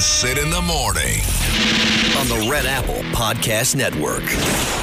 Sid in the morning. on the Red Apple Podcast Network.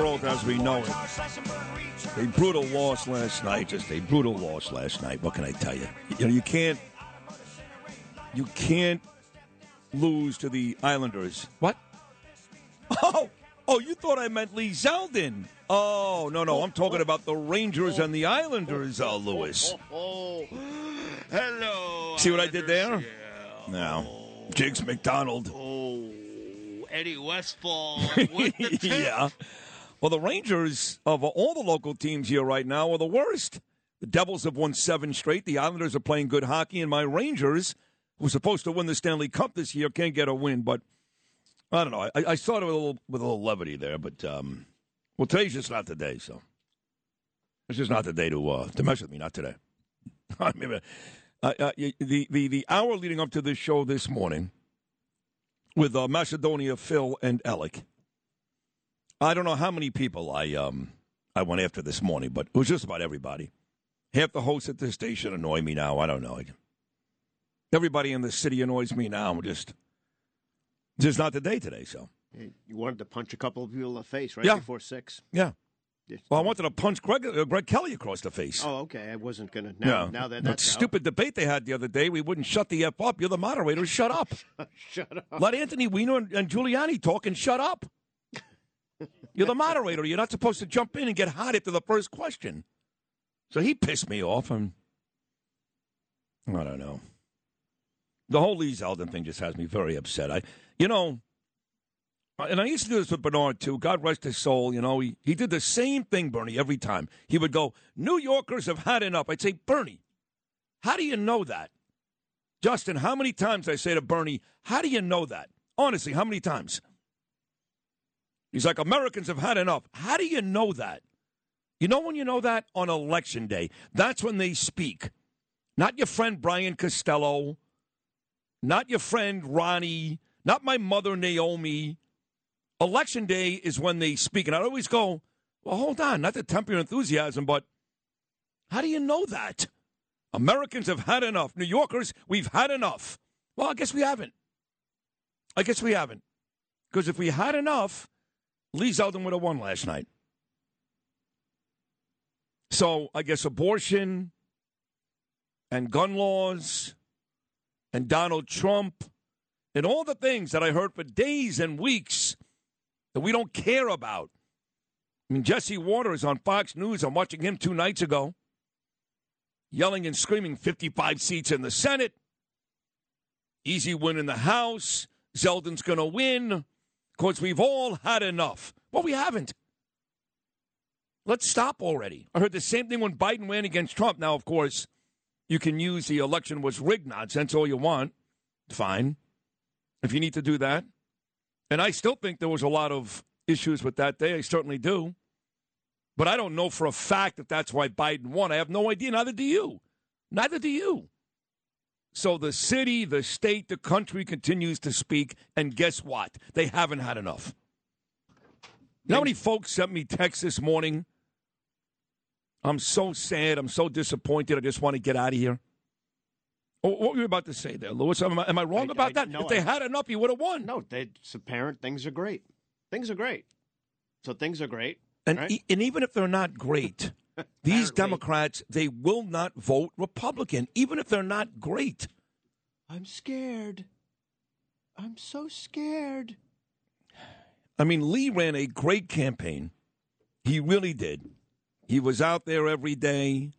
World as we know it. A brutal loss last night. Just a brutal loss last night. What can I tell you? You know, you can't. You can't lose to the Islanders. What? Oh, oh! You thought I meant Lee Zeldin? Oh no, no! I'm talking about the Rangers and the Islanders, uh, Lewis. Oh, hello. See what I did there? Islanders. Yeah. No, Jiggs McDonald. Oh, Eddie Westfall with the tip. yeah. Well, the Rangers of all the local teams here right now are the worst. The Devils have won seven straight. The Islanders are playing good hockey, and my Rangers, who were supposed to win the Stanley Cup this year, can't get a win. But I don't know. I, I started with a little with a little levity there, but um, well, today's just not the day. So it's just not the day to uh, to mess with me. Not today. I mean, uh, uh, the the the hour leading up to this show this morning with uh, Macedonia, Phil, and Alec. I don't know how many people I um I went after this morning, but it was just about everybody. Half the hosts at this station annoy me now. I don't know. Everybody in the city annoys me now. I'm just just not the day today. So You wanted to punch a couple of people in the face right Yeah. before six. yeah. Well, I wanted to punch Greg, uh, Greg Kelly across the face. Oh, okay. I wasn't gonna. Now, yeah. now that that that's out. stupid debate they had the other day, we wouldn't shut the f up. You're the moderator. Shut up. Shut up. Let Anthony Weiner and, and Giuliani talk and shut up. You're the moderator. You're not supposed to jump in and get hot after the first question. So he pissed me off. And I don't know. The whole Lee Zeldin thing just has me very upset. I, you know, and I used to do this with Bernard too. God rest his soul. You know, he, he did the same thing, Bernie, every time. He would go, New Yorkers have had enough. I'd say, Bernie, how do you know that? Justin, how many times I say to Bernie, how do you know that? Honestly, how many times? He's like, Americans have had enough. How do you know that? You know when you know that? On election day. That's when they speak. Not your friend Brian Costello, not your friend Ronnie, not my mother Naomi. Election day is when they speak. And I always go, well, hold on, not to temper your enthusiasm, but how do you know that? Americans have had enough. New Yorkers, we've had enough. Well, I guess we haven't. I guess we haven't. Because if we had enough, Lee Zeldin would have won last night. So I guess abortion and gun laws and Donald Trump and all the things that I heard for days and weeks that we don't care about. I mean, Jesse Watters on Fox News, I'm watching him two nights ago, yelling and screaming 55 seats in the Senate, easy win in the House, Zeldin's going to win. Of course, we've all had enough. Well, we haven't. Let's stop already. I heard the same thing when Biden ran against Trump. Now, of course, you can use the election was rigged nonsense all you want. Fine. If you need to do that. And I still think there was a lot of issues with that day. I certainly do. But I don't know for a fact that that's why Biden won. I have no idea. Neither do you. Neither do you. So the city, the state, the country continues to speak. And guess what? They haven't had enough. You know how many folks sent me texts this morning? I'm so sad. I'm so disappointed. I just want to get out of here. Oh, What were you about to say there, Lewis? Am I, am I wrong I- about I- that? no, if they had enough, you would have won. No, they, it's apparent things are great. Things are great. So things are great. And, Right. e- and even if they're not great, these. Democrats, they will not vote Republican, even if they're not great. I'm scared. I'm so scared. I mean, Lee ran a great campaign. He really did. He was out there every day.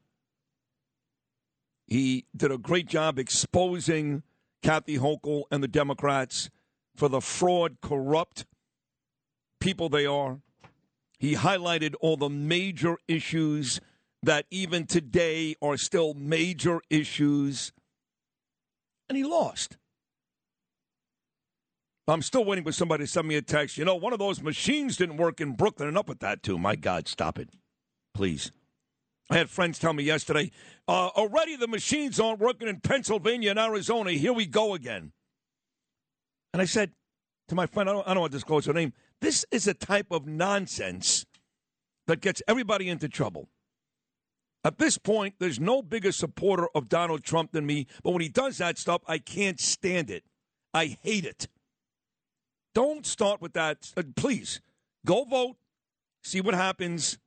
He did a great job exposing Kathy Hochul and the Democrats for the fraud, corrupt people they are. He highlighted all the major issues that even today are still major issues. And he lost. I'm still waiting for somebody to send me a text. You know, one of those machines didn't work in Brooklyn, and up with that, too. My God, stop it. Please. I had friends tell me yesterday, uh, already the machines aren't working in Pennsylvania and Arizona. Here we go again. And I said to my friend, I don't, I don't want to disclose her name, this is a type of nonsense that gets everybody into trouble. At this point, there's no bigger supporter of Donald Trump than me, but when he does that stuff, I can't stand it. I hate it. Don't start with that. Uh, please, go vote, see what happens.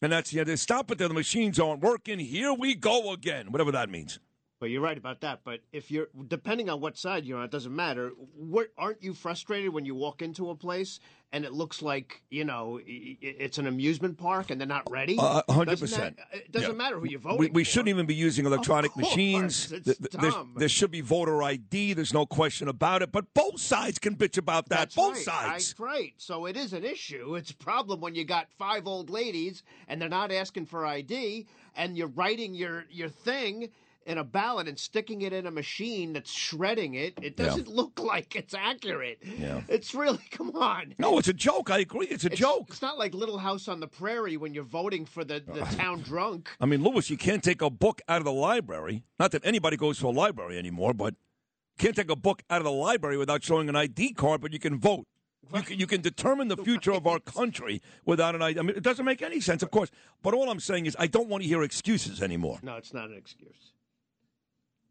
And that's the end. Stop it there. The machines aren't working. Here we go again. Whatever that means. Well, you're right about that. But if you're depending on what side you're on, it doesn't matter. What, aren't you frustrated when you walk into a place and it looks like you know it's an amusement park and they're not ready? Uh, hundred Doesn't that- percent. It doesn't Yeah. matter who you vote. voting. We, we shouldn't even be using electronic machines. it's Th- th- there- dumb. there should be voter ID. There's no question about it. But both sides can bitch about that. That's both right. sides. Right. So it is an issue. It's a problem when you got five old ladies and they're not asking for ID, and you're writing your your thing in a ballot and sticking it in a machine that's shredding it. It doesn't look like it's accurate. Yeah. It's really come on. No, it's a joke. I agree. It's a It's, joke. It's not like Little House on the Prairie when you're voting for the, the town drunk. I mean, Lewis, you can't take a book out of the library. Not that anybody goes to a library anymore, but you can't take a book out of the library without showing an ID card, but you can vote. You can, you can determine the future of our country without an ID. I mean, it doesn't make any sense, of course. But all I'm saying is, I don't want to hear excuses anymore. No, it's not an excuse.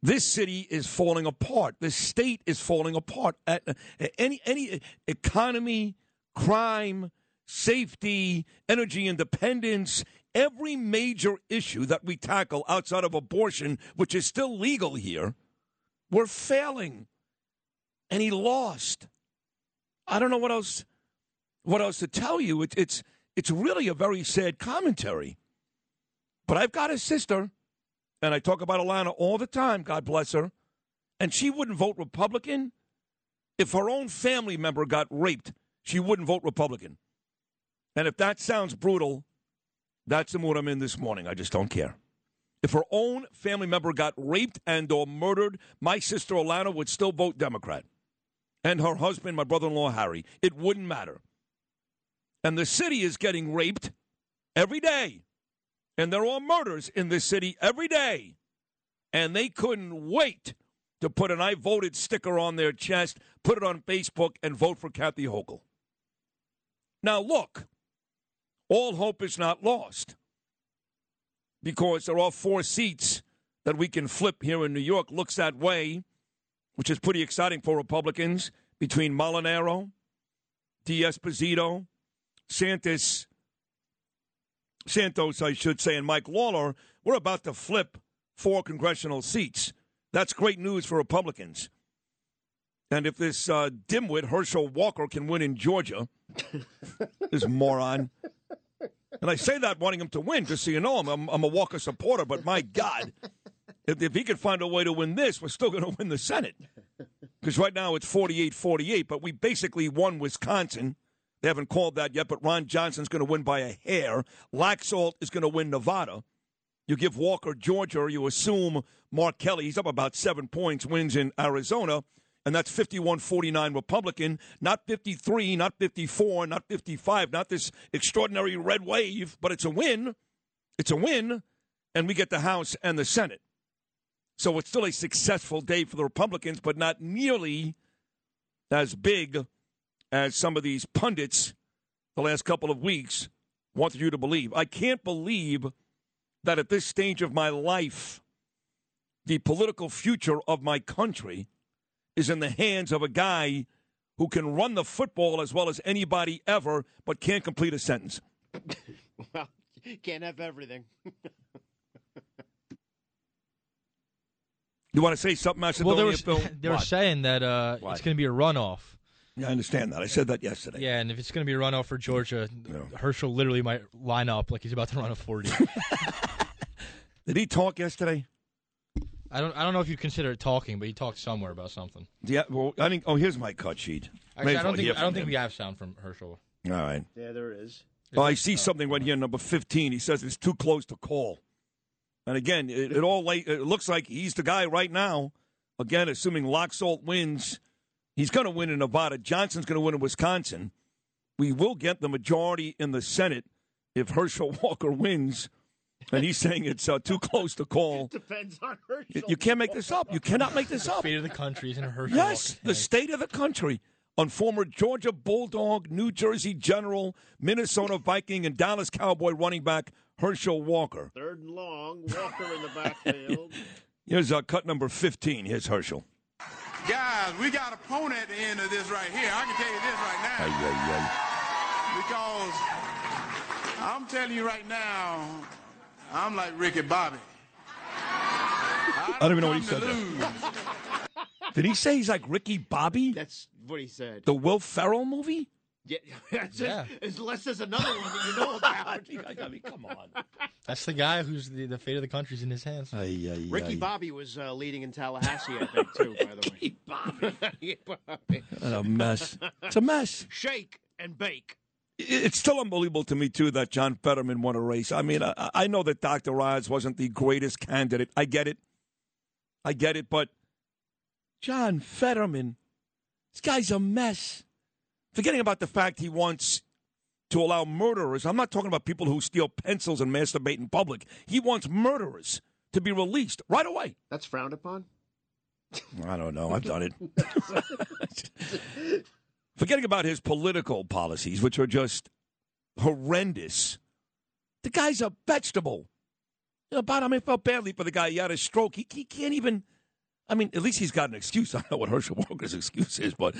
This city is falling apart. This state is falling apart. Uh, uh, Any any economy, crime, safety, energy independence, every major issue that we tackle outside of abortion, which is still legal here, we're failing. And he lost. I don't know what else what else to tell you. It, it's it's really a very sad commentary. But I've got a sister and I talk about Alana all the time, God bless her, and she wouldn't vote Republican. If her own family member got raped, she wouldn't vote Republican. And if that sounds brutal, that's the mood I'm in this morning. I just don't care. If her own family member got raped and or murdered, my sister Alana would still vote Democrat. And her husband, my brother-in-law Harry, it wouldn't matter. And the city is getting raped every day. And there are murders in this city every day. And they couldn't wait to put an I voted sticker on their chest, put it on Facebook, and vote for Kathy Hochul. Now, look, all hope is not lost because there are four seats that we can flip here in New York. Looks that way, which is pretty exciting for Republicans between Molinaro, D'Esposito, Santos, Santos, I should say, and Mike Lawler, we're about to flip four congressional seats. That's great news for Republicans. And if this uh, dimwit Herschel Walker can win in Georgia, this moron, and I say that wanting him to win, just so you know, I'm, I'm, I'm a Walker supporter, but my God, if, if he could find a way to win this, we're still going to win the Senate. Because right now it's 48 48, but we basically won Wisconsin. They haven't called that yet, but Ron Johnson's going to win by a hair. Laxalt is going to win Nevada. You give Walker Georgia, or you assume Mark Kelly, he's up about seven points, wins in Arizona, and that's 51 49 Republican, not 53, not 54, not 55, not this extraordinary red wave, but it's a win. It's a win, and we get the House and the Senate. So it's still a successful day for the Republicans, but not nearly as big as some of these pundits the last couple of weeks wanted you to believe. I can't believe that at this stage of my life, the political future of my country is in the hands of a guy who can run the football as well as anybody ever, but can't complete a sentence. Well, can't have everything. You want to say something, Well, they were they were saying that uh, it's going to be a runoff. Yeah, I understand that. I said that yesterday. Yeah, and if it's going to be a runoff for Georgia, Yeah. Herschel literally might line up like he's about to run a forty. Did he talk yesterday? I don't I don't know if you consider it talking, but he talked somewhere about something. Yeah. Well, I think. Oh, here's my cut sheet. Actually, I don't well think I don't from think him. we have sound from Herschel. All right. Yeah, there is. Oh, I see something right here, number 15. He says it's too close to call. And again, it, it all it looks like he's the guy right now. Again, assuming Laxalt wins, he's going to win in Nevada. Johnson's going to win in Wisconsin. We will get the majority in the Senate if Herschel Walker wins. And he's saying it's uh, too close to call. Depends on her. You, you can't make this up. You cannot make this up. Fate of the country is in Herschel. Yes, Walker's the state of the country on former Georgia Bulldog, New Jersey General, Minnesota Viking, and Dallas Cowboy running back Herschel Walker. Third and long, Walker in the backfield. Here's uh, cut number 15. Here's Herschel. Guys, we got a pony at the end of this right here. I can tell you this right now. Ay, ay, Because I'm telling you right now, I'm like Ricky Bobby. I don't even know what he said there. Did he say he's like Ricky Bobby? That's what he said. The Will Ferrell movie? Yeah, that's Yeah. It, unless there's another one that you know about. I mean, come on. That's the guy who's the, the fate of the country's in his hands. Ay, ay, Ricky ay. Bobby was uh, leading in Tallahassee, I think, too. By the way, Bobby. Bobby. What a mess. It's a mess. Shake and bake. it's still unbelievable to me too that John Fetterman won a race. I mean, I, I know that Dr. Oz wasn't the greatest candidate. I get it. I get it, but John Fetterman, this guy's a mess. Forgetting about the fact he wants to allow murderers. I'm not talking about people who steal pencils and masturbate in public. He wants murderers to be released right away. That's frowned upon. I don't know. I've done it. Forgetting about his political policies, which are just horrendous. The guy's a vegetable. You know, but I mean, I felt badly for the guy. He had a stroke. He, he can't even. I mean, at least he's got an excuse. I don't know what Herschel Walker's excuse is, but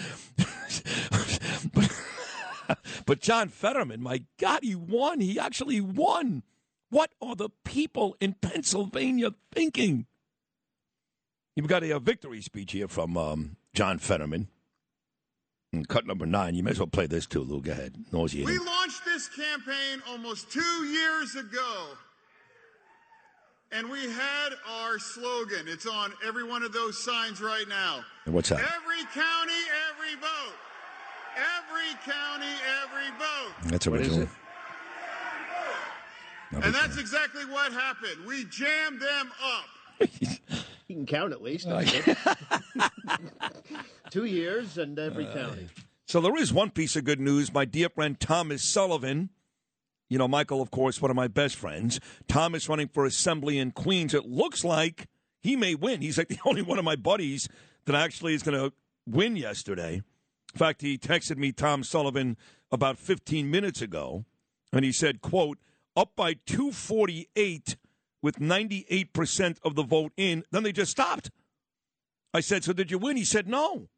but, but John Fetterman, my God, he won. He actually won. What are the people in Pennsylvania thinking? You've got a, uh victory speech here from um, John Fetterman. And cut number nine. You may as well play this too, Lou. Go ahead. Nauseating. We launched this campaign almost two years ago. And we had our slogan. It's on every one of those signs right now. And what's that? Every county, every vote. Every county, every vote. That's What is original. it? And that's exactly what happened. We jammed them up. You can count at least. that's good. Two years and every uh, county. So there is one piece of good news. My dear friend Thomas Sullivan, you know, Michael, of course, one of my best friends. Thomas running for assembly in Queens. It looks like he may win. He's like the only one of my buddies that actually is going to win yesterday. In fact, he texted me, Tom Sullivan, about 15 minutes ago, and he said, quote, up by 248 with 98% of the vote in. Then they just stopped. I said, so did you win? He said, no.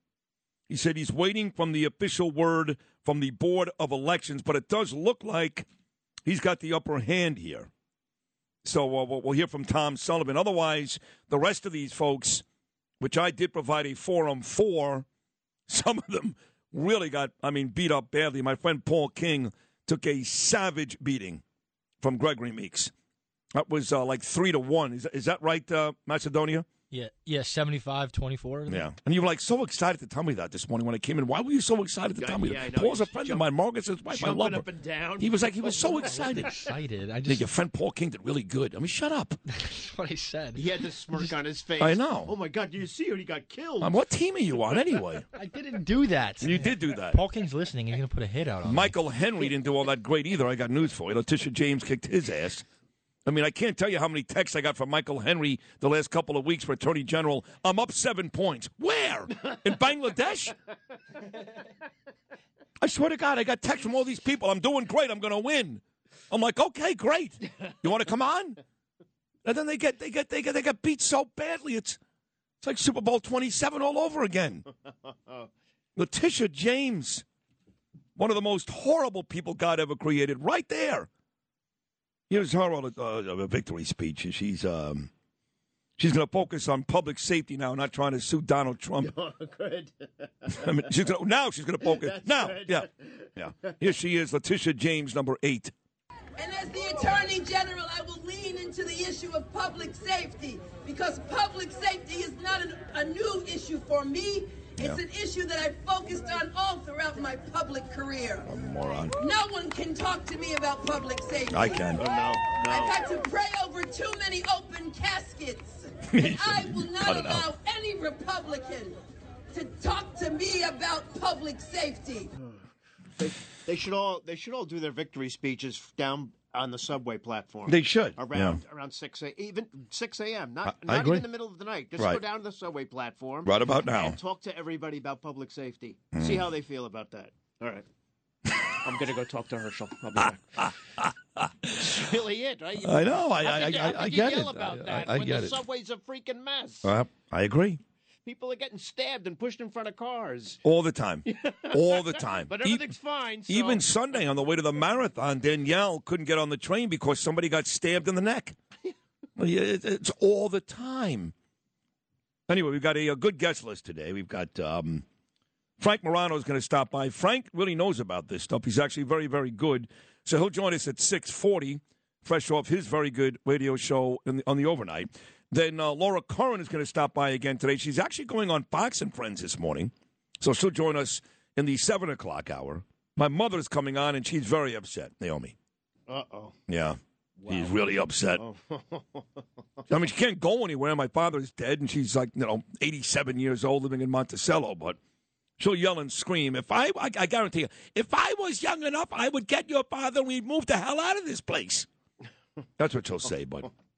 He said he's waiting from the official word from the Board of Elections, but it does look like he's got the upper hand here. So uh, we'll we'll hear from Tom Sullivan. Otherwise, the rest of these folks, which I did provide a forum for, some of them really got, I mean, beat up badly. My friend Paul King took a savage beating from Gregory Meeks. That was uh, like three to one. Is, is that right, uh, Macedonia? Yeah, yeah, 75-24. Yeah. And you were like so excited to tell me that this morning when I came in. Why were you so excited to Yeah, tell me yeah, I that? know. Paul's a friend jump- of mine. Margaret's his wife. I Jumping love her. up and down. He was like, he was so excited. Excited. I Yeah, just your friend Paul King did really good. I mean, shut up. that's what I said. He had this smirk on his face. I know. Oh my God! Do you see it? He got killed. Um, what team are you on anyway? I didn't do that. You did do that. Paul King's listening. He's gonna put a hit out on me. Michael Henry didn't do all that great either. I got news for you. Letitia James kicked his ass. I mean, I can't tell you how many texts I got from Michael Henry the last couple of weeks for Attorney General. I'm up seven points. Where? In Bangladesh? I swear to God, I got texts from all these people. I'm doing great. I'm going to win. I'm like, okay, great. You want to come on? And then they get they get they get they get beat so badly. It's it's like Super Bowl 27 all over again. Letitia James, one of the most horrible people God ever created, right there. Here's her uh, uh, victory speech. She's um, she's going to focus on public safety now, not trying to sue Donald Trump. Oh, good. I mean, she's gonna, now she's going to focus. That's now, good. yeah, yeah. Here she is, Letitia James, number eight. And as the Attorney General, I will lean into the issue of public safety because public safety is not an, a new issue for me. It's Yeah. an issue that I focused on all throughout my public career. Moron. No one can talk to me about public safety. I can. No, no. I've had to pray over too many open caskets. And I will not it out. allow any Republican to talk to me about public safety. Hmm. They, they should all they should all do their victory speeches down on the subway platform. They should. around around six a even six a.m. Not I- I not agree. even in the middle of the night. Just go down to the subway platform Right about now. and talk to everybody about public safety. Hmm. See how they feel about that. All right. I'm gonna go talk to Herschel. I'll be back. That's really it, right? You- I know. I, how I, could you- I, I get yell it. about I, that I, I when get the it. subway's a freaking mess. Uh, I agree. People are getting stabbed and pushed in front of cars. All the time. All the time. But E- everything's fine. So. Even Sunday on the way to the marathon, Danielle couldn't get on the train because somebody got stabbed in the neck. Well, yeah, it- It's all the time. Anyway, we've got a, a good guest list today. We've got um, Frank Morano is going to stop by. Frank really knows about this stuff. He's actually very, very good. So he'll join us at six forty, fresh off his very good radio show the, on the overnight. Then uh, Laura Curran is going to stop by again today. She's actually going on Fox and Friends this morning, so she'll join us in the seven o'clock hour. My mother's coming on, and she's very upset. Naomi. Uh oh. Yeah. She's really upset. I mean, she can't go anywhere. My father's dead, and she's like, you know, 87 years old, living in Monticello. But she'll yell and scream. If I, I, I guarantee you, if I was young enough, I would get your father and we'd move the hell out of this place. That's what she'll say. But,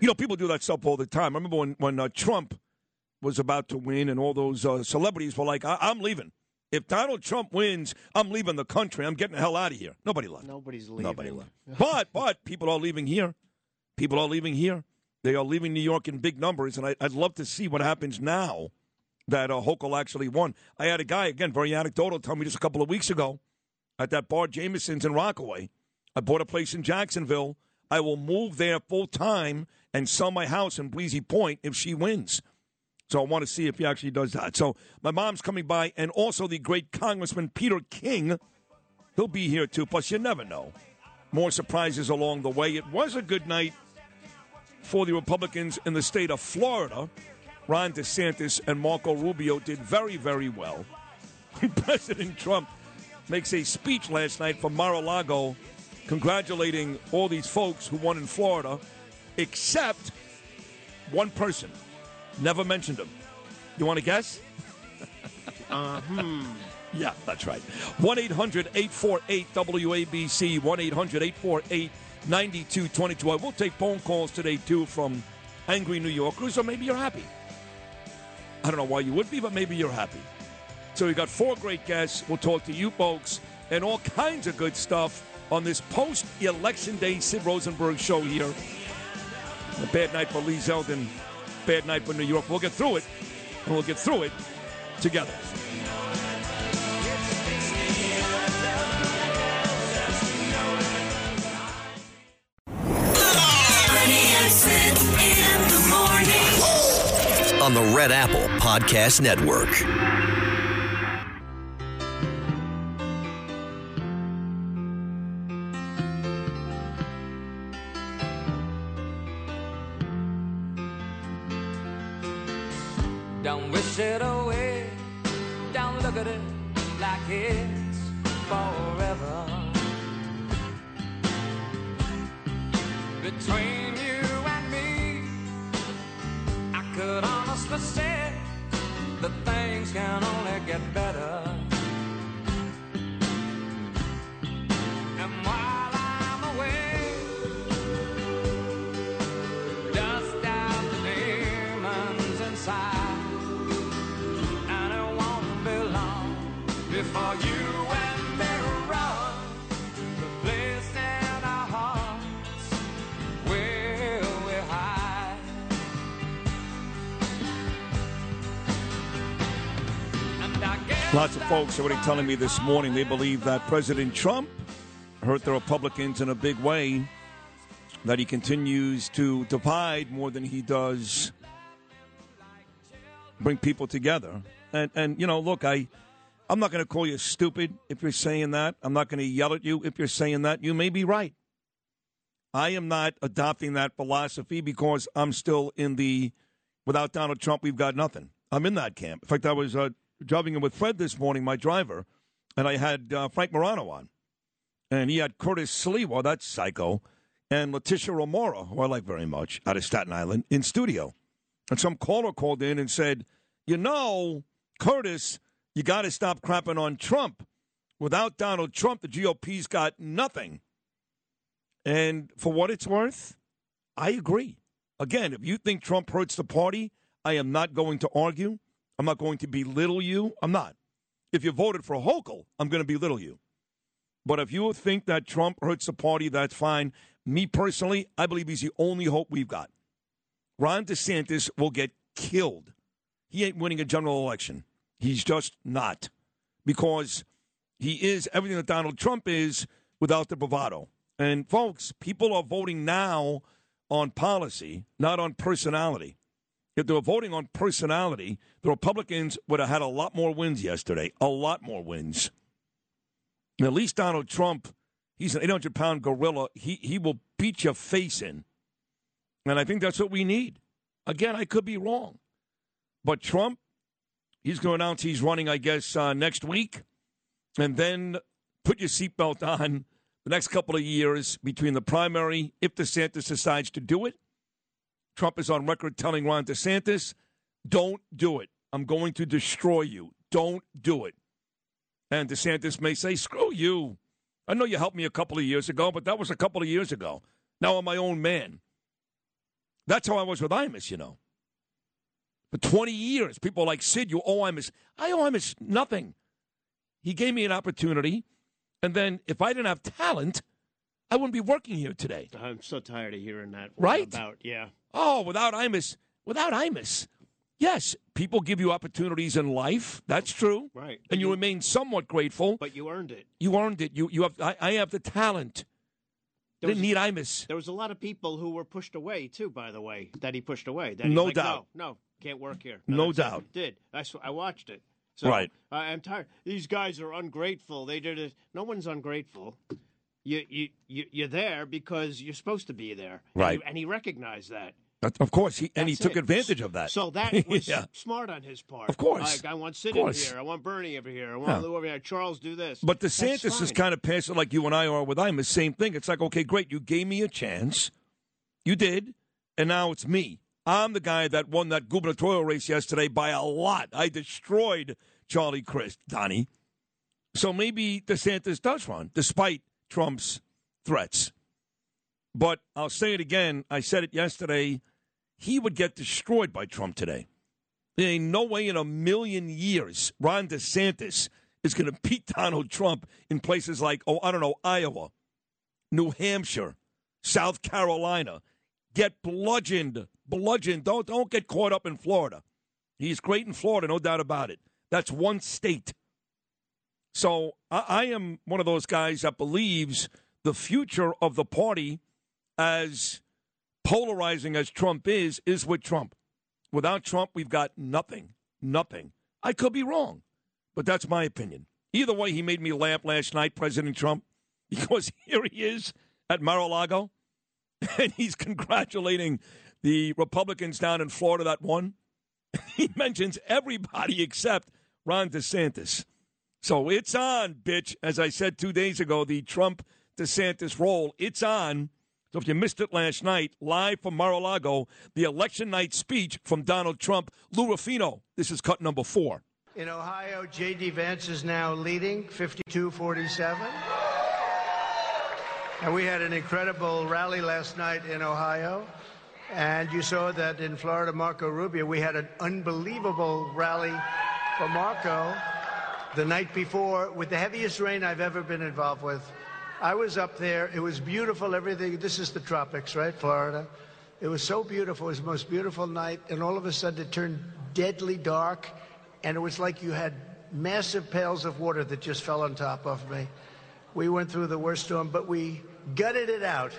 you know, people do that stuff all the time. I remember when, when uh, Trump was about to win and all those uh, celebrities were like, I- I'm leaving. If Donald Trump wins, I'm leaving the country. I'm getting the hell out of here. Nobody left. Nobody's leaving. Nobody left. But but people are leaving here. People are leaving here. They are leaving New York in big numbers, and I, I'd love to see what happens now that uh, Hochul actually won. I had a guy again, very anecdotal, tell me just a couple of weeks ago at that bar Jameson's in Rockaway. I bought a place in Jacksonville. I will move there full time and sell my house in Breezy Point if she wins. So I want to see if he actually does that. So my mom's coming by, and also the great Congressman Peter King. He'll be here too. Plus, you never know. More surprises along the way. It was a good night for the Republicans in the state of Florida. Ron DeSantis and Marco Rubio did very, very well. President Trump makes a speech last night from Mar-a-Lago congratulating all these folks who won in Florida, except one person. Never mentioned him. You want to guess? Uh, hmm. Yeah, that's right. 1 800 848 WABC, 1 800 848 9222. I will take phone calls today, too, from angry New Yorkers, or maybe you're happy. I don't know why you would be, but maybe you're happy. So we got four great guests. We'll talk to you folks and all kinds of good stuff on this post election day Sid Rosenberg show here. A bad night for Lee Zeldin, bad night for New York. We'll get through it, and we'll get through it together. on the Red Apple Podcast Network. It's forever. Between you and me, I could honestly say that things can only get better. Lots of folks already telling me this morning they believe that President Trump hurt the Republicans in a big way. That he continues to divide more than he does bring people together. And and you know, look, I I'm not going to call you stupid if you're saying that. I'm not going to yell at you if you're saying that. You may be right. I am not adopting that philosophy because I'm still in the without Donald Trump, we've got nothing. I'm in that camp. In fact, I was uh, driving in with Fred this morning, my driver, and I had uh, Frank Morano on. And he had Curtis Sliwa, that's psycho, and Leticia Remauro, who I like very much, out of Staten Island, in studio. And some caller called in and said, You know, Curtis, you got to stop crapping on Trump. Without Donald Trump, the GOP's got nothing. And for what it's worth, I agree. Again, if you think Trump hurts the party, I am not going to argue. I'm not going to belittle you. I'm not. If you voted for Hochul, I'm going to belittle you. But if you think that Trump hurts the party, that's fine. Me personally, I believe he's the only hope we've got. Ron DeSantis will get killed. He ain't winning a general election. He's just not. Because he is everything that Donald Trump is without the bravado. And folks, people are voting now on policy, not on personality. If they were voting on personality, the Republicans would have had a lot more wins yesterday. A lot more wins. And at least Donald Trump, he's an 800 pound gorilla. He, he will beat your face in. And I think that's what we need. Again, I could be wrong. But Trump, he's going to announce he's running, I guess, uh, next week. And then put your seatbelt on the next couple of years between the primary, if DeSantis decides to do it. Trump is on record telling Ron DeSantis, don't do it. I'm going to destroy you. Don't do it. And DeSantis may say, screw you. I know you helped me a couple of years ago, but that was a couple of years ago. Now I'm my own man. That's how I was with Imus, you know. For 20 years, people like Sid, you owe Imus. I owe Imus nothing. He gave me an opportunity. And then if I didn't have talent, I wouldn't be working here today. I'm so tired of hearing that. Right? About yeah. Oh, without Imus, without Imus, yes, people give you opportunities in life. That's true. Right. And you remain somewhat grateful. But you earned it. You earned it. You you have. I, I have the talent. There Didn't was- need Imus. There was a lot of people who were pushed away too. By the way, that he pushed away. That No like, doubt. No, no, can't work here. No it. doubt. Did I? sw- I watched it. So Right. I, I'm tired. These guys are ungrateful. They did it. No one's ungrateful. You you you you're there because you're supposed to be there. And Right. he- And he recognized that. That- Of course, he and he took it. advantage of that. So that was yeah. smart on his part. Of course. Like I want Sid in here. I want Bernie over here. I want Yeah. Lou over here. Charles, do this. But DeSantis is kind of passive, like you and I are with I'm the Same thing. It's like, okay, great, you gave me a chance, you did, and now it's me. I'm the guy that won that gubernatorial race yesterday by a lot. I destroyed Charlie Crist, Donnie. So maybe DeSantis does run, despite Trump's threats. But I'll say it again. I said it yesterday. He would get destroyed by Trump today. There ain't no way in a million years Ron DeSantis is going to beat Donald Trump in places like, oh, I don't know, Iowa, New Hampshire, South Carolina. Get bludgeoned, bludgeoned. Don't, don't get caught up in Florida. He's great in Florida, no doubt about it. That's one state. So I, I am one of those guys that believes the future of the party, as polarizing as Trump is, is with Trump. Without Trump, we've got nothing. Nothing. I could be wrong, but that's my opinion. Either way, he made me laugh last night, President Trump, because here he is at Mar a Lago, and he's congratulating the Republicans down in Florida that won. He mentions everybody except Ron DeSantis. So it's on, bitch. As I said two days ago, the Trump DeSantis roll, it's on. So if you missed it last night, live from Mar-a-Lago, the election night speech from Donald Trump, Lou Rufino. This is cut number four. In Ohio, J.D. Vance is now leading 52 47. And we had an incredible rally last night in Ohio. And you saw that in Florida, Marco Rubio, we had an unbelievable rally for Marco the night before with the heaviest rain I've ever been involved with. I was up there. It was beautiful, everything. This is the tropics, right? Florida. It was so beautiful. It was the most beautiful night. And all of a sudden, it turned deadly dark. And it was like you had massive pails of water that just fell on top of me. We went through the worst storm, but we gutted it out.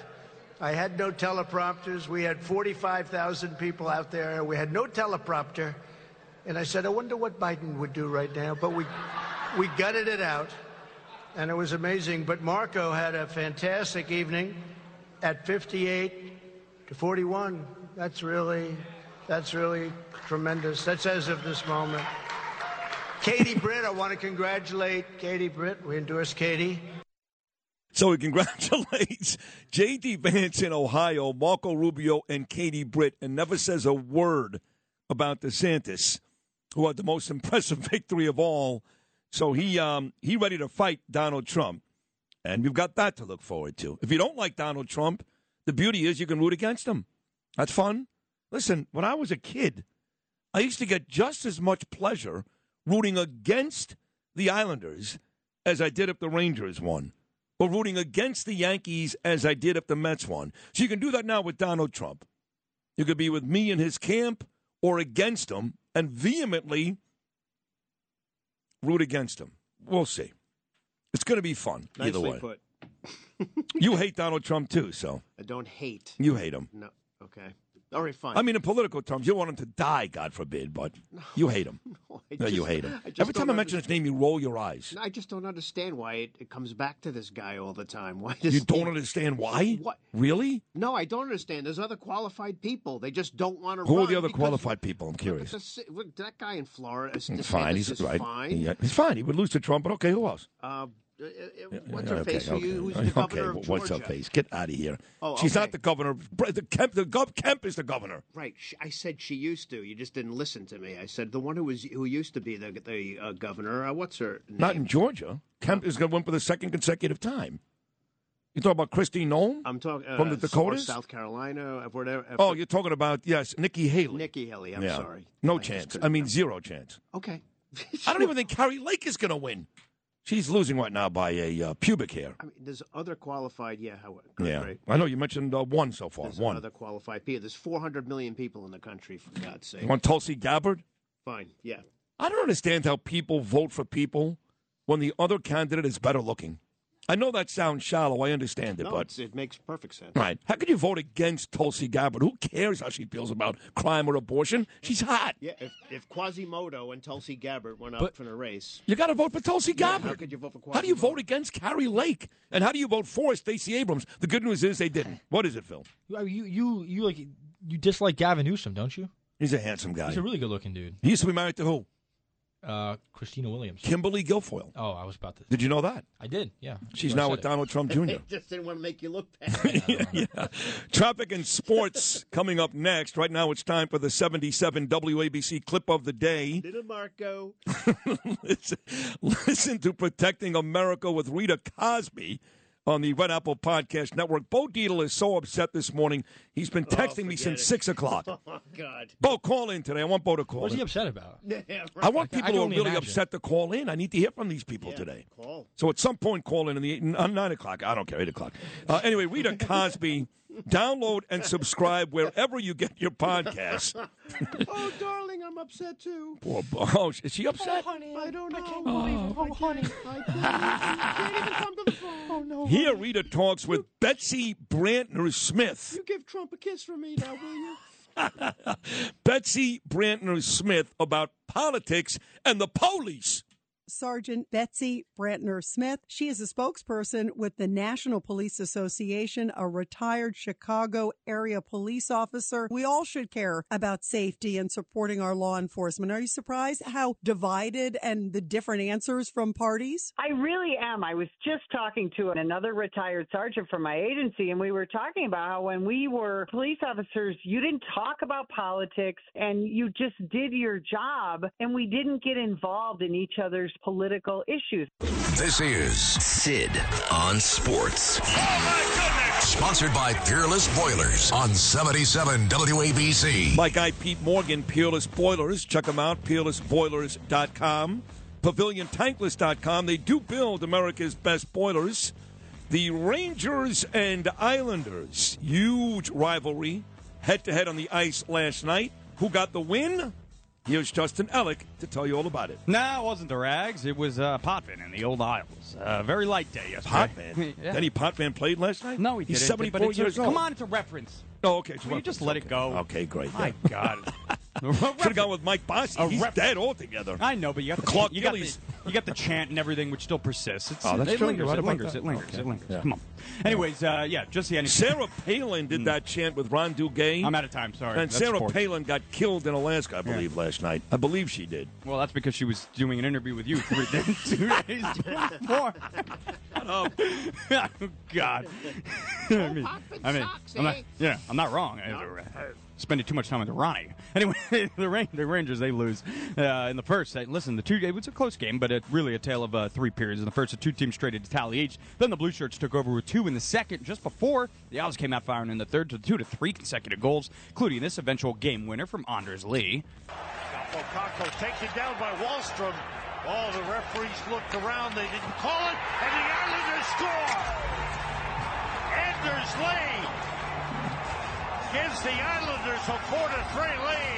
I had no teleprompters. We had 45,000 people out there. We had no teleprompter. And I said, I wonder what Biden would do right now. But we, we gutted it out, and it was amazing. But Marco had a fantastic evening at 58 to 41. That's really, that's really tremendous. That's as of this moment. Katie Britt, I want to congratulate Katie Britt. We endorse Katie. So he congratulates J.D. Vance in Ohio, Marco Rubio, and Katie Britt, and never says a word about DeSantis, who had the most impressive victory of all. So he um, he ready to fight Donald Trump, and we've got that to look forward to. If you don't like Donald Trump, the beauty is you can root against him. That's fun. Listen, when I was a kid, I used to get just as much pleasure rooting against the Islanders as I did if the Rangers won, or rooting against the Yankees as I did if the Mets won. So you can do that now with Donald Trump. You could be with me in his camp or against him and vehemently root against him. We'll see. It's going to be fun either way. put. You hate Donald Trump too, so I don't hate. you hate him. No. Okay. All right, fine. I mean, in political terms, you want him to die, God forbid, but you hate him. I No, you hate him. Every time I mention his name, you roll your eyes. I just don't understand why it, it comes back to this guy all the time. Why You don't understand why? What? Really? No, I don't understand. There's other qualified people. They just don't want to. Who are the other qualified people? I'm curious. the that guy in Florida. is- Fine, he's is right. Fine. Yeah, he's fine. He would lose to Trump, but okay, who else? Uh, what's her face? okay, you- okay. Who's the governor okay, of what's her face? Get out of here. Oh, She's not the governor. The Kemp, the Gov Kemp is the governor. Right. I said she used to. You just didn't listen to me. I said the one who was who used to be the the uh, governor. Uh, what's her name? Not in Georgia. Kemp is going to win for the second consecutive time. You talking about Christine Nolan? I'm talking uh, From the Dakotas? South Carolina, uh, whatever. uh, Oh, you're talking about yes, Nikki Haley. Nikki Haley. I'm yeah. sorry. No I chance. I mean, zero chance. Okay. I don't even think Kari Lake is going to win. She's losing right now by a uh, pubic hair. I mean, there's other qualified. Yeah. How, Yeah, Great. I know you mentioned uh, one so far. There's one. other qualified people. There's 400 million people in the country, for God's sake. You want Tulsi Gabbard? Fine. Yeah. I don't understand how people vote for people when the other candidate is better looking. I know that sounds shallow. I understand it, No, but it makes perfect sense. right? How could you vote against Tulsi Gabbard? Who cares how she feels about crime or abortion? She's hot. Yeah. If, if Quasimodo and Tulsi Gabbard went up But- for a race, You got to vote for Tulsi Yeah, Gabbard. how could you vote for How do you vote against Kari Lake? And how do you vote for Stacey Abrams? The good news is they didn't. What is it, Phil? You you you like you dislike Gavin Newsom, don't you? He's a handsome guy. He's a really good looking dude. he used to be married to who? Uh, Christina Williams. Kimberly Guilfoyle. Oh, I was about to. Did you know that? I did. Yeah. She's I now with it. Donald Trump Jr. just didn't want to make you look bad. yeah. Traffic and sports coming up next. Right now, it's time for the 77 WABC clip of the day. Little Marco. listen, listen to Protecting America with Rita Cosby on the Red Apple Podcast Network. Bo Dietl is so upset this morning. He's been texting me since it. 6 o'clock. Oh God. Bo, call in today. I want Bo to call What's in. he upset about? Yeah, I want people can who are really imagine. upset to call in. I need to hear from these people Yeah, today. Call. So at some point, call in in the eight, uh, nine o'clock. I don't care, eight o'clock. Uh, anyway, Rita Cosby, download and subscribe wherever you get your podcasts. Oh, darling, I'm upset too. Poor Bo. Oh, is she upset? honey? I don't know. Oh, honey. I can't, can't even come to the phone. Oh, no. Here, Rita talks with Betsy Brantner Smith. You give Trump a kiss for me now, will you? Betsy Brantner Smith about politics and the police. Sergeant Betsy Brantner Smith. She is a spokesperson with the National Police Association, a retired Chicago area police officer. We all should care about safety and supporting our law enforcement. Are you surprised how divided and the different answers from parties? I really am. I was just talking to another retired sergeant from my agency, and we were talking about how when we were police officers, you didn't talk about politics and you just did your job, and we didn't get involved in each other's political issues. This is Sid on Sports. Oh, Sponsored by Peerless Boilers on 77 WABC. My guy Pete Morgan, Peerless Boilers. Check them out, peerlessboilers.com, paviliontankless.com. They do build America's best boilers. The Rangers and Islanders, huge rivalry, head to head on the ice last night. Who got the win? Here's Justin Ellick to tell you all about it. No, it wasn't the Rags. It was uh, Potvin in the old Isles. Uh, very light day yesterday. Potvin? yeah. Potvin played last night? No, he He's didn't. He's 74 but it's a- years old. Come on, it's a reference. Oh, okay. Will you just let it go? Okay, great. My God. Should have gone with Mike Bossy. A He's ref- dead altogether. I know, but you got the Clark you got the, Gillies. you got the chant and everything, which still persists. It's, Oh, that's it true. lingers. You're right It about lingers. that. It lingers. Okay. It lingers. Yeah. Come on. Anyways, uh, yeah, just the Sarah Palin did that chant with Ron Duguay. I'm out of time. Sorry. And That's Sarah sports. Palin got killed in Alaska, I Yeah. believe, last night. I believe she did. Well, that's because she was doing an interview with you three days, two days before. oh, God. I mean, I mean I'm not, yeah, I'm not wrong. I, I spending too much time with Ronnie. Anyway, the, the Rangers they lose uh, in the first. Listen, the two it was a close game, but it really a tale of uh, three periods. In the first, the two teams traded to tally each. Then the Blue Shirts took over with two in the second. Just before the Owls came out firing in the third to two to three consecutive goals, including this eventual game winner from Anders Lee. Kakko taken down by Wahlstrom. All the referees looked around. They didn't call it, and the Islanders score. Anders Lee gives the Islanders a four to three lead.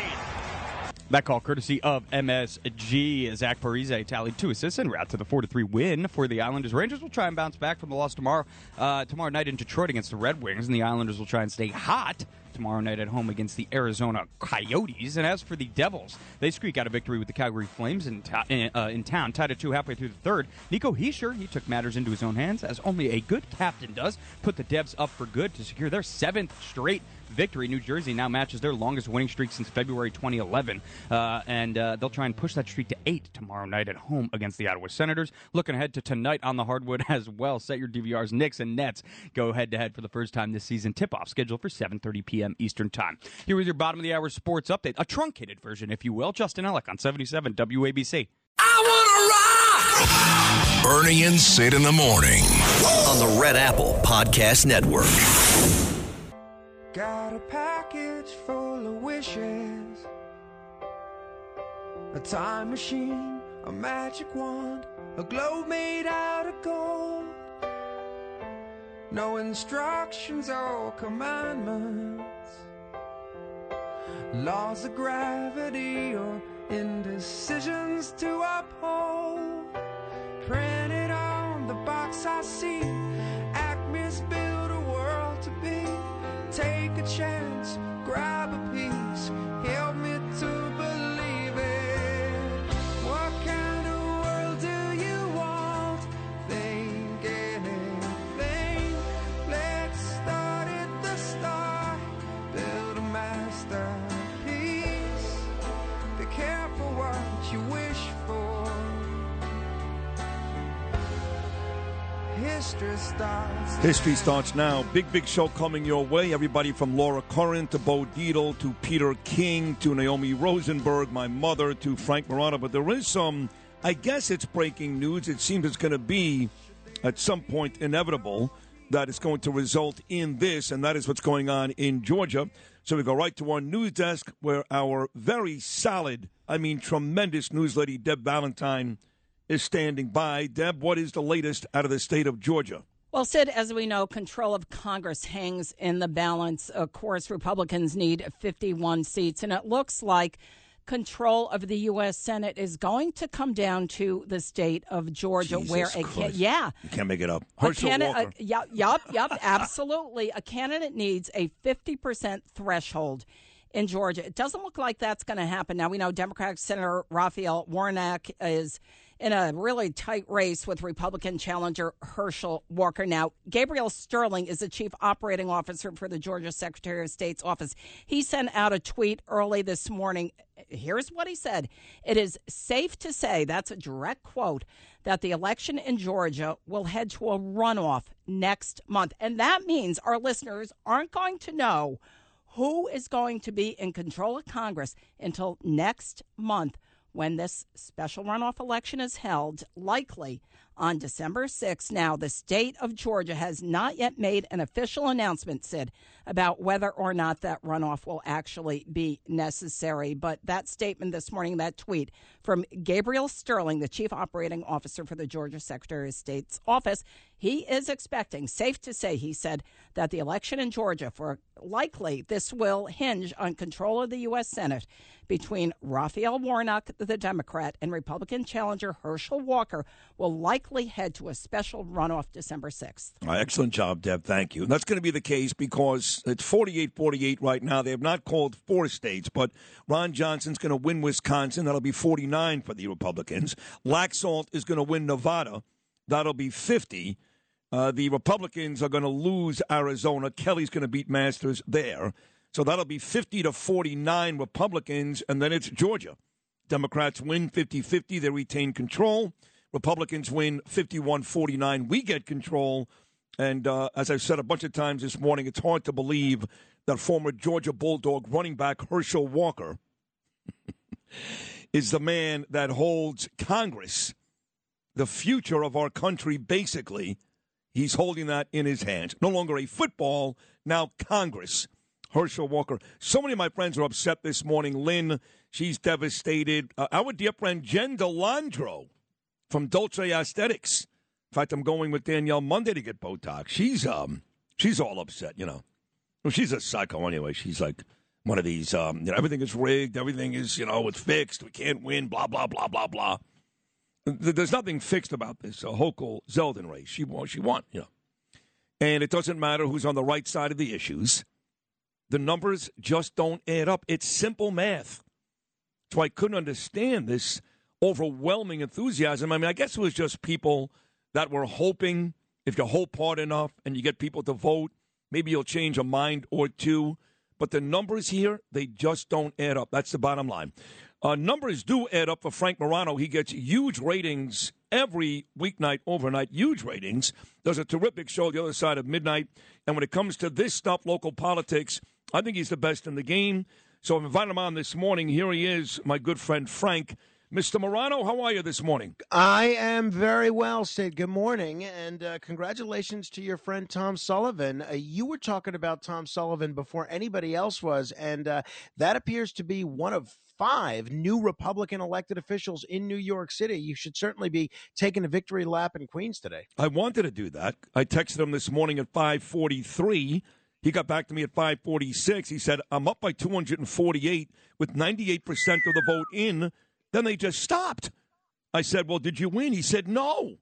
That call courtesy of MSG. Zach Parise tallied two assists and route to the 4 3 win for the Islanders. Rangers will try and bounce back from the loss tomorrow uh, tomorrow night in Detroit against the Red Wings, and the Islanders will try and stay hot tomorrow night at home against the Arizona Coyotes. And as for the Devils, they squeak out a victory with the Calgary Flames in, in, uh, in town, tied at two halfway through the third. Nico Hischier, he took matters into his own hands, as only a good captain does, put the Devs up for good to secure their seventh straight victory. New Jersey now matches their longest winning streak since February 2011, uh, and uh, they'll try and push that streak to eight tomorrow night at home against the Ottawa Senators. Looking ahead to tonight on the hardwood as well. Set your DVRs. Knicks and Nets go head to head for the first time this season. Tip off scheduled for 7:30 p.m. Eastern Time. Here is your bottom of the hour sports update, a truncated version, if you will. Justin Ellick on 77 WABC. I want to rock. Bernie and Sid in the morning on the Red Apple Podcast Network. Got a package full of wishes. A time machine, a magic wand, a globe made out of gold. No instructions or commandments. Laws of gravity or indecisions to uphold. Printed on the box I see. Chance, grab History starts. History starts now. Big, big show coming your way. Everybody from Laura Curran to Bo Dietl to Peter King to Naomi Rosenberg, my mother, to Frank Morano. But there is some, I guess it's breaking news. It seems it's going to be at some point inevitable that it's going to result in this, and that is what's going on in Georgia. So we go right to our news desk where our very solid, I mean tremendous news lady, Deb Valentine, is standing by. Deb, what is the latest out of the state of Georgia? Well, Sid, as we know, control of Congress hangs in the balance. Of course, Republicans need 51 seats, and it looks like control of the U.S. Senate is going to come down to the state of Georgia, Jesus where a ca- Christ. yeah. You can't make it up. A Herschel candidate, Walker. uh, yup, yup, yup, absolutely. A candidate needs a 50% threshold in Georgia. It doesn't look like that's going to happen. Now, we know Democratic Senator Raphael Warnock is in a really tight race with Republican challenger Herschel Walker. Now, Gabriel Sterling is the chief operating officer for the Georgia Secretary of State's office. He sent out a tweet early this morning. Here's what he said It is safe to say, that's a direct quote, that the election in Georgia will head to a runoff next month. And that means our listeners aren't going to know who is going to be in control of Congress until next month when this special runoff election is held, likely on December 6th. Now, the state of Georgia has not yet made an official announcement, Sid, about whether or not that runoff will actually be necessary. But that statement this morning, that tweet from Gabriel Sterling, the chief operating officer for the Georgia Secretary of State's office, he is expecting, safe to say, he said, that the election in Georgia, for likely this will hinge on control of the U.S. Senate between Raphael Warnock, the Democrat, and Republican challenger Herschel Walker, will likely head to a special runoff December 6th. Excellent job, Deb. Thank you. And that's going to be the case because it's 48 48 right now. They have not called four states, but Ron Johnson's going to win Wisconsin. That'll be 49 for the Republicans. Laxalt is going to win Nevada. That'll be 50. Uh, the Republicans are going to lose Arizona. Kelly's going to beat Masters there. So that'll be 50 to 49 Republicans, and then it's Georgia. Democrats win 50 50. They retain control. Republicans win 51 49. We get control. And uh, as I've said a bunch of times this morning, it's hard to believe that former Georgia Bulldog running back Herschel Walker is the man that holds Congress, the future of our country, basically. He's holding that in his hands. No longer a football, now Congress. Herschel Walker. So many of my friends are upset this morning. Lynn, she's devastated. Uh, our dear friend Jen Delandro from Dolce Aesthetics. In fact, I'm going with Danielle Monday to get Botox. She's um, she's all upset. You know, well, she's a psycho anyway. She's like one of these. Um, you know, everything is rigged. Everything is you know it's fixed. We can't win. Blah blah blah blah blah. There's nothing fixed about this uh, Hochul Zeldin race. She won. She won. You know, and it doesn't matter who's on the right side of the issues. The numbers just don't add up. It's simple math. So I couldn't understand this overwhelming enthusiasm. I mean, I guess it was just people that we're hoping if you hope hard enough and you get people to vote, maybe you'll change a mind or two. But the numbers here, they just don't add up. That's the bottom line. Uh, numbers do add up for Frank Morano. He gets huge ratings every weeknight, overnight, huge ratings. Does a terrific show the other side of midnight. And when it comes to this stuff, local politics, I think he's the best in the game. So I've invited him on this morning. Here he is, my good friend Frank. Mr. Morano, how are you this morning? I am very well, Sid. Good morning, and uh, congratulations to your friend Tom Sullivan. Uh, you were talking about Tom Sullivan before anybody else was, and uh, that appears to be one of five new Republican elected officials in New York City. You should certainly be taking a victory lap in Queens today. I wanted to do that. I texted him this morning at 543. He got back to me at 546. He said, I'm up by 248 with 98% of the vote in. Then they just stopped. I said, Well, did you win? He said, No.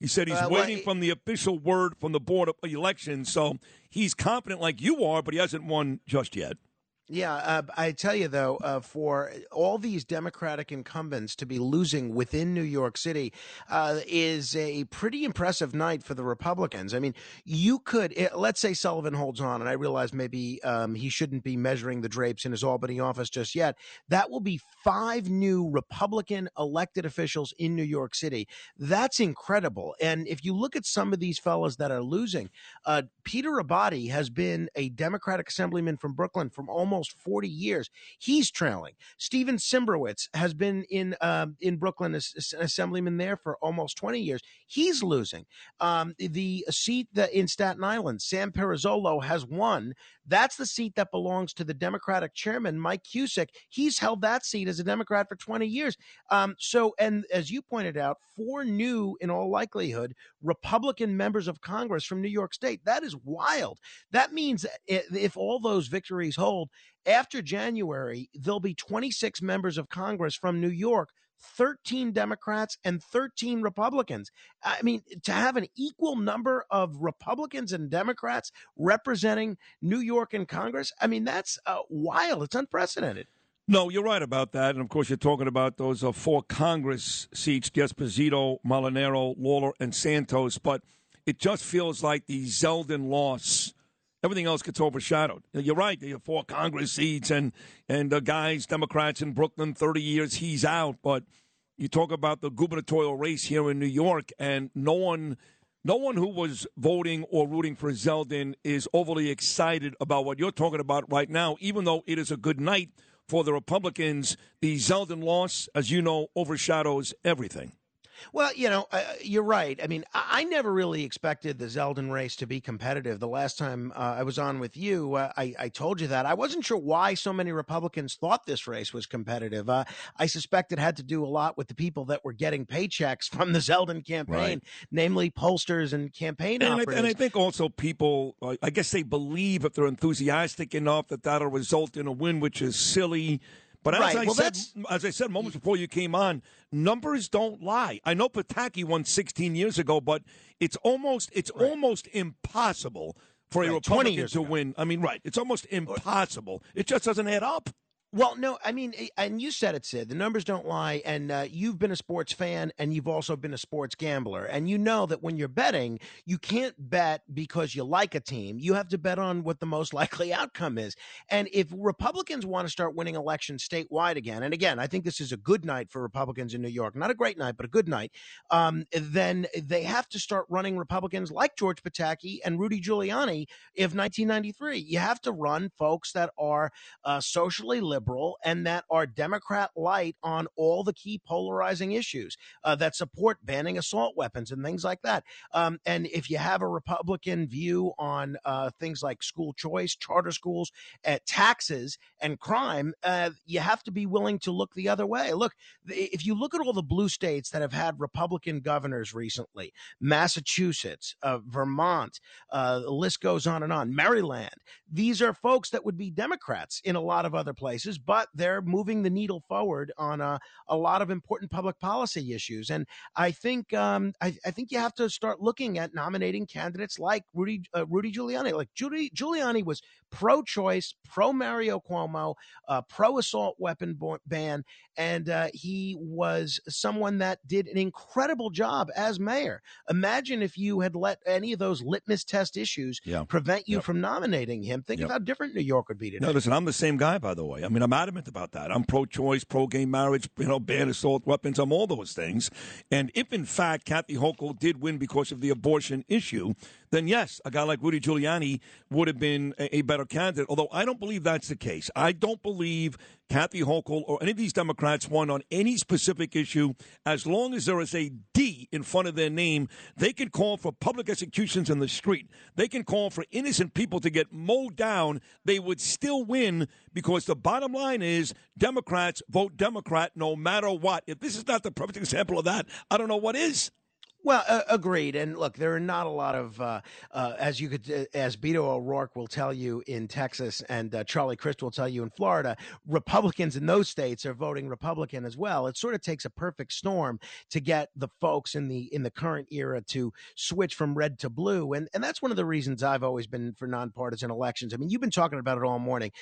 He said he's Uh, waiting he- from the official word from the Board of Elections. So he's confident like you are, but he hasn't won just yet. Yeah, uh, I tell you though, uh, for all these Democratic incumbents to be losing within New York City uh, is a pretty impressive night for the Republicans. I mean, you could eh, let's say Sullivan holds on, and I realize maybe um, he shouldn't be measuring the drapes in his Albany office just yet. That will be five new Republican elected officials in New York City. That's incredible. And if you look at some of these fellas that are losing, uh, Peter Abbate has been a Democratic assemblyman from Brooklyn from almost 40 years. He's trailing. Steven Cymbrowitz has been in um, in Brooklyn as, as an assemblyman there for almost 20 years. He's losing. Um, the seat that in Staten Island, Sam Pirozzolo has won. That's the seat that belongs to the Democratic chairman, Mike Cusick. He's held that seat as a Democrat for 20 years. Um, so, and as you pointed out, four new, in all likelihood, Republican members of Congress from New York State. That is wild. That means if all those victories hold, after January, there'll be 26 members of Congress from New York. 13 Democrats and 13 Republicans. I mean, to have an equal number of Republicans and Democrats representing New York in Congress, I mean, that's uh, wild. It's unprecedented. No, you're right about that. And of course, you're talking about those uh, four Congress seats Esposito, Molinaro, Lawler, and Santos. But it just feels like the Zeldin loss, everything else gets overshadowed. You're right. There are four Congress seats, and, and the guys, Democrats in Brooklyn, 30 years, he's out. But you talk about the gubernatorial race here in New York, and no one. No one who was voting or rooting for Zeldin is overly excited about what you're talking about right now, even though it is a good night for the Republicans. The Zeldin loss, as you know, overshadows everything. Well, you know, uh, you're right. I mean, I, I never really expected the Zeldin race to be competitive. The last time uh, I was on with you, uh, I, I told you that. I wasn't sure why so many Republicans thought this race was competitive. Uh, I suspect it had to do a lot with the people that were getting paychecks from the Zeldin campaign, Right. namely pollsters and campaign And I, operatives. and I think also people, uh, I guess they believe if they're enthusiastic enough that that'll result in a win, which is silly. But as Right. I Well, said, that's- as I said moments before you came on, numbers don't lie. I know Pataki won 16 years ago, but it's almost it's almost impossible for a Right, 20 Republican years to ago. win. I mean, right? It's almost impossible. It just doesn't add up. Well, no, I mean, eh, and you said it, Sid. The numbers don't lie, and uh, you've been a sports fan, and you've also been a sports gambler, and you know that when you're betting, you can't bet because you like a team. You have to bet on what the most likely outcome is. And if Republicans want to start winning elections statewide again, and again, I think this is a good night for Republicans in New York, not a great night, but a good night. Um, then they have to start running Republicans like George Pataki and Rudy Giuliani of 1993. You have to run folks that are uh, socially liberal and that are Democrat light on all the key polarizing issues uh, that support banning assault weapons and things like that. Um, and if you have a Republican view on uh, things like school choice, charter schools, uh, taxes, and crime, uh, you have to be willing to look the other way. Look, if you look at all the blue states that have had Republican governors recently, Massachusetts, uh, Vermont, uh, the list goes on and on, Maryland, these are folks that would be Democrats in a lot of other places, but they're moving the needle forward on a, a lot of important public policy issues. And I think um, I, I think you have to start looking at nominating candidates like Rudy uh, Rudy Giuliani. Like Judy, Giuliani was pro-choice, pro Mario Cuomo, uh, pro assault weapon ban, and uh, he was someone that did an incredible job as mayor. Imagine if you had let any of those litmus test issues Yeah. prevent you Yep. from nominating him. Think Yep. of how different New York would be today. No, listen, I'm the same guy, by the way. I mean, I'm adamant about that. I'm pro-choice, pro-gay marriage, you know, ban assault weapons. I'm all those things. And if, in fact, Kathy Hochul did win because of the abortion issue, then yes, a guy like Rudy Giuliani would have been a, a better candidate. Although I don't believe that's the case. I don't believe Kathy Hochul or any of these Democrats won on any specific issue. As long as there is a D in front of their name, they can call for public executions in the street. They can call for innocent people to get mowed down. They would still win because the bottom line is Democrats vote Democrat no matter what. If this is not the perfect example of that, I don't know what is. Well, uh, agreed. And look, there are not a lot of, uh, uh, as you could, uh, as Beto O'Rourke will tell you in Texas, and uh, Charlie Crist will tell you in Florida, Republicans in those states are voting Republican as well. It sort of takes a perfect storm to get the folks in the in the current era to switch from red to blue, and and that's one of the reasons I've always been for nonpartisan elections. I mean, you've been talking about it all morning.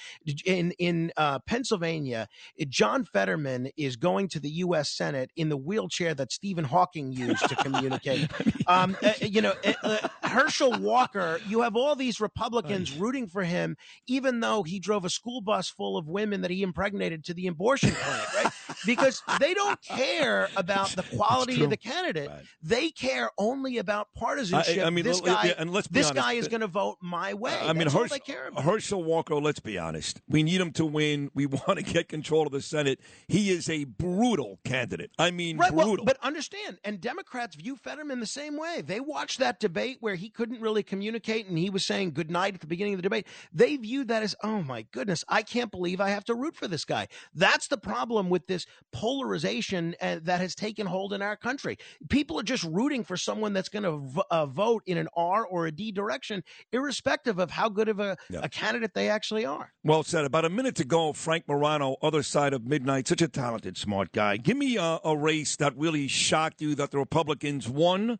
In in uh, Pennsylvania, John Fetterman is going to the U.S. Senate in the wheelchair that Stephen Hawking used to communicate. Um, uh, you know, uh, uh, Herschel Walker. You have all these Republicans rooting for him, even though he drove a school bus full of women that he impregnated to the abortion clinic, right? Because they don't care about the quality of the candidate. They care only about partisanship. I- I mean, this l- yeah, guy, and let's be this honest, guy is going to vote my way. I mean, That's Herschel, they care about. Herschel Walker, let's be honest. We need him to win. We want to get control of the Senate. He is a brutal candidate. I mean, Right, well, brutal. but understand, and Democrats view Fetterman the same way. They watched that debate where he couldn't really communicate and he was saying good night at the beginning of the debate. They viewed that as, oh my goodness, I can't believe I have to root for this guy. That's the problem with this polarization uh, that has taken hold in our country. People are just rooting for someone that's going to v- uh, vote in an R or a D direction, irrespective of how good of a, a candidate they actually are. Well said. About a minute to go, Frank Morano, other side of midnight, such a talented, smart guy. Give me a, a race that really shocked you that the Republicans won,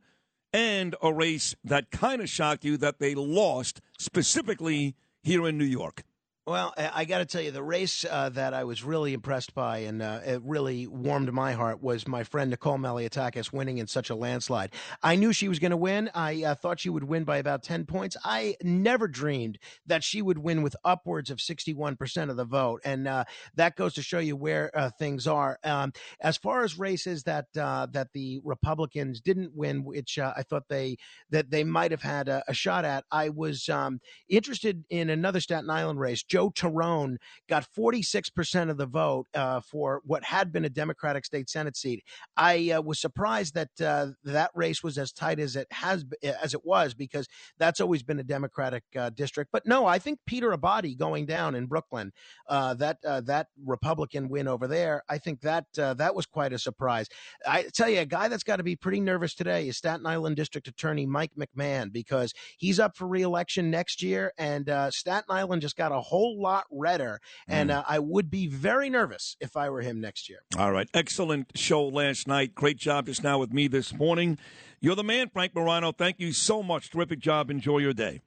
and a race that kind of shocked you that they lost, specifically here in New York. Well, I, got to tell you, the race uh, that I was really impressed by and uh, it really warmed my heart was my friend Nicole Malliotakis winning in such a landslide. I knew she was going to win. I uh, thought she would win by about 10 points. I never dreamed that she would win with upwards of 61% of the vote. And uh, that goes to show you where uh, things are. Um, as far as races that uh, that the Republicans didn't win, which I thought they that they might have had a, a shot at, I was um, interested in another Staten Island race. Joe Tirone got 46% of the vote uh, for what had been a Democratic state Senate seat. I uh, was surprised that uh, that race was as tight as it has as it was because that's always been a Democratic uh, district. But no, I think Peter Abbate going down in Brooklyn, uh, that uh, that Republican win over there, I think that that was quite a surprise. I tell you, a guy that's got to be pretty nervous today is Staten Island District Attorney Mike McMahon because he's up for reelection next year, and Staten Island just got a whole lot redder, and Mm. I would be very nervous if I were him next year. All right. Excellent show last night. Great job just now with me this morning. You're the man, Frank Morano. Thank you so much. Terrific job. Enjoy your day.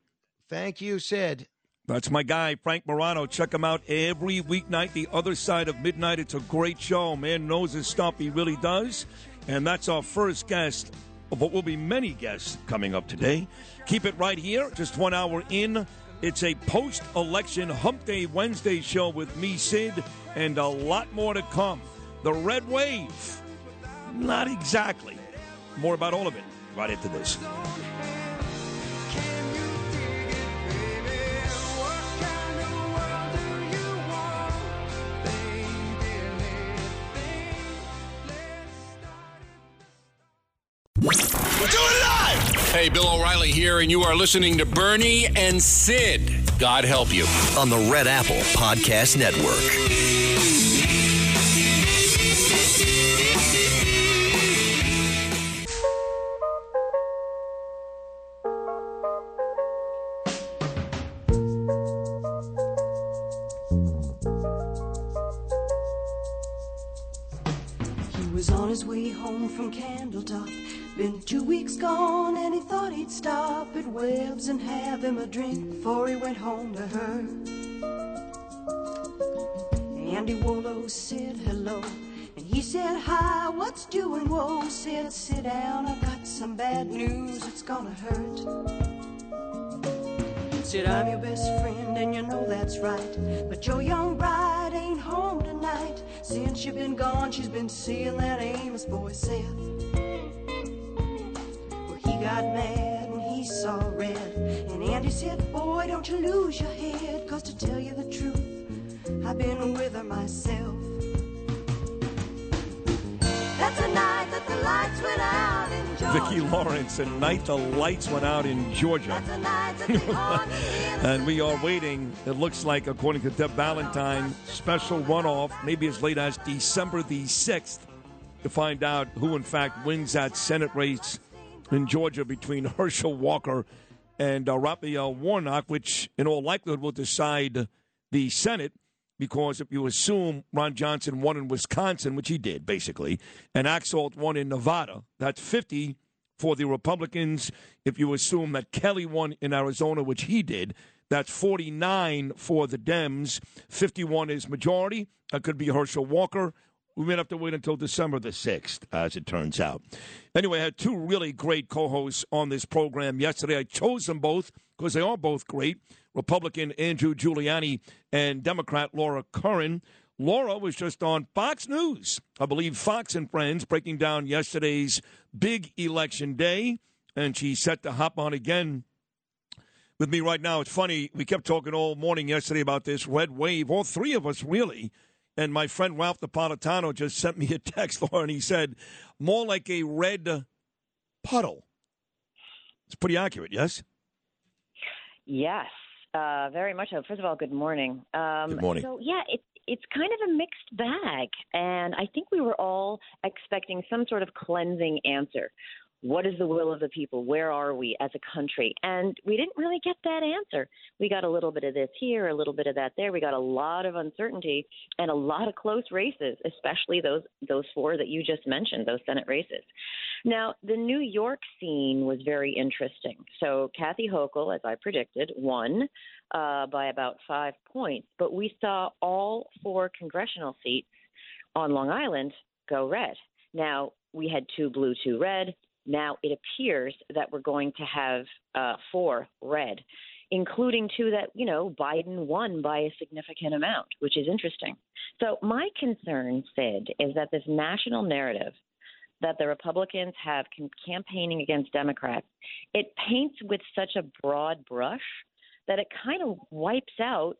Thank you, Sid. That's my guy, Frank Morano. Check him out every weeknight, the other side of midnight. It's a great show. Man knows his stuff. He really does. And that's our first guest of what will be many guests coming up today. Keep it right here. Just one hour in. It's a post election Hump Day Wednesday show with me, Sid, and a lot more to come. The Red Wave. Not exactly. More about all of it right after this. Live! Hey, Bill O'Reilly here, and you are listening to Bernie and Sid. God help you. On the Red Apple Podcast Network. Gone and he thought he'd stop at Webb's and have him a drink before he went home to her. Andy Wollo said hello and he said hi, what's doing? Whoa, said sit down, I've got some bad news, it's gonna hurt. Said I'm your best friend and you know that's right. But your young bride ain't home tonight. Since you've been gone, she's been seeing that Amos boy Seth. Got mad and he saw red. And Andy said, Boy, don't you lose your head. Cause to tell you the truth, I've been with her myself. That's a night that the lights went out in Georgia. Vicki Lawrence, and night the lights went out in Georgia. and we are waiting, it looks like, according to Deb Valentine, special runoff, maybe as late as December the 6th, to find out who, in fact, wins that Senate race in Georgia between Herschel Walker and uh, Raphael Warnock, which in all likelihood will decide the Senate. Because if you assume Ron Johnson won in Wisconsin, which he did basically, and Laxalt won in Nevada, that's 50 for the Republicans. If you assume that Kelly won in Arizona, which he did, that's 49 for the Dems. 51 is majority. That could be Herschel Walker. We may have to wait until December the 6th, as it turns out. Anyway, I had two really great co hosts on this program yesterday. I chose them both because they are both great Republican Andrew Giuliani and Democrat Laura Curran. Laura was just on Fox News, I believe Fox and Friends, breaking down yesterday's big election day, and she's set to hop on again with me right now. It's funny, we kept talking all morning yesterday about this red wave, all three of us really. And my friend Ralph Napolitano just sent me a text, Laura, and he said, more like a red puddle. It's pretty accurate, yes? Yes, uh, very much so. First of all, good morning. Um, Good morning. So yeah, it's it's kind of a mixed bag, and I think we were all expecting some sort of cleansing answer. What is the will of the people? Where are we as a country? And we didn't really get that answer. We got a little bit of this here, a little bit of that there. We got a lot of uncertainty and a lot of close races, especially those those four that you just mentioned, those Senate races. Now, the New York scene was very interesting. So Kathy Hochul, as I predicted, won uh, by about five points, but we saw all four congressional seats on Long Island go red. Now, we had two blue, two red. Now it appears that we're going to have uh, four red, including two that, you know, Biden won by a significant amount, which is interesting. So my concern, Sid, is that this national narrative that the Republicans have campaigning against Democrats, it paints with such a broad brush that it kind of wipes out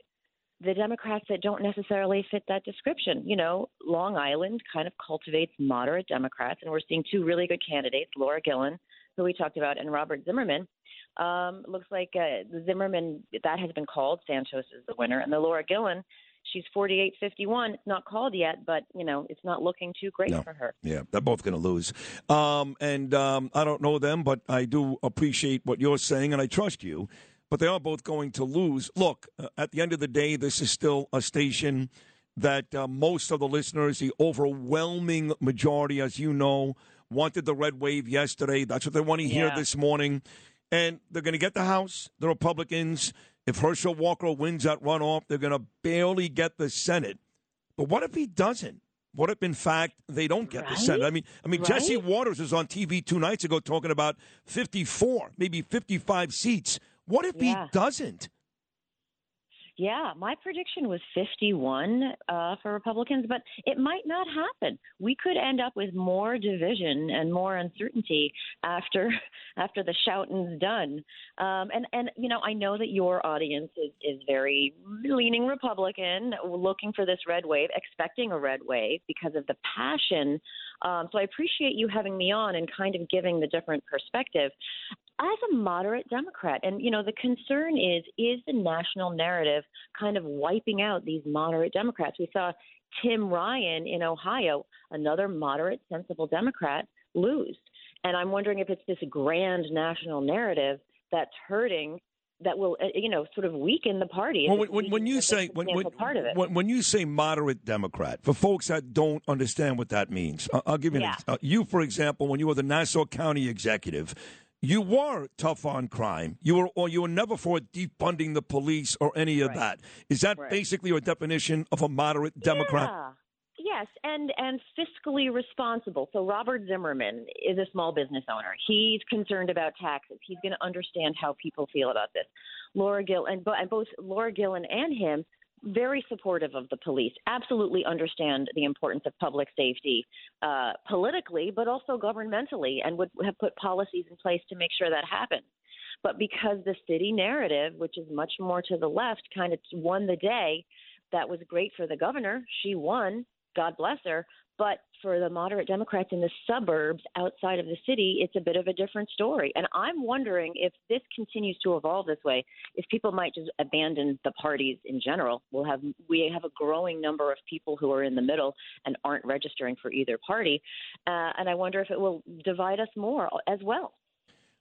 the Democrats that don't necessarily fit that description. You know, Long Island kind of cultivates moderate Democrats, and we're seeing two really good candidates, Laura Gillen, who we talked about, and Robert Zimmerman. Um, looks like uh, Zimmerman, that has been called. Santos is the winner. And the Laura Gillen, she's 48 51. It's not called yet, but, you know, it's not looking too great No. for her. Yeah, they're both going to lose. Um, and um, I don't know them, but I do appreciate what you're saying, and I trust you. But they are both going to lose. Look, uh, at the end of the day, this is still a station that uh, most of the listeners, the overwhelming majority, as you know, wanted the red wave yesterday. That's what they want to hear Yeah. this morning. And they're going to get the House, the Republicans. If Herschel Walker wins that runoff, they're going to barely get the Senate. But what if he doesn't? What if, in fact, they don't get the Senate? I mean, I mean, Jesse Watters was on TV two nights ago talking about fifty-four, maybe fifty-five seats. What if Yeah. he doesn't? Yeah, my prediction was 51 uh, for Republicans, but it might not happen. We could end up with more division and more uncertainty after after the shouting's done. Um, and and you know, I know that your audience is is very leaning Republican, looking for this red wave, expecting a red wave because of the passion. Um, so I appreciate you having me on and kind of giving the different perspective as a moderate Democrat, and you know, the concern is is the national narrative kind of wiping out these moderate Democrats. We saw Tim Ryan in Ohio, another moderate, sensible Democrat, lose, and I'm wondering if it's this grand national narrative that's hurting. That will, uh, you know, sort of weaken the party. Well, when, when, when you say when, when, part of it. when, when you say moderate Democrat, for folks that don't understand what that means, I'll, I'll give you an Yeah. ex- uh, you for example, when you were the Nassau County executive, you were tough on crime. You were or you were never for defunding the police or any of that. Is that Right. basically your definition of a moderate Democrat? Yeah. Yes, and and fiscally responsible. So Robert Zimmerman is a small business owner. He's concerned about taxes. He's going to understand how people feel about this. Laura Gillen, and both Laura Gillen and him very supportive of the police. Absolutely understand the importance of public safety uh, politically, but also governmentally, and would have put policies in place to make sure that happens. But because the city narrative, which is much more to the left, kind of won the day, that was great for the governor. She won. God bless her. But for the moderate Democrats in the suburbs outside of the city, it's a bit of a different story. And I'm wondering if this continues to evolve this way, if people might just abandon the parties in general. We'll have we have a growing number of people who are in the middle and aren't registering for either party, uh, and I wonder if it will divide us more as well.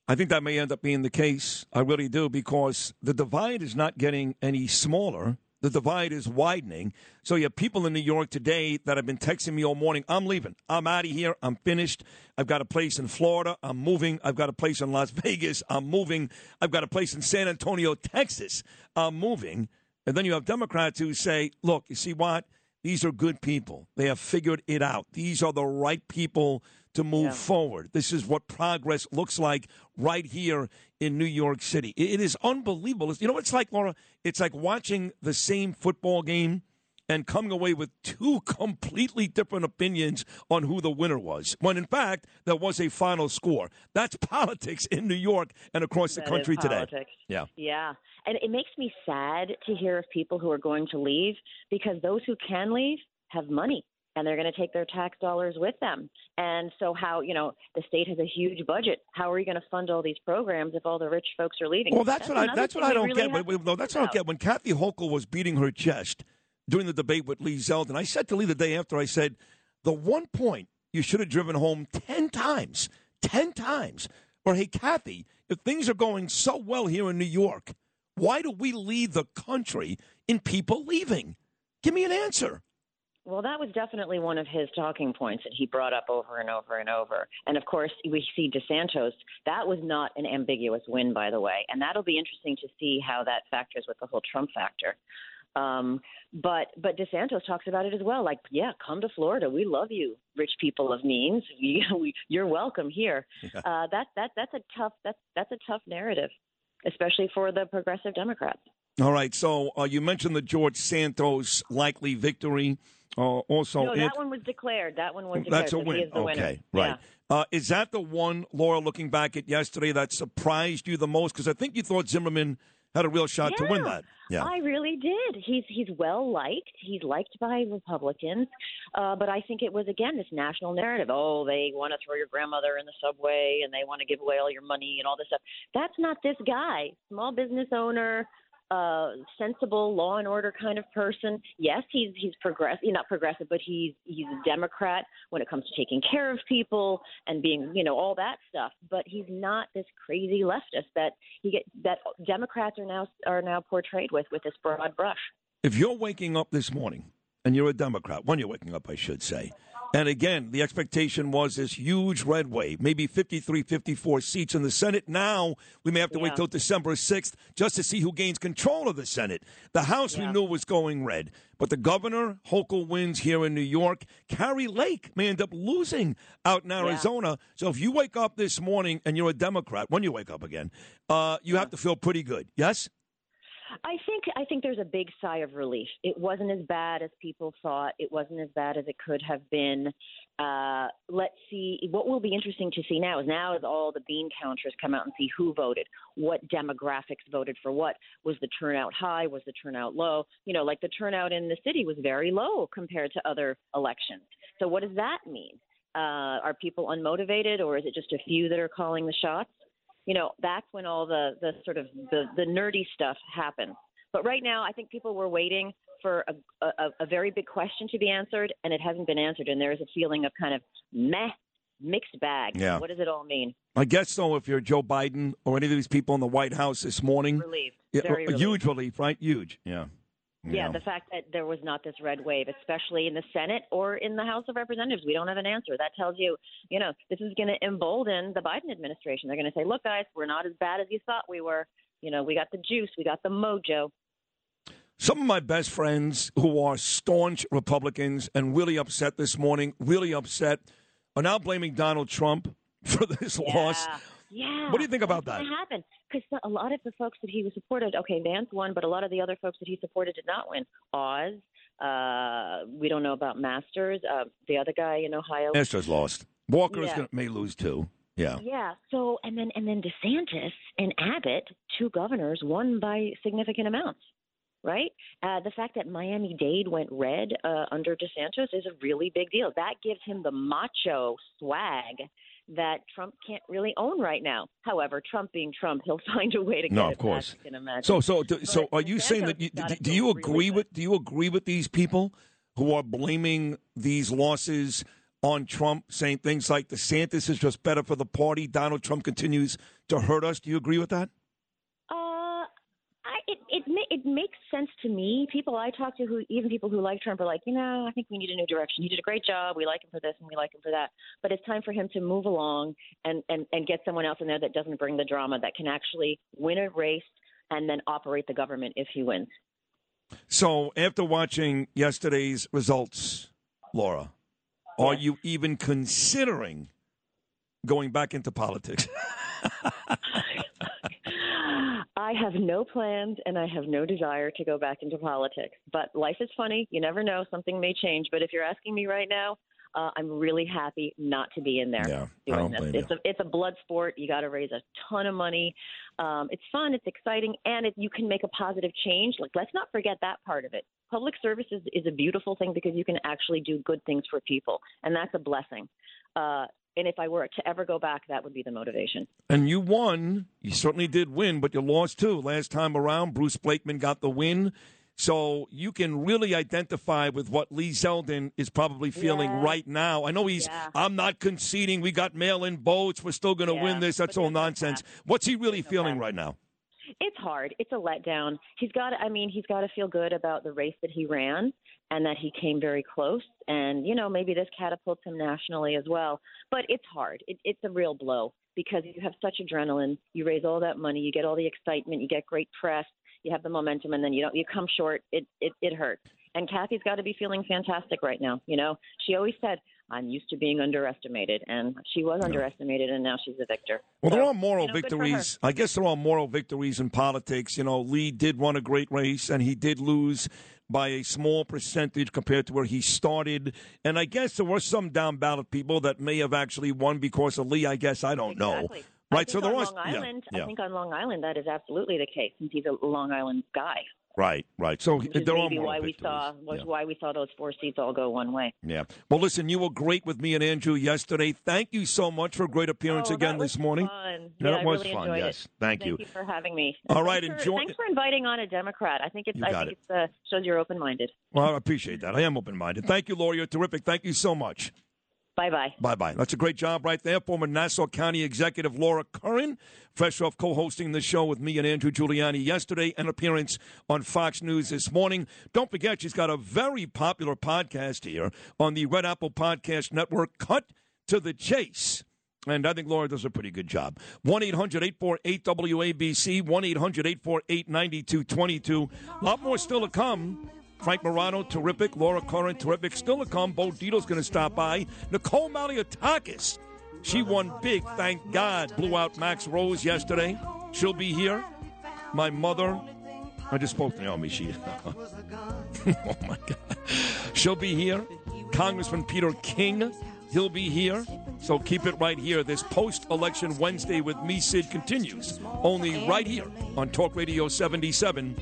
I think that may end up being the case. I really do because the divide is not getting any smaller. The divide is widening. So you have people in New York today that have been texting me all morning. I'm leaving. I'm out of here. I'm finished. I've got a place in Florida. I'm moving. I've got a place in Las Vegas. I'm moving. I've got a place in San Antonio, Texas. I'm moving. And then you have Democrats who say, look, you see what? These are good people. They have figured it out. These are the right people to move forward. This is what progress looks like right here in New York City. It is unbelievable. It's- You know what it's like, Laura? It's like watching the same football game and coming away with two completely different opinions on who the winner was. When in fact, there was a final score. That's politics in New York and across the country today. Yeah. Yeah. And it makes me sad to hear of people who are going to leave because those who can leave have money and they're going to take their tax dollars with them. And so, how, you know, the state has a huge budget. How are you going to fund all these programs if all the rich folks are leaving? Well, that's, what I that's what I don't really get. wait, no, that's what I don't get. When Kathy Hochul was beating her chest during the debate with Lee Zeldin, I said to Lee the day after, I said, the one point you should have driven home ten times, ten times. Or hey, Kathy, if things are going so well here in New York, why do we lead the country in people leaving? Give me an answer. Well, that was definitely one of his talking points that he brought up over and over and over. And of course, we see DeSantis. That was not an ambiguous win, by the way. And that'll be interesting to see how that factors with the whole Trump factor. Um, but but DeSantis talks about it as well. Like, yeah, come to Florida. We love you, rich people of means. You're welcome here. Uh, that that that's a tough that's that's a tough narrative, especially for the progressive Democrats. All right. So uh, you mentioned the George Santos likely victory. Uh, also, no, Ant- that one was declared. That one was declared. That's a win. the winner. Okay, right. Uh, is that the one, Laura, looking back at yesterday, that surprised you the most? Because I think you thought Zimmerman had a real shot to win that. Yeah. I really did. He's he's well liked. He's liked by Republicans, uh, but I think it was again this national narrative. Oh, they want to throw your grandmother in the subway, and they want to give away all your money and all this stuff. That's not this guy. Small business owner, sensible, law and order kind of person. Yes, he's he's progressive, not progressive, but he's he's a Democrat when it comes to taking care of people and being, you know, all that stuff. But he's not this crazy leftist that he get that Democrats are now are now portrayed with with this broad brush. if you're waking up this morning and you're a Democrat, when you're waking up, I should say, and again, the expectation was this huge red wave, maybe 53, 54 seats in the Senate. Now we may have to wait till December 6th just to see who gains control of the Senate. The House we knew was going red, but the governor, Hochul wins here in New York. Kari Lake may end up losing out in Arizona. So if you wake up this morning and you're a Democrat, when you wake up again, uh, you have to feel pretty good. Yes? I think I think there's a big sigh of relief. It wasn't as bad as people thought. It wasn't as bad as it could have been. Uh, let's see. What will be interesting to see now is now as all the bean counters come out and see who voted, what demographics voted for what. Was the turnout high? Was the turnout low? You know, like the turnout in the city was very low compared to other elections. So what does that mean? Uh, are people unmotivated, or is it just a few that are calling the shots? You know that's when all the the sort of the the nerdy stuff happens but right now i think people were waiting for a, a a very big question to be answered and it hasn't been answered and there is a feeling of kind of meh mixed bag Yeah. what does it all mean I guess so. If you're Joe Biden or any of these people in the White House this morning, Relieved. Yeah, Very a relieved. huge relief, right? Huge. Yeah. Yeah the fact that there was not this red wave especially in the senate or in the house of representatives we don't have an answer. That tells you you know this is going to embolden the biden administration. They're going to say look guys we're not as bad as you thought we were. You know we got the juice we got the mojo. Some of my best friends who are staunch Republicans and really upset this morning, really upset, are now blaming Donald Trump for this loss. Yeah. What do you think about that? Because a lot of the folks that he was supported, okay, Vance won, but a lot of the other folks that he supported did not win. Oz, uh, we don't know about Masters. Uh, the other guy in Ohio. Astros lost. Walker is Yeah. gonna, may lose too. Yeah. Yeah. So and then and then DeSantis and Abbott, two governors, won by significant amounts. Right. Uh, the fact that Miami Dade went red uh, under DeSantis is a really big deal. That gives him the macho swag that Trump can't really own right now. However, Trump being Trump, he'll find a way to get No, it No, of course. back, can imagine. So, so, do- so, are you saying that? You, do, do you really agree good. with? Do you agree with these people who are blaming these losses on Trump, saying things like DeSantis is just better for the party, Donald Trump continues to hurt us? Do you agree with that? It it it makes sense to me. People I talk to, who even people who like Trump, are like, you know, I think we need a new direction. He did a great job. We like him for this and we like him for that. But it's time for him to move along and and and get someone else in there that doesn't bring the drama, that can actually win a race and then operate the government if he wins. So, after watching yesterday's results, Laura, are you even considering going back into politics? I have no plans and I have no desire to go back into politics. But life is funny. You never know. Something may change. But if you're asking me right now, uh, I'm really happy not to be in there. Yeah, I don't this. blame It's a it's a blood sport. You got to raise a ton of money. Um, it's fun. It's exciting, and it, you can make a positive change. Like let's not forget that part of it. Public service is, is a beautiful thing because you can actually do good things for people, and that's a blessing. Uh, and if I were to ever go back, that would be the motivation. And you won. You certainly did win, but you lost too. Last time around, Bruce Blakeman got the win. So you can really identify with what Lee Zeldin is probably feeling Yeah. right now. I know he's, Yeah. I'm not conceding. We got mail in votes. We're still going to win this. That's all nonsense. What's he really feeling right now? It's hard. It's a letdown. He's got. to I mean, he's got to feel good about the race that he ran and that he came very close. And you know, maybe this catapults him nationally as well. But it's hard. It, it's a real blow because you have such adrenaline. You raise all that money. You get all the excitement. You get great press. You have the momentum, and then you don't. You come short. It it it hurts. And Kathy's got to be feeling fantastic right now. You know, she always said, "I'm used to being underestimated," and she was underestimated, and now she's a victor. Well, there So, are moral you know, good for her. victories. I guess there are moral victories in politics. You know, Lee did run a great race, and he did lose by a small percentage compared to where he started. And I guess there were some down ballot people that may have actually won because of Lee. I guess I don't know. I Right, so there on was- Long yeah, Island. yeah. I think on Long Island that is absolutely the case, since he's a Long Island guy. Right, right. So Which is there are maybe moral why we saw was Yeah. why we saw those four seats all go one way. Yeah. Well, listen, you were great with me and Andrew yesterday. Thank you so much for a great appearance Oh, again that this morning. Fun. Yeah, it I was really fun. enjoyed Yes. It. Thank you. Thank you for having me. All right, thanks for, enjoy- Thanks for inviting on a Democrat. I think it's. You I think it's uh, shows you're open minded. Well, I appreciate that. I am open minded. Thank you, Laura. You're terrific. Thank you so much. Bye bye. Bye bye. That's a great job right there. Former Nassau County Executive Laura Curran, fresh off co hosting the show with me and Andrew Giuliani yesterday, an appearance on Fox News this morning. Don't forget, she's got a very popular podcast here on the Red Apple Podcast Network, Cut to the Chase. And I think Laura does a pretty good job. 1 800 848 WABC, 1 800 848 9222. A lot more still to come. Frank Morano, terrific. Laura Curran, terrific. Still to come. Bo going to stop by. Nicole Malliotakis, she won big, thank God. Blew out Max Rose yesterday. She'll be here. My mother, I just spoke to Naomi. She, oh my God. She'll be here. Congressman Peter King, he'll be here. So keep it right here. This post election Wednesday with me, Sid, continues only right here on Talk Radio 77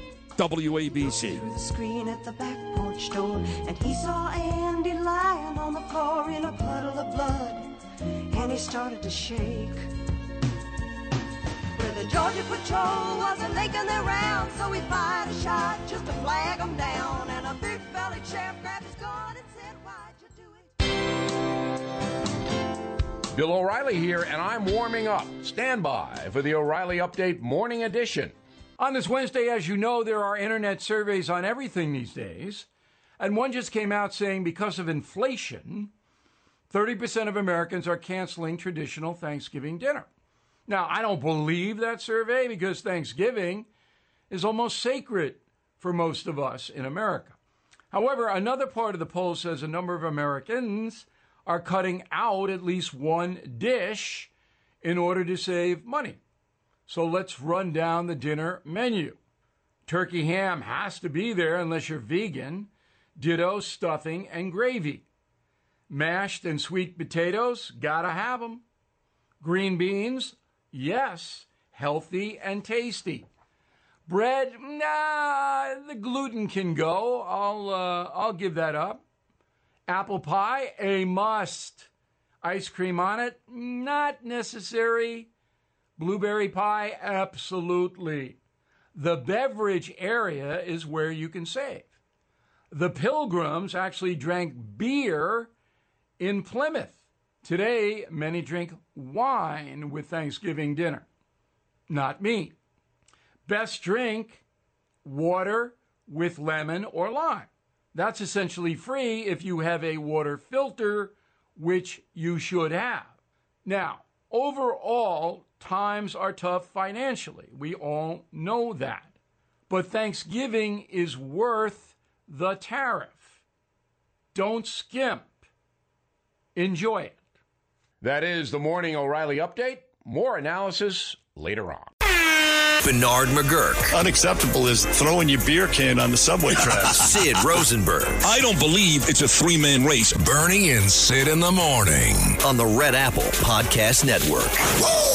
WABC. the screen at the back porch door, and he saw Andy lying on the floor in a puddle of blood, and he started to shake. Where the Georgia Patrol wasn't making their round, so he fired a shot just to flag 'em down, and a big bellied sheriff grabbed his gun and said, "Why'd you do it?" Bill O'Reilly here, and I'm warming up. Stand by for the O'Reilly Update Morning Edition. On this Wednesday, as you know, there are internet surveys on everything these days. And one just came out saying because of inflation, 30% of Americans are canceling traditional Thanksgiving dinner. Now, I don't believe that survey because Thanksgiving is almost sacred for most of us in America. However, another part of the poll says a number of Americans are cutting out at least one dish in order to save money. So let's run down the dinner menu. Turkey ham has to be there unless you're vegan. Ditto stuffing and gravy. Mashed and sweet potatoes, gotta have them. Green beans, yes, healthy and tasty. Bread, nah, the gluten can go. I'll uh, I'll give that up. Apple pie, a must. Ice cream on it, not necessary. Blueberry pie, absolutely. The beverage area is where you can save. The pilgrims actually drank beer in Plymouth. Today, many drink wine with Thanksgiving dinner. Not me. Best drink, water with lemon or lime. That's essentially free if you have a water filter, which you should have. Now, overall, times are tough financially. We all know that. But Thanksgiving is worth the tariff. Don't skimp. Enjoy it. That is the Morning O'Reilly Update. More analysis later on. Bernard McGurk. Unacceptable is throwing your beer can on the subway tracks. Sid Rosenberg. I don't believe it's a three man race. Bernie and Sid in the morning on the Red Apple Podcast Network. I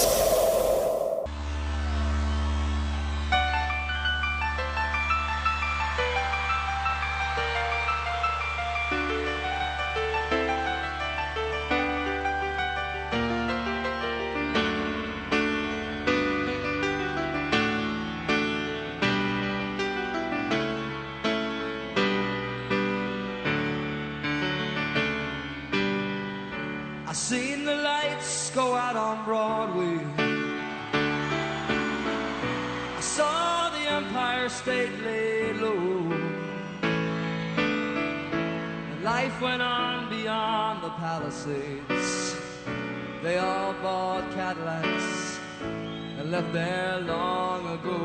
there long ago.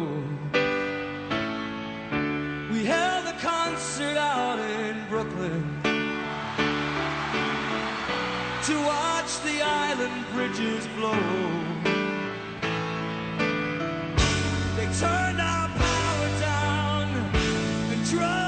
We held a concert out in Brooklyn to watch the island bridges blow. They turned our power down and drove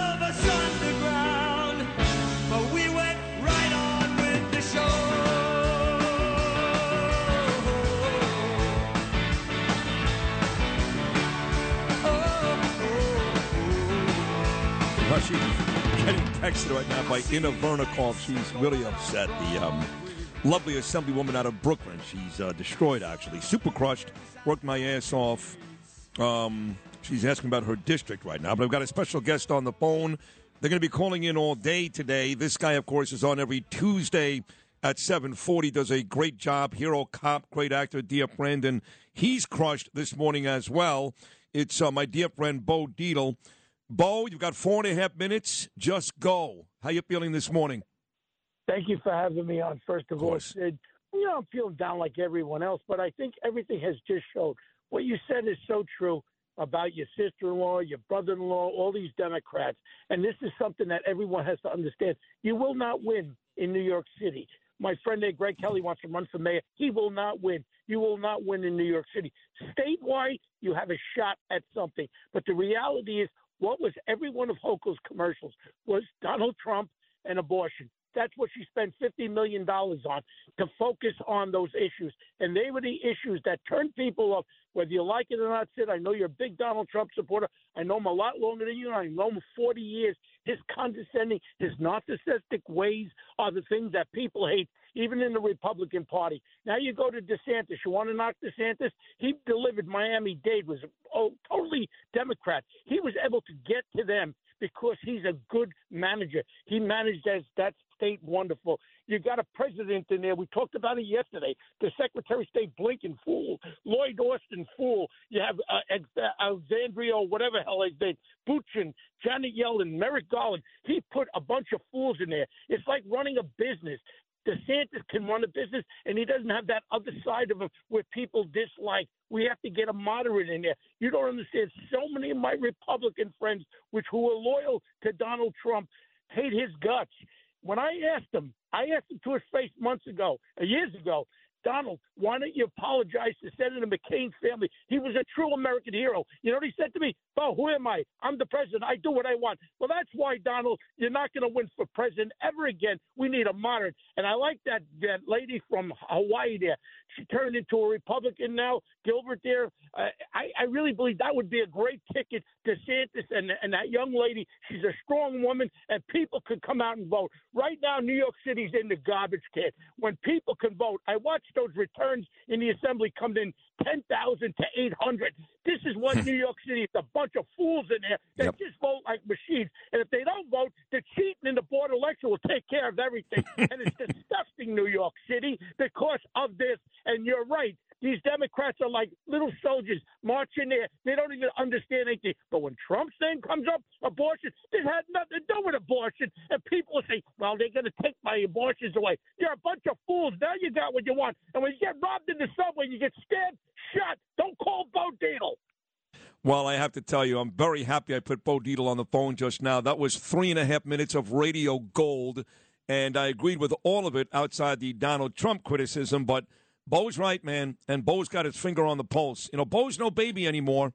she's getting texted right now by Inna Vernikov. She's really upset. The um, lovely assemblywoman out of Brooklyn. She's uh, destroyed, actually. Super crushed. Worked my ass off. Um, she's asking about her district right now. But I've got a special guest on the phone. They're going to be calling in all day today. This guy, of course, is on every Tuesday at 740. Does a great job. Hero cop, great actor, dear friend. And he's crushed this morning as well. It's uh, my dear friend, Bo Dietl. Bo, you've got four and a half minutes. Just go. How you feeling this morning? Thank you for having me on. First of, all, Sid, you know I'm feeling down like everyone else, but I think everything has just showed. What you said is so true about your sister-in-law, your brother-in-law, all these Democrats, and this is something that everyone has to understand. You will not win in New York City. My friend there, Greg Kelly, wants to run for mayor. He will not win. You will not win in New York City. Statewide, you have a shot at something. But the reality is, what was every one of Hochul's commercials was Donald Trump and abortion. That's what she spent $50 million on to focus on those issues. And they were the issues that turned people off, whether you like it or not, Sid. I know you're a big Donald Trump supporter. I know him a lot longer than you. I know him 40 years. His condescending, his narcissistic ways are the things that people hate, even in the Republican Party. Now you go to DeSantis. You want to knock DeSantis? He delivered Miami Dade, was oh, totally Democrat. He was able to get to them because he's a good manager. He managed as that state wonderful. You got a president in there. We talked about it yesterday. The Secretary of State Blinken fool, Lloyd Austin fool. You have uh, Alexandria, or whatever hell his name, Buchin, Janet Yellen, Merrick Garland. He put a bunch of fools in there. It's like running a business. DeSantis can run a business, and he doesn't have that other side of him where people dislike. We have to get a moderate in there. You don't understand. So many of my Republican friends, which who are loyal to Donald Trump, hate his guts. When I asked him, I asked him to his face months ago, uh, years ago, Donald, why don't you apologize to Senator McCain's family? He was a true American hero. You know what he said to me? Bo, who am I? I'm the president. I do what I want. Well, that's why, Donald, you're not going to win for president ever again. We need a moderate. And I like that, that lady from Hawaii there. She turned into a Republican now, Gilbert there. Uh, I, I really believe that would be a great ticket to DeSantis and, and that young lady. She's a strong woman, and people could come out and vote. Right now, New York City's in the garbage can. When people can vote, I watched those returns in the assembly come in 10,000 to 800. This is what New York City is a bunch of fools in there that just vote like machines. And if they don't vote, the cheating in the board election will take care of everything. and it's disgusting, New York City, because of this. And you're right. These Democrats are like little soldiers marching there. They don't even understand anything. But when Trump's name comes up, abortion, this had nothing to do with abortion. And people say, well, they're going to take my abortions away. You're a bunch of fools. Now you got what you want. And when you get robbed in the subway, you get stabbed, shot. Don't call Bo Dietl. Well, I have to tell you, I'm very happy I put Bo Dietl on the phone just now. That was three and a half minutes of radio gold, and I agreed with all of it outside the Donald Trump criticism. But Bo's right, man, and Bo's got his finger on the pulse. You know, Bo's no baby anymore.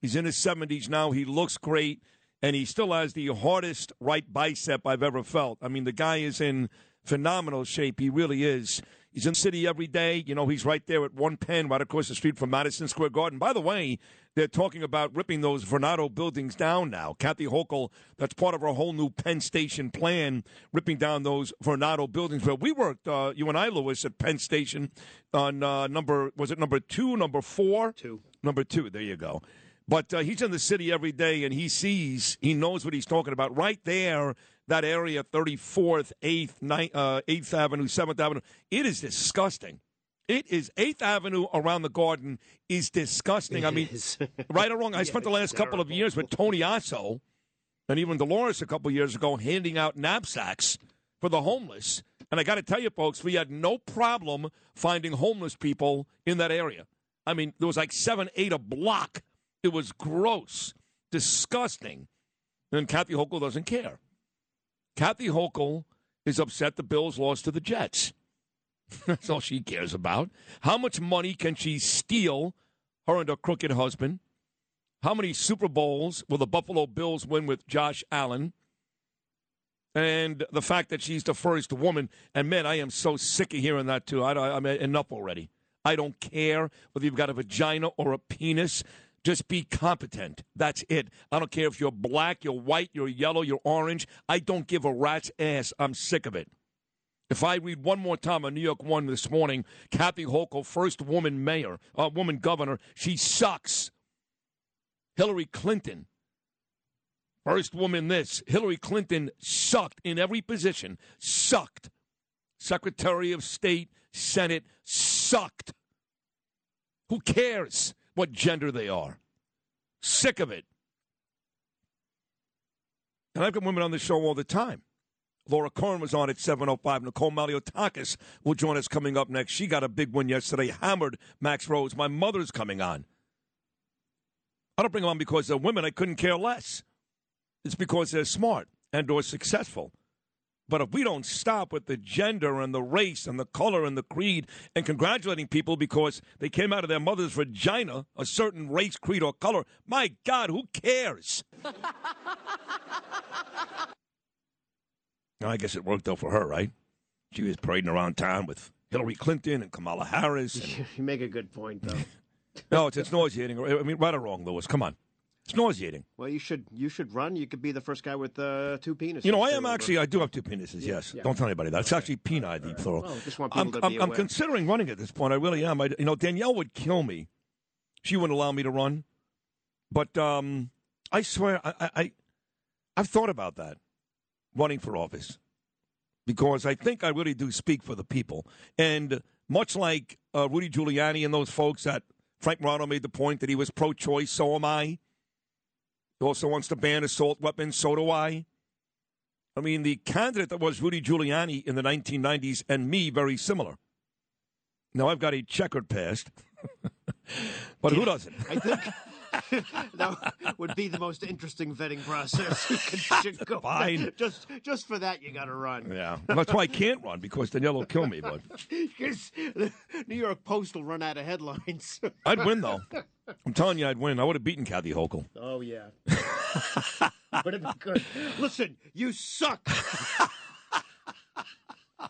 He's in his 70s now. He looks great, and he still has the hardest right bicep I've ever felt. I mean, the guy is in phenomenal shape. He really is. He's in the city every day. You know, he's right there at one pen, right across the street from Madison Square Garden. By the way, they're talking about ripping those Vornado buildings down now. Kathy Hochul, that's part of our whole new Penn Station plan, ripping down those Vornado buildings. But we worked, uh, you and I, Lewis, at Penn Station on uh, number, was it number two, number four? Two. Number two, there you go. But uh, he's in the city every day and he sees, he knows what he's talking about. Right there, that area, 34th, 8th, 9th, uh, 8th Avenue, 7th Avenue, it is disgusting. It is 8th Avenue around the garden is disgusting. It I mean, right or wrong, I Yeah, spent the last couple of years with Tony Asso and even Dolores a couple of years ago handing out knapsacks for the homeless. And I got to tell you, folks, we had no problem finding homeless people in that area. I mean, there was like seven, eight a block. It was gross, disgusting. And Kathy Hochul doesn't care. Kathy Hochul is upset the Bills lost to the Jets. That's all she cares about. How much money can she steal, her and her crooked husband? How many Super Bowls will the Buffalo Bills win with Josh Allen? And the fact that she's the first woman. And man, I am so sick of hearing that too. I, mean, enough already. I don't care whether you've got a vagina or a penis. Just be competent. That's it. I don't care if you're black, you're white, you're yellow, you're orange. I don't give a rat's ass. I'm sick of it. If I read one more time on New York One this morning, Kathy Hochul, first woman mayor, uh, woman governor, she sucks. Hillary Clinton, first woman this. Hillary Clinton sucked in every position, sucked. Secretary of State, Senate, sucked. Who cares what gender they are? Sick of it. And I've got women on the show all the time. Laura Curran was on at 7.05. Nicole Malliotakis will join us coming up next. She got a big win yesterday, hammered Max Rose. My mother's coming on. I don't bring them on because they're women. I couldn't care less. It's because they're smart and or successful. But if we don't stop with the gender and the race and the color and the creed and congratulating people because they came out of their mother's vagina, a certain race, creed, or color, my God, who cares? I guess it worked out for her, right? She was parading around town with Hillary Clinton and Kamala Harris. And, You make a good point, though. no, it's, it's nauseating. I mean, right or wrong, Lewis? Come on. It's nauseating. Well, you should you should run. You could be the first guy with uh, two penises. You know, I am actually, I do have two penises, yes. Yeah. Don't tell anybody that. It's actually peni, the plural. Well, just want I'm, people to I'm, be I'm considering running at this point. I really am. I, you know, Danielle would kill me. She wouldn't allow me to run. But um, I swear, I, I, I, I've thought about that, running for office, because I think I really do speak for the people. And much like uh, Rudy Giuliani and those folks that Frank Morano made the point that he was pro-choice, so am I. He also wants to ban assault weapons, so do I. I mean, the candidate that was Rudy Giuliani in the 1990s and me, very similar. Now, I've got a checkered past, but who doesn't? I think that would be the most interesting vetting process. You could, go Fine. Just just for that, you got to run. Yeah. That's why I can't run, because Danielle will kill me. But Because the New York Post will run out of headlines. I'd win, though. I'm telling you, I'd win. I would have beaten Kathy Hochul. Oh yeah. Would have been good. Listen, you suck.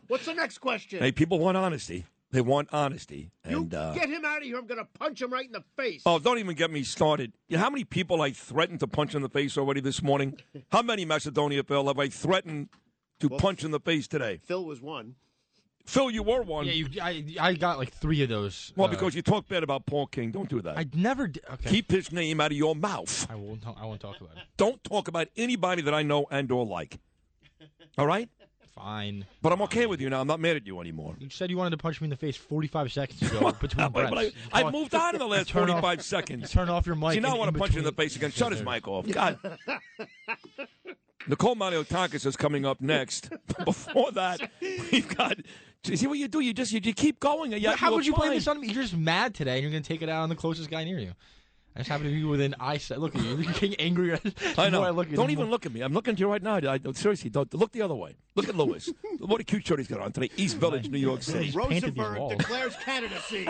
What's the next question? Hey, people want honesty. They want honesty. you And, uh, get him out of here. I'm going to punch him right in the face. Oh, don't even get me started. You know how many people I threatened to punch in the face already this morning? How many Macedonia, Phil, have I threatened to punch in the face today? Phil was one. Phil, you were one. Yeah, you, I, I got like three of those. Well, uh, because you talk bad about Paul King. Don't do that. I never did. Okay. Keep his name out of your mouth. I won't. talk- I won't talk about it. Don't talk about anybody that I know and or like. All right? Fine. But I'm okay with you now. I'm not mad at you anymore. You said you wanted to punch me in the face 45 seconds ago between But breaths. I, You I moved on in the last turn off- 45 seconds. turn off your mic See, now I want to punch you in the face again. Shut his mic off. God. Nicole Malliotakis is coming up next. Before that, we've got. See what you do? You just you, you keep going. Yeah, How would you blame this on me? You're just mad today, and you're going to take it out on the closest guy near you. I just happen to be within eyesight. Look at you. You're getting angrier. I know. I look at you, don't even more- look at me. I'm looking at you right now. I, seriously, don't look the other way. Look at Lewis. what a cute shirt he's got on today. East Village, New York City. Rosenberg declares candidacy.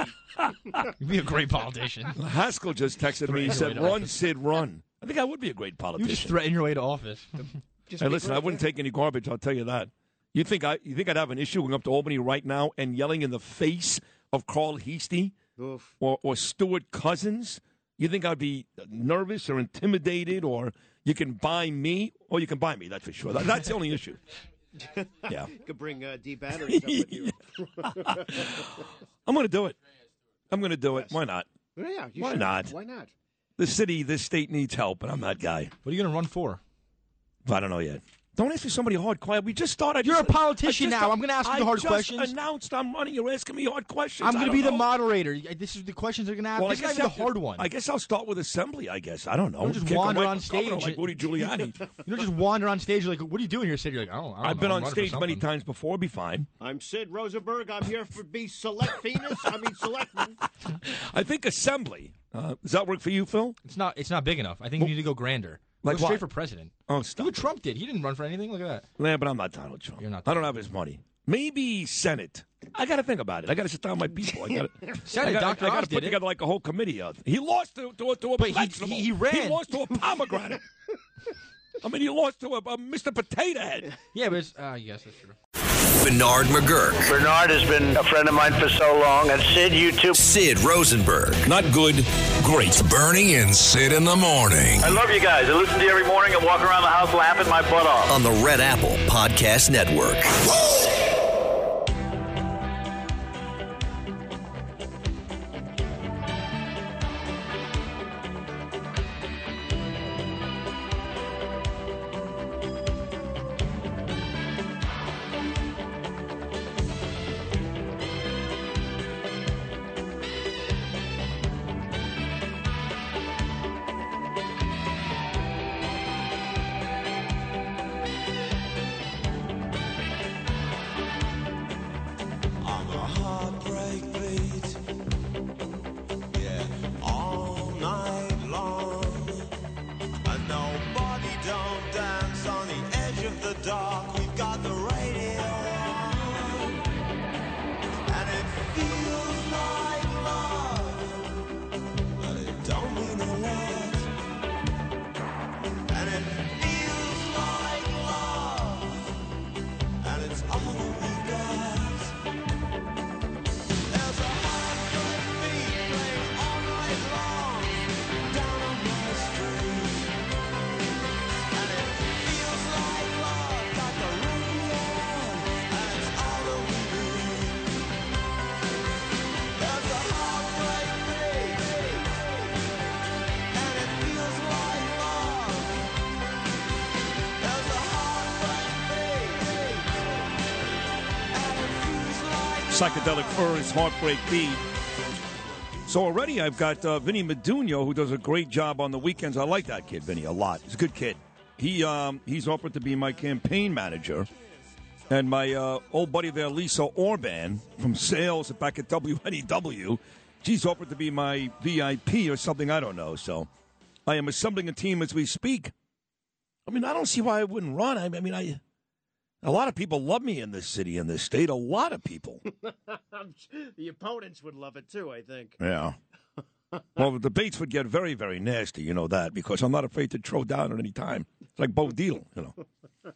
You'd be a great politician. Haskell just texted me. He said, your way to "Run, Sid, run." I think I would be a great politician. You politician. just threaten your way to office. hey, listen, I wouldn't take any garbage. I'll tell you that. You think I? You think I'd have an issue going up to Albany right now and yelling in the face of Carl Heastie Oof. or, or Stewart-Cousins? You think I'd be nervous or intimidated, or you can buy me, or you can buy me? That's for sure. That- that's the only issue. Yeah. You could bring uh, D batteries up with you. I'm going to do it. I'm going to do it. Why not? yeah, you Why should. not? Why not? The city, this state needs help, and I'm that guy. What are you going to run for? I don't know yet. Don't ask me somebody hard question. We just started. You're a politician now. I'm gonna ask you the hard I questions. just announced I'm running. You're asking me hard questions. I'm going to don't be the moderator. This is the questions they're going to ask. Well, I this is not guess even the hard one. I guess I'll start with assembly. I guess I don't know. You don't just Can't wander on stage. like Rudy Giuliani. you don't just wander on stage like, what are you doing here, Sid? You're like, I don't, I don't I've know. been I'm on stage many times before. Be fine. I'm Sid Rosenberg. I'm here for be select penis. I mean selectman. I think assembly. Uh, does that work for you, Phil? It's not. It's not big enough. I think you need to go grander. Like go straight for president. Oh, Look stop. what Trump did. He didn't run for anything. Look at that. Yeah, but I'm not Donald Trump. You're not I don't have his money. Maybe Senate. I got to think about it. I got to sit down with my people. I got Senate, I got Dr. I gotta did put it. together like a whole committee of. He lost to, to, to a But he- vegetable. he- he ran. He lost to a pomegranate. I mean, he lost to a, a Mr. Potato Head. Yeah, but it's, uh, yes, that's true. Bernard McGurk. Bernard has been a friend of mine for so long, and Sid, you too. Sid Rosenberg. Not good, great. Bernie and Sid in the morning I love you guys. I listen to you every morning and walk around the house laughing my butt off. on the Red Apple Podcast Network. I'm Psychedelic Furs, Heartbreak Beat. So already I've got uh, Vinny Medugno, who does a great job on the weekends. I like that kid, Vinny, a lot. He's a good kid. He um, he's offered to be my campaign manager, and my uh, old buddy there, Lisa Orban from sales back at WNEW, she's offered to be my VIP or something. I don't know. So I am assembling a team as we speak. I mean, I don't see why I wouldn't run. I mean, I a lot of people love me in this city, in this state. A lot of people. the opponents would love it too, I think. Yeah. well, the debates would get very, very nasty. You know that because I'm not afraid to throw down at any time. It's like Bo Dietl, you know.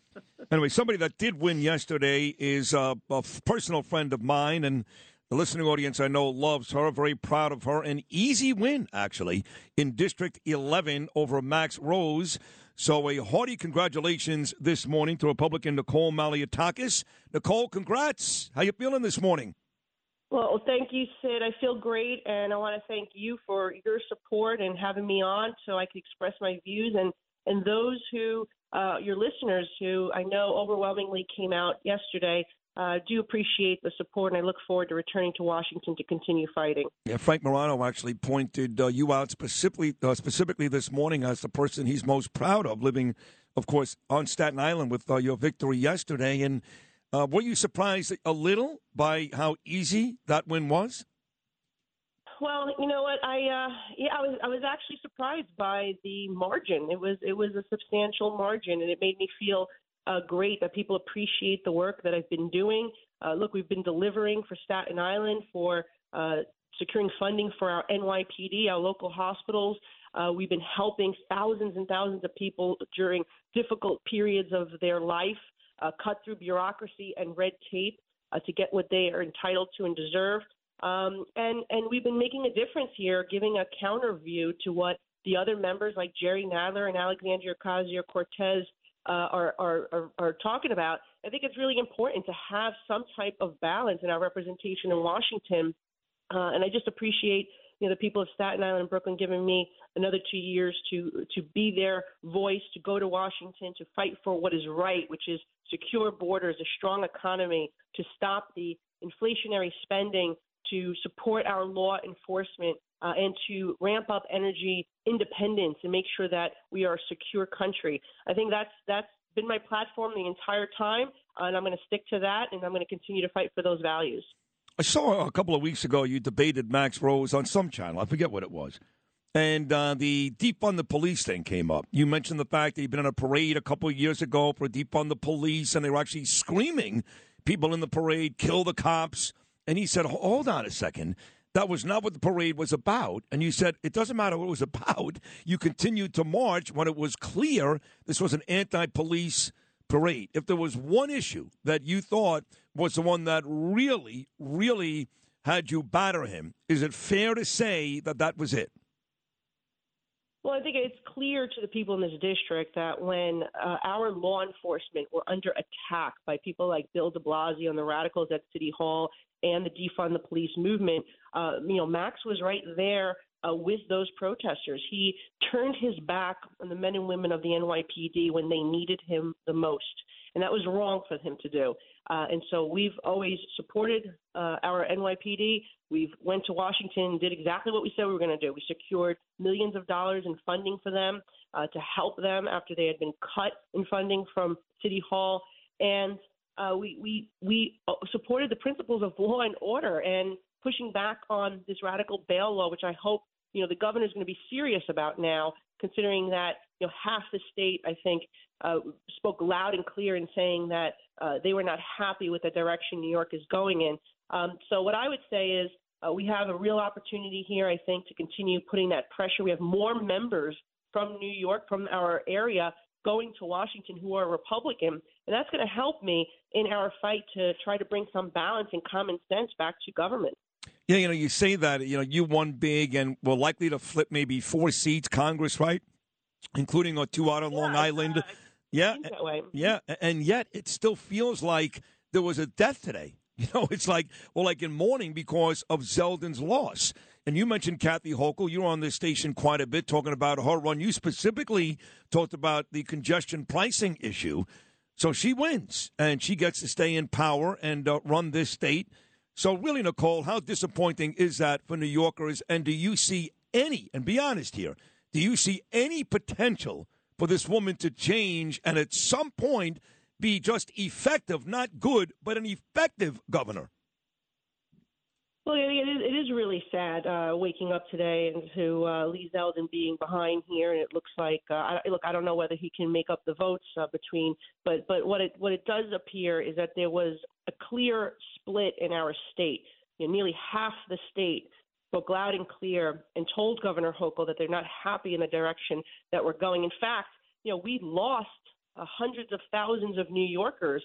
anyway, somebody that did win yesterday is uh, a f- personal friend of mine, and the listening audience I know loves her. Very proud of her. An easy win, actually, in District 11 over Max Rose. So a hearty congratulations this morning to Republican Nicole Malliotakis. Nicole, congrats. How you feeling this morning? Well, thank you, Sid. I feel great, and I want to thank you for your support and having me on so I could express my views. And and those who, uh, your listeners, who I know overwhelmingly came out yesterday, uh, do appreciate the support, and I look forward to returning to Washington to continue fighting. Yeah, Frank Morano actually pointed uh, you out specifically uh, specifically this morning as the person he's most proud of, living, of course, on Staten Island with uh, your victory yesterday. And uh, were you surprised a little by how easy that win was? Well, you know what? I uh, yeah, I was I was actually surprised by the margin. It was it was a substantial margin, and it made me feel uh, great that people appreciate the work that I've been doing. Uh, look, we've been delivering for Staten Island for uh, securing funding for our NYPD, our local hospitals. Uh, we've been helping thousands and thousands of people during difficult periods of their life, uh, cut through bureaucracy and red tape uh, to get what they are entitled to and deserve. Um, and and we've been making a difference here, giving a counter view to what the other members like Jerry Nadler and Alexandria Ocasio Cortez uh, are, are, are are talking about. I think it's really important to have some type of balance in our representation in Washington. Uh, and I just appreciate you know the people of Staten Island and Brooklyn giving me another two years to to be their voice, to go to Washington, to fight for what is right, which is secure borders, a strong economy, to stop the inflationary spending, to support our law enforcement, uh, and to ramp up energy independence and make sure that we are a secure country. I think that's that's been my platform the entire time, and I'm going to stick to that, and I'm going to continue to fight for those values. I saw a couple of weeks ago you debated Max Rose on some channel. I forget what it was. And uh, the defund the police thing came up. You mentioned the fact that you'd been in a parade a couple of years ago for defund the police, and they were actually screaming, people in the parade, kill the cops. And he said, hold on a second. That was not what the parade was about. And you said, it doesn't matter what it was about. You continued to march when it was clear this was an anti police parade, if there was one issue that you thought was the one that really, really had you batter him, is it fair to say that that was it? Well, I think it's clear to the people in this district that when uh, our law enforcement were under attack by people like Bill de Blasio and the radicals at City Hall and the defund the police movement, uh, you know, Max was right there uh, with those protesters. He turned his back on the men and women of the NYPD when they needed him the most, and that was wrong for him to do. Uh, and so we've always supported uh, our NYPD. We've went to Washington, did exactly what we said we were going to do. We secured millions of dollars in funding for them uh, to help them after they had been cut in funding from City Hall, and uh, we we we uh, supported the principles of law and order and pushing back on this radical bail law, which I hope you know the governor is going to be serious about now, considering that you know half the state I think uh, spoke loud and clear in saying that uh, they were not happy with the direction New York is going in. Um, so what I would say is uh, we have a real opportunity here, I think, to continue putting that pressure. We have more members from New York, from our area, going to Washington who are Republican, and that's going to help me in our fight to try to bring some balance and common sense back to government. Yeah, you know, you say that, you know, you won big and were likely to flip maybe four seats, Congress, right? Including or two out on Long Island. yeah. that way. Yeah. And yet it still feels like there was a death today. You know, it's like, well, like in mourning because of Zeldin's loss. And you mentioned Kathy Hochul. You were on this station quite a bit talking about her run. You specifically talked about the congestion pricing issue. So she wins and she gets to stay in power and uh, run this state. So, really, Nicole, how disappointing is that for New Yorkers? And do you see any, and be honest here, do you see any potential for this woman to change and at some point be just effective, not good, but an effective governor? Well, it is, it is really sad uh, waking up today and to uh, Lee Zeldin being behind here, and it looks like uh, I, look. I don't know whether he can make up the votes uh, between, but but what it what it does appear is that there was a clear split in our state. You know, nearly half the state spoke loud and clear and told Governor Hochul that they're not happy in the direction that we're going. In fact, you know, we lost uh, hundreds of thousands of New Yorkers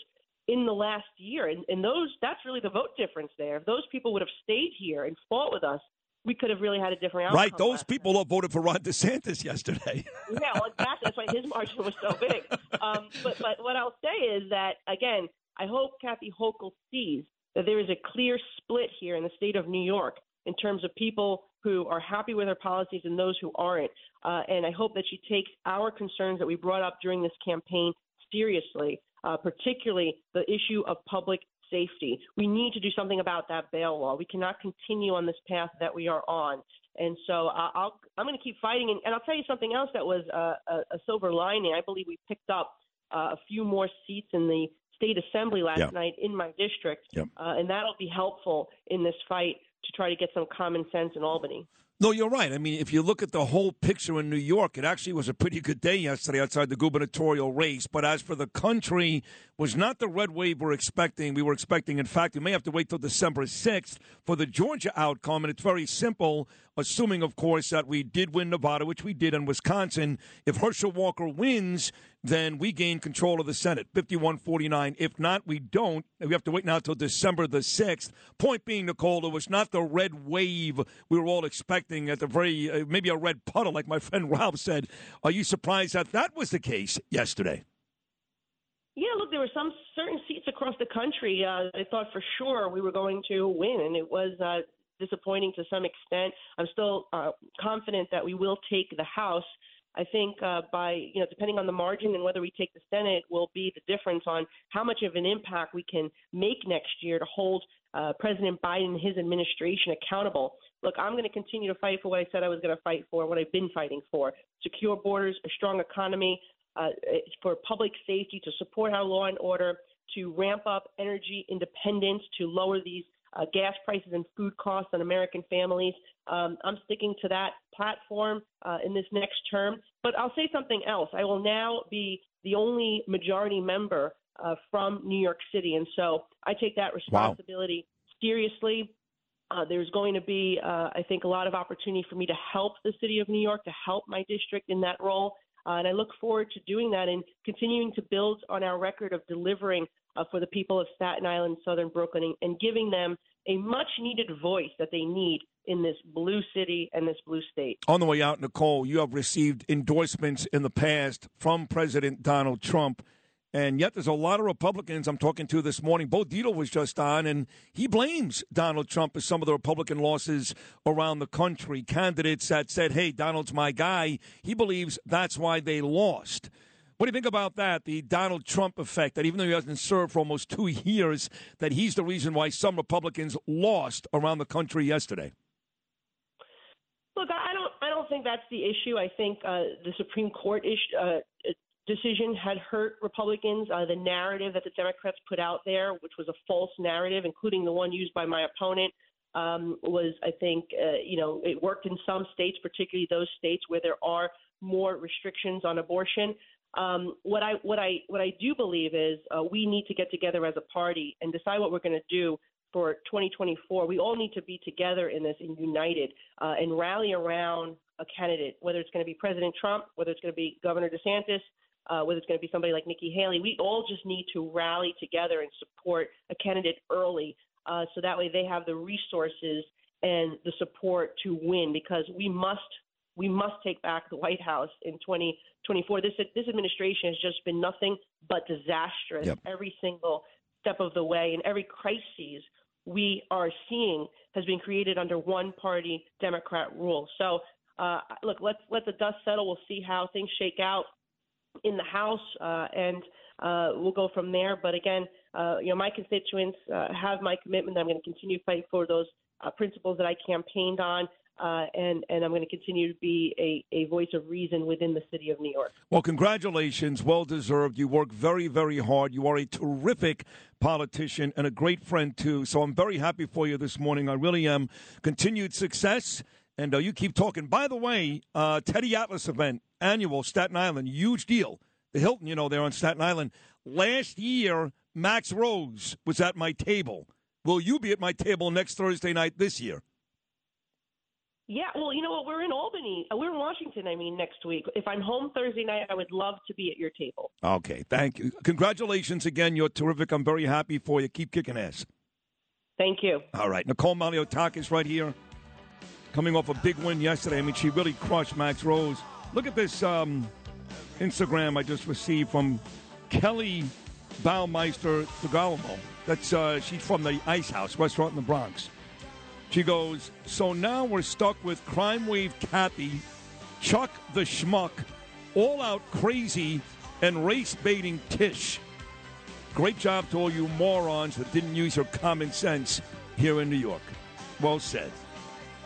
in the last year. And, and those that's really the vote difference there. If those people would have stayed here and fought with us, we could have really had a different outcome. Right. Those people that voted for Ron DeSantis yesterday. yeah, well, exactly. That's why his margin was so big. Um, but, but what I'll say is that, again, I hope Kathy Hochul sees that there is a clear split here in the state of New York in terms of people who are happy with her policies and those who aren't. Uh, and I hope that she takes our concerns that we brought up during this campaign seriously uh, particularly the issue of public safety. We need to do something about that bail law. We cannot continue on this path that we are on. And so uh, I'll, I'm going to keep fighting. And, and, I'll tell you something else that was uh, a, a, silver lining. I believe we picked up uh, a few more seats in the state assembly last Yeah. night in my district. Yep. Uh, and that'll be helpful in this fight to try to get some common sense in Albany. No, you're right. I mean, if you look at the whole picture in New York, it actually was a pretty good day yesterday outside the gubernatorial race. But as for the country, was not the red wave we're expecting. We were expecting, in fact, we may have to wait till December 6th for the Georgia outcome. And it's very simple, assuming, of course, that we did win Nevada, which we did in Wisconsin. If Herschel Walker wins, then we gain control of the Senate, 51 49. If not, we don't. We have to wait now until December the 6th. Point being, Nicole, it was not the red wave we were all expecting at the very, uh, maybe a red puddle, like my friend Ralph said. Are you surprised that that was the case yesterday? Yeah, look, there were some certain seats across the country. Uh, I thought for sure we were going to win, and it was uh, disappointing to some extent. I'm still uh, confident that we will take the House. I think uh, by you know depending on the margin and whether we take the Senate will be the difference on how much of an impact we can make next year to hold uh, President Biden and his administration accountable. Look, I'm going to continue to fight for what I said I was going to fight for, what I've been fighting for: secure borders, a strong economy, uh, for public safety, to support our law and order, to ramp up energy independence, to lower these uh, gas prices and food costs on American families. Um, I'm sticking to that platform uh, in this next term. But I'll say something else. I will now be the only majority member uh, from New York City, and so I take that responsibility seriously. Uh, there's going to be, uh, I think, a lot of opportunity for me to help the city of New York, to help my district in that role. Uh, and I look forward to doing that and continuing to build on our record of delivering uh, for the people of Staten Island, Southern Brooklyn, and, and giving them a much needed voice that they need in this blue city and this blue state. On the way out, Nicole, you have received endorsements in the past from President Donald Trump. And yet, there's a lot of Republicans I'm talking to this morning. Bo Dietl was just on, and he blames Donald Trump for some of the Republican losses around the country. Candidates that said, hey, Donald's my guy, he believes that's why they lost. What do you think about that, the Donald Trump effect, that even though he hasn't served for almost two years, that he's the reason why some Republicans lost around the country yesterday? Look, I don't. I don't think that's the issue. I think uh, the Supreme Court issue, uh, decision had hurt Republicans. Uh, the narrative that the Democrats put out there, which was a false narrative, including the one used by my opponent, um, was, I think, uh, you know, it worked in some states, particularly those states where there are more restrictions on abortion. Um, what I what I what I do believe is uh, we need to get together as a party and decide what we're going to do for 2024. We all need to be together in this and united uh, and rally around a candidate, whether it's going to be President Trump, whether it's going to be Governor DeSantis, uh, whether it's going to be somebody like Nikki Haley. We all just need to rally together and support a candidate early, uh, so that way they have the resources and the support to win. Because we must we must take back the White House in 2024. This this administration has just been nothing but disastrous Yep. every single step of the way, and every crisis we are seeing has been created under one party Democrat rule. So uh, look, let's let the dust settle. We'll see how things shake out in the House, uh, and uh, we'll go from there. But again, uh, you know, my constituents uh, have my commitment. that I'm going to continue to fight for those uh, principles that I campaigned on, uh, and and I'm going to continue to be a, a voice of reason within the city of New York. Well, congratulations. Well deserved. You work very, very hard. You are a terrific politician and a great friend, too. So I'm very happy for you this morning. I really am. Continued success. And uh, you keep talking. By the way, uh, Teddy Atlas event, annual, Staten Island, huge deal. The Hilton, you know, there on Staten Island. Last year, Max Rose was at my table. Will you be at my table next Thursday night this year? Yeah, well, you know what? We're in Albany. Uh, We're in Washington. I mean, next week. If I'm home Thursday night, I would love to be at your table. Okay, thank you. Congratulations again. You're terrific. I'm very happy for you. Keep kicking ass. Thank you. All right, Nicole Malliotakis right here, coming off a big win yesterday. I mean, she really crushed Max Rose. Look at this um, Instagram I just received from Kelly Baumeister Tagalamo. That's uh, she's from the Ice House restaurant in the Bronx. She goes, so now we're stuck with crime wave Kathy, Chuck the schmuck, all out crazy, and race baiting Tish. Great job to all you morons that didn't use your common sense here in New York. Well said.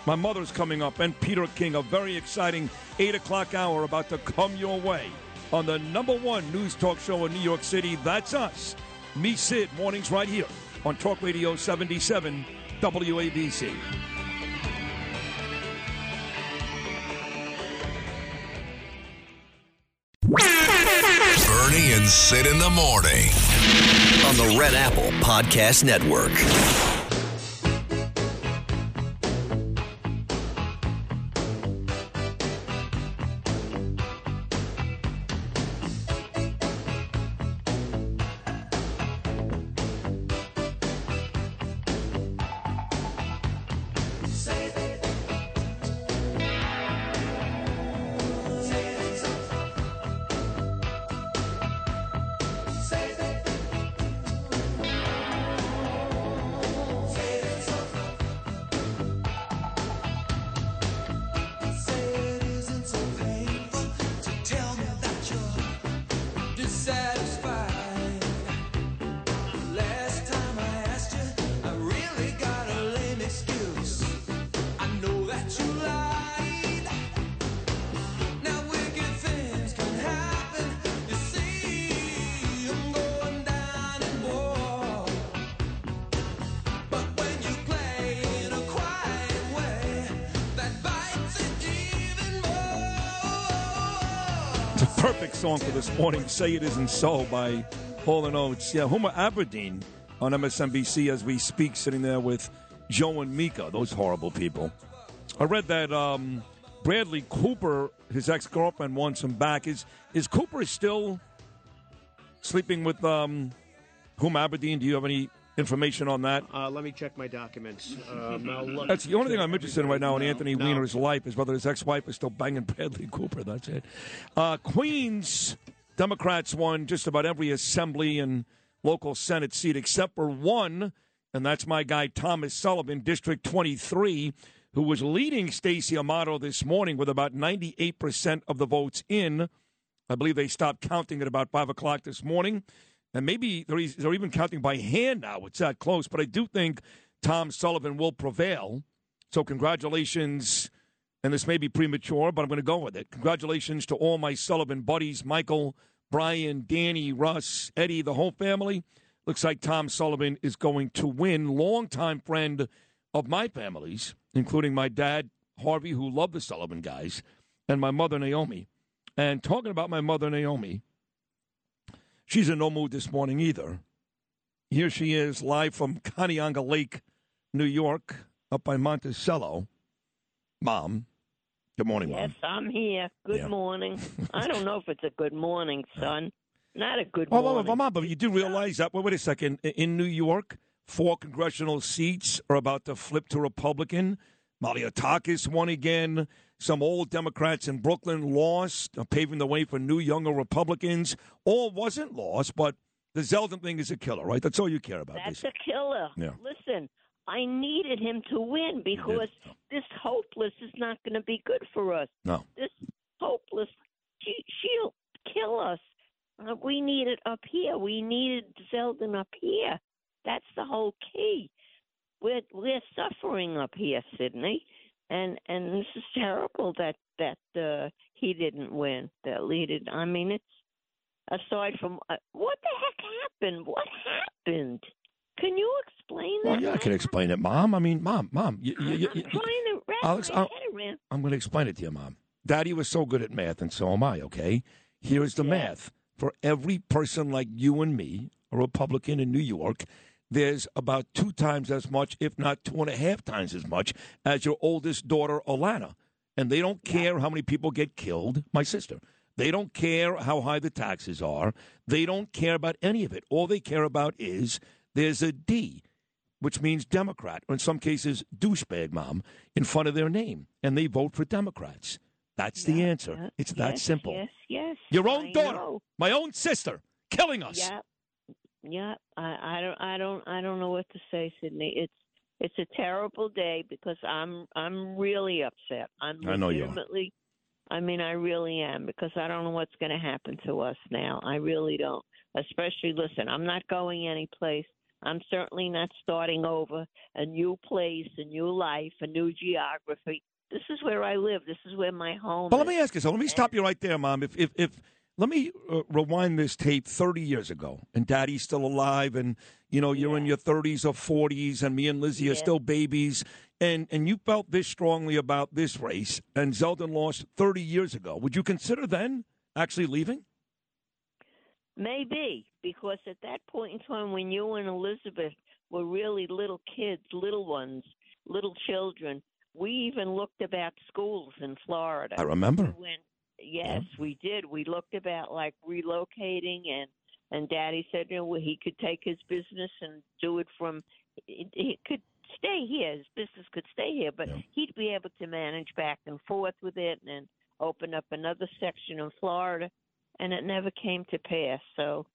My mother's coming up, and Peter King, a very exciting 8 o'clock hour about to come your way on the number one news talk show in New York City. That's us. Me, Sid, mornings right here on Talk Radio 77 WABC. Bernie and Sid in the morning on the Red Apple Podcast Network. This morning. Say It Isn't So by Hall and Oates. Yeah, Huma Abedin on MSNBC as we speak, sitting there with Joe and Mika, those horrible people. I read that um, Bradley Cooper, his ex girlfriend, wants him back. Is is Cooper still sleeping with um, Huma Abedin? Do you have any information on that? Uh, let me check my documents. Um, That's the only thing I'm interested in right now in Anthony no. Weiner's life is whether his ex-wife is still banging Bradley Cooper. That's it. Uh, Queens Democrats won just about every assembly and local Senate seat except for one, and that's my guy Thomas Sullivan, District 23, who was leading Stacey Amato this morning with about 98% of the votes in. I believe they stopped counting at about 5 o'clock this morning. And maybe they're, they're even counting by hand now. It's that close. But I do think Tom Sullivan will prevail. So, congratulations. And this may be premature, but I'm going to go with it. Congratulations to all my Sullivan buddies Michael, Brian, Danny, Russ, Eddie, the whole family. Looks like Tom Sullivan is going to win. Longtime friend of my family's, including my dad, Harvey, who loved the Sullivan guys, and my mother, Naomi. And talking about my mother, Naomi, she's in no mood this morning either. Here she is, live from Kiamesha Lake, New York, up by Monticello. Mom, good morning, Yes, I'm here. Good Yeah. morning. I don't know if it's a good morning, son. Not a good Oh, well, morning. well, Mom, but you do realize that. Wait, wait a second. I- In New York, four congressional seats are about to flip to Republican. Malliotakis won again. Some old Democrats in Brooklyn lost, uh, paving the way for new, younger Republicans. All wasn't lost, but the Zeldin thing is a killer, right? That's all you care about. That's a killer. Yeah. Listen, I needed him to win because this hopeless is not going to be good for us. No. This hopeless, she, she'll kill us. Uh, we need it up here. We needed Zeldin up here. That's the whole key. We're we're suffering up here, Sydney, and and this is terrible that that uh, he didn't win. That leaded. I mean, it's aside from uh, what the heck happened. What happened? Can you explain that? Well, yeah, I can explain it, Mom. I mean, Mom, Mom. You, you, you, I'm trying to wrap Alex, my I'll- head around. I'm going to explain it to you, Mom. Daddy was so good at math, and so am I, okay? Here's the math. For every person like you and me, a Republican in New York, there's about two times as much, if not two and a half times as much, as your oldest daughter, Alana. And they don't care how many people get killed, my sister. They don't care how high the taxes are. They don't care about any of it. All they care about is there's a D which means Democrat, or in some cases, douchebag mom, in front of their name, and they vote for Democrats. That's the answer. it's that simple. Yes, yes. Your own I daughter, know. my own sister, killing us. Yeah, yeah. I, I don't, I don't, I don't know what to say, Sydney. It's, it's a terrible day because I'm, I'm really upset. I'm I know you are. I mean, I really am because I don't know what's going to happen to us now. I really don't. Especially, listen, I'm not going anyplace. I'm certainly not starting over a new place, a new life, a new geography. This is where I live. This is where my home But is. let me ask you something. Let me stop you right there, Mom. If if if let me uh, rewind this tape 30 years ago, and Daddy's still alive, and you know you're in your 30s or 40s, and me and Lizzie are still babies, and and you felt this strongly about this race, and Zeldin lost 30 years ago. Would you consider then actually leaving? Maybe because at that point in time, when you and Elizabeth were really little kids, little ones, little children, we even looked about schools in Florida. I remember. We went, yes, we did. We looked about like relocating, and and Daddy said, you know, he could take his business and do it from. He he could stay here. His business could stay here, but he'd be able to manage back and forth with it and open up another section in Florida and it never came to pass. So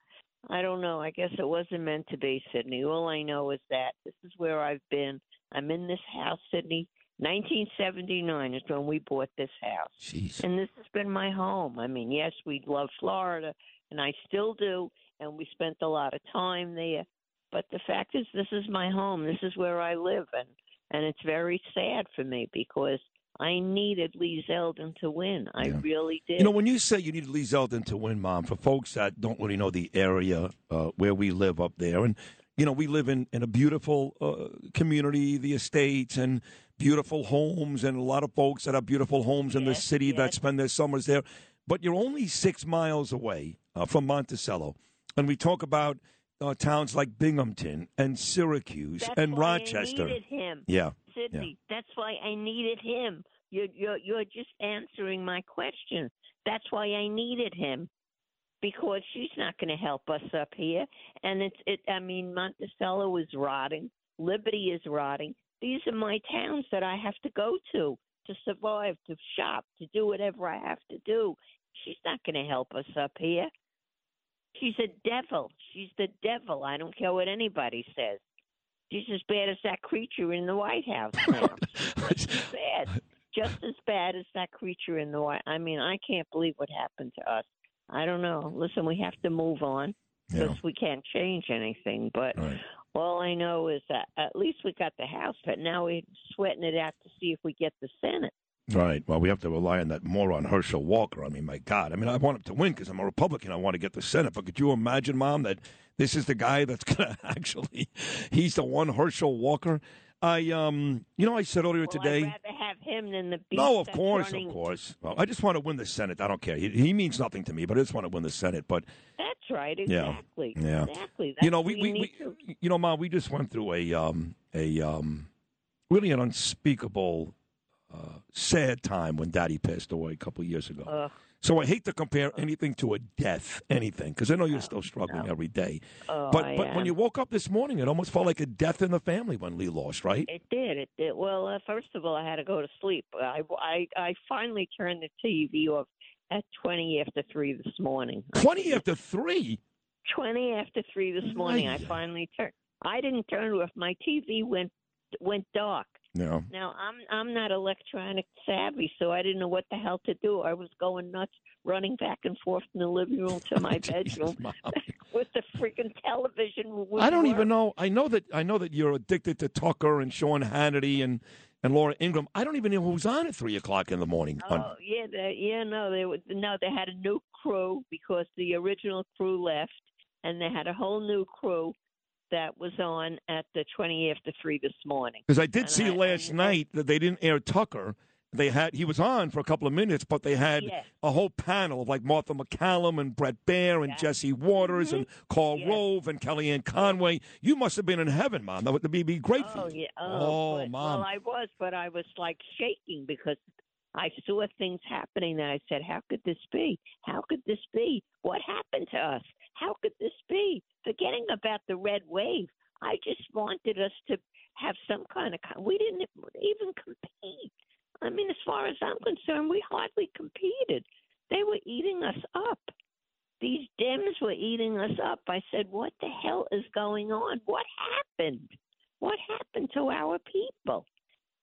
I don't know. I guess it wasn't meant to be, Sydney. All I know is that this is where I've been. I'm in this house, Sydney. 1979 is when we bought this house. Jeez. And this has been my home. I mean, yes, we love Florida, and I still do, and we spent a lot of time there. But the fact is, this is my home. This is where I live, and and it's very sad for me because I needed Lee Zeldin to win. I really did. You know, when you say you need Lee Zeldin to win, Mom, for folks that don't really know the area uh, where we live up there, and you know, we live in in a beautiful uh, community, the estates, and beautiful homes, and a lot of folks that have beautiful homes in the city that spend their summers there. But you're only six miles away uh, from Monticello, and we talk about uh, towns like Binghamton and Syracuse That's and why Rochester. I needed him. Yeah, Sydney. That's why I needed him You're you're you're just answering my question. That's why I needed him. Because she's not going to help us up here, and it's it. I mean, Monticello is rotting, Liberty is rotting. These are my towns that I have to go to to survive, to shop, to do whatever I have to do. She's not going to help us up here. She's a devil. She's the devil. I don't care what anybody says. She's as bad as that creature in the White House now. Just as bad. Just as bad as that creature in the White. I mean, I can't believe what happened to us. I don't know. Listen, we have to move on because we can't change anything. But all I know is that at least we got the House, but now we're sweating it out to see if we get the Senate. Right. Well, we have to rely on that moron Herschel Walker. I mean, my God. I mean, I want him to win because I'm a Republican. I want to get the Senate. But could you imagine, Mom, that this is the guy that's going to actually? He's the one Herschel Walker. I um, you know, I said earlier Well, today. I'd rather have him than the beast No, of that's course, running- of course. Well, I just want to win the Senate. I don't care. He, he means nothing to me, but I just want to win the Senate. But That's right. Exactly. Yeah. Exactly. you know, That's we, we, we to- you know, Mom, we just went through a um a um really an unspeakable, sad time when Daddy passed away a couple of years ago. Ugh. So I hate to compare anything to a death, anything, because I know you're still struggling every day. Oh, but I but when you woke up this morning, it almost felt like a death in the family when Lee lost, right? It did. It did. Well, uh, first of all, I had to go to sleep. I, I, I finally turned the TV off at 20 after 3 this morning. Twenty after three. 20 after 3 this morning, I finally turned. I didn't turn it off. My TV went went dark. No. Now I'm I'm not electronic savvy, so I didn't know what the hell to do. I was going nuts, running back and forth from the living room to my bedroom with the freaking television. I don't work. even know. I know that I know that you're addicted to Tucker and Sean Hannity and and Laura Ingraham. I don't even know who's on at three o'clock in the morning. on- Oh yeah, they, yeah. No, they were no. They had a new crew because the original crew left, and they had a whole new crew that was on at the twenty after three this morning. Because I did And see I- last night that they didn't air Tucker. They had he was on for a couple of minutes, but they had Yes. a whole panel of like Martha MacCallum and Bret Baier and Jesse Watters and Mm-hmm. Karl Rove and Kellyanne Conway. You must have been in heaven, Mom. That would be, be great for Oh you. yeah. Oh, but- Mom. Well, I was, but I was like shaking because I saw things happening that I said, "How could this be? How could this be? What happened to us? How could this be?" Forgetting about the red wave, I just wanted us to have some kind of. We didn't even compete. I mean, as far as I'm concerned, we hardly competed. They were eating us up. These Dems were eating us up. I said, "What the hell is going on? What happened? What happened to our people?"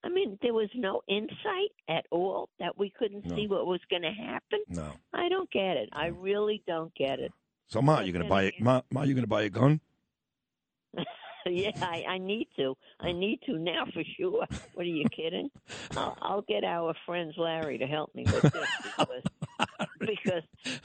I mean, there was no insight at all that we couldn't see what was going to happen. No. I don't get it. I really don't get it. So, Ma, you to buy a, Ma, Ma, you going to buy a gun? yeah, I, I need to. I oh. need to now for sure. What are you kidding? I'll, I'll get our friends Larry to help me with this because, because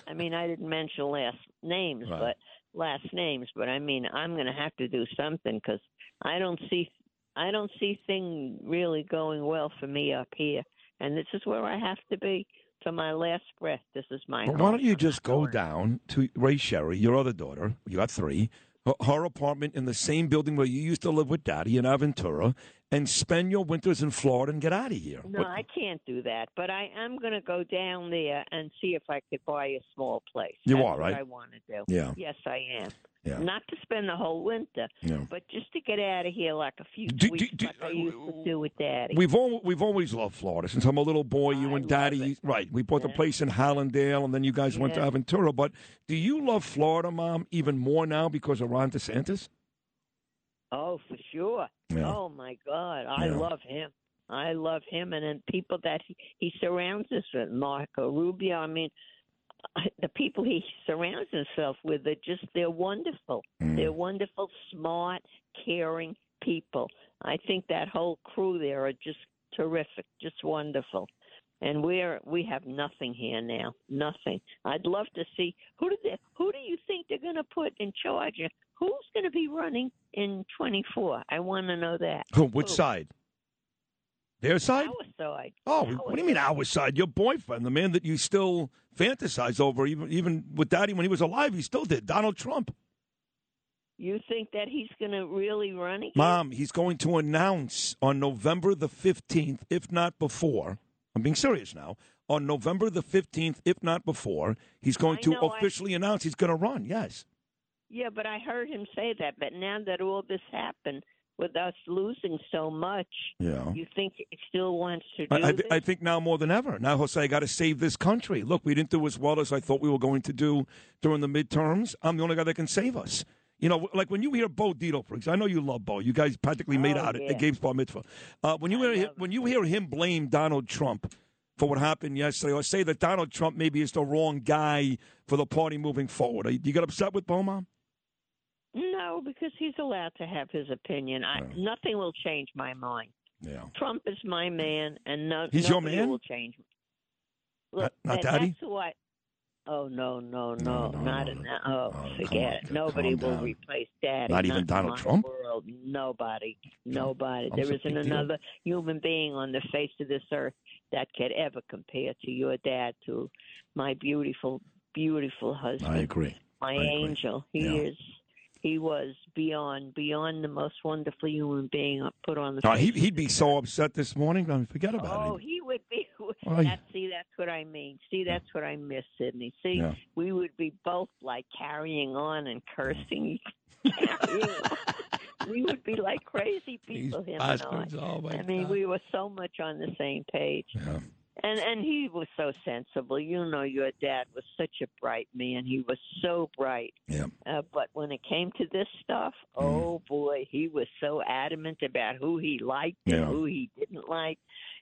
I mean I didn't mention last names, Right. but last names, but I mean I'm going to have to do something because I don't see I don't see thing really going well for me up here, and this is where I have to be to my last breath. This is my home. why don't you just go down to Ray Sherry, your other daughter? You got three. Her, her apartment in the same building where you used to live with Daddy in Aventura, and spend your winters in Florida and get out of here. No, I can't do that. But I am going to go down there and see if I could buy a small place. You That's are, right? What I want to do. Yeah. Yes, I am. Yeah. Not to spend the whole winter, Yeah. but just to get out of here like a few Do- weeks, do- like I used to uh, do with Daddy. We've all, we've always loved Florida since I'm a little boy. You and Daddy, right? We bought the place in Hallandale, and then you guys went to Yeah. Aventura. But do you love Florida, Mom, even more now because of Ron DeSantis? Oh, for sure. Yeah. Oh my God, I Yeah. love him. I love him, and then people that he, he surrounds us with, Marco Rubio. I mean, the people he surrounds himself with are just they're wonderful. Mm. They're wonderful, smart, caring people. I think that whole crew there are just terrific, just wonderful. And we're we have nothing here now, nothing. I'd love to see who do they, who do you think they're going to put in charge? of- Who's going to be running in 24? I want to know that. Who? Which side? Their side? Our side. Oh, what do you mean our side? Your boyfriend, the man that you still fantasize over, even even with Daddy when he was alive, he still did. Donald Trump. You think that he's going to really run again? Mom, he's going to announce on November the 15th, if not before, I'm being serious now. On November the 15th, if not before, he's going I to know, I- officially announce he's going to run. Yes. Yeah, but I heard him say that. But now that all this happened with us losing so much, Yeah. you think he still wants to do I, I, th- I think now more than ever. Now he'll say, I got to save this country. Look, we didn't do as well as I thought we were going to do during the midterms. I'm the only guy that can save us. You know, like when you hear Bo Dietl, for example, I know you love Bo. You guys practically made Oh, out at yeah. Gabe's bar mitzvah. Uh, when you hear when you hear him blame Donald Trump for what happened yesterday, or say that Donald Trump maybe is the wrong guy for the party moving forward, do you get upset with Bo, Mom? No, because he's allowed to have his opinion. I, Nothing will change my mind. Yeah. Trump is my man, and no, He's your man? will change. me. Not- Look, not that- Daddy? That's who I. Oh no, no, no, not in that. Oh, oh forget it. Nobody will down. replace Daddy. Not even in Donald Trump? World. Nobody, nobody. I'm There isn't big deal. another human being on the face of this earth that could ever compare to your dad, to my beautiful, beautiful husband. I agree. My I agree. angel. He Yeah. is. He was beyond, beyond the most wonderful human being put on the face. he, he'd be so upset this morning. I mean, forget about Oh, it. he would be. Oh, yeah. That, see, that's what I mean. See, that's what I miss, Sydney. See, Yeah. we would be both like carrying on and cursing. carrying. We would be like crazy people, him and I. oh, my I mean, God. we were so much on the same page. And and he was so sensible. You know, your dad was such a bright man. He was so bright. Yeah. Uh, but when it came to this stuff, Mm. oh boy, he was so adamant about who he liked Yeah. and who he didn't like.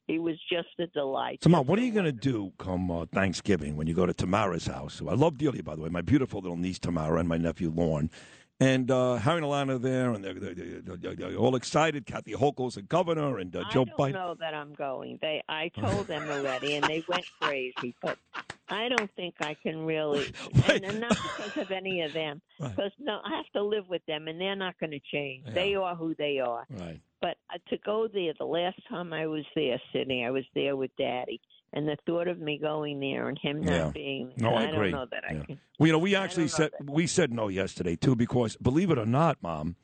He was just a delight. Mom, what are you going to do come uh, Thanksgiving when you go to Tamara's house? I love dearly, by the way, my beautiful little niece Tamara and my nephew Lorne. And uh, Harry and Alana are there, and they're, they're, they're, all excited. Kathy Hochul's the governor, and uh, Joe Biden. I don't know that I'm going. They, I told them already, and they went crazy. But I don't think I can really, and, and not because of any of them. Because no, I have to live with them, and they're not going to change. They are who they are. Right. But uh, to go there, the last time I was there, Sydney, I was there with Daddy, and the thought of me going there and him not Yeah. being, No, I don't agree. know that I can. Well, you know, we actually said we said no yesterday too because believe it or not, Mom,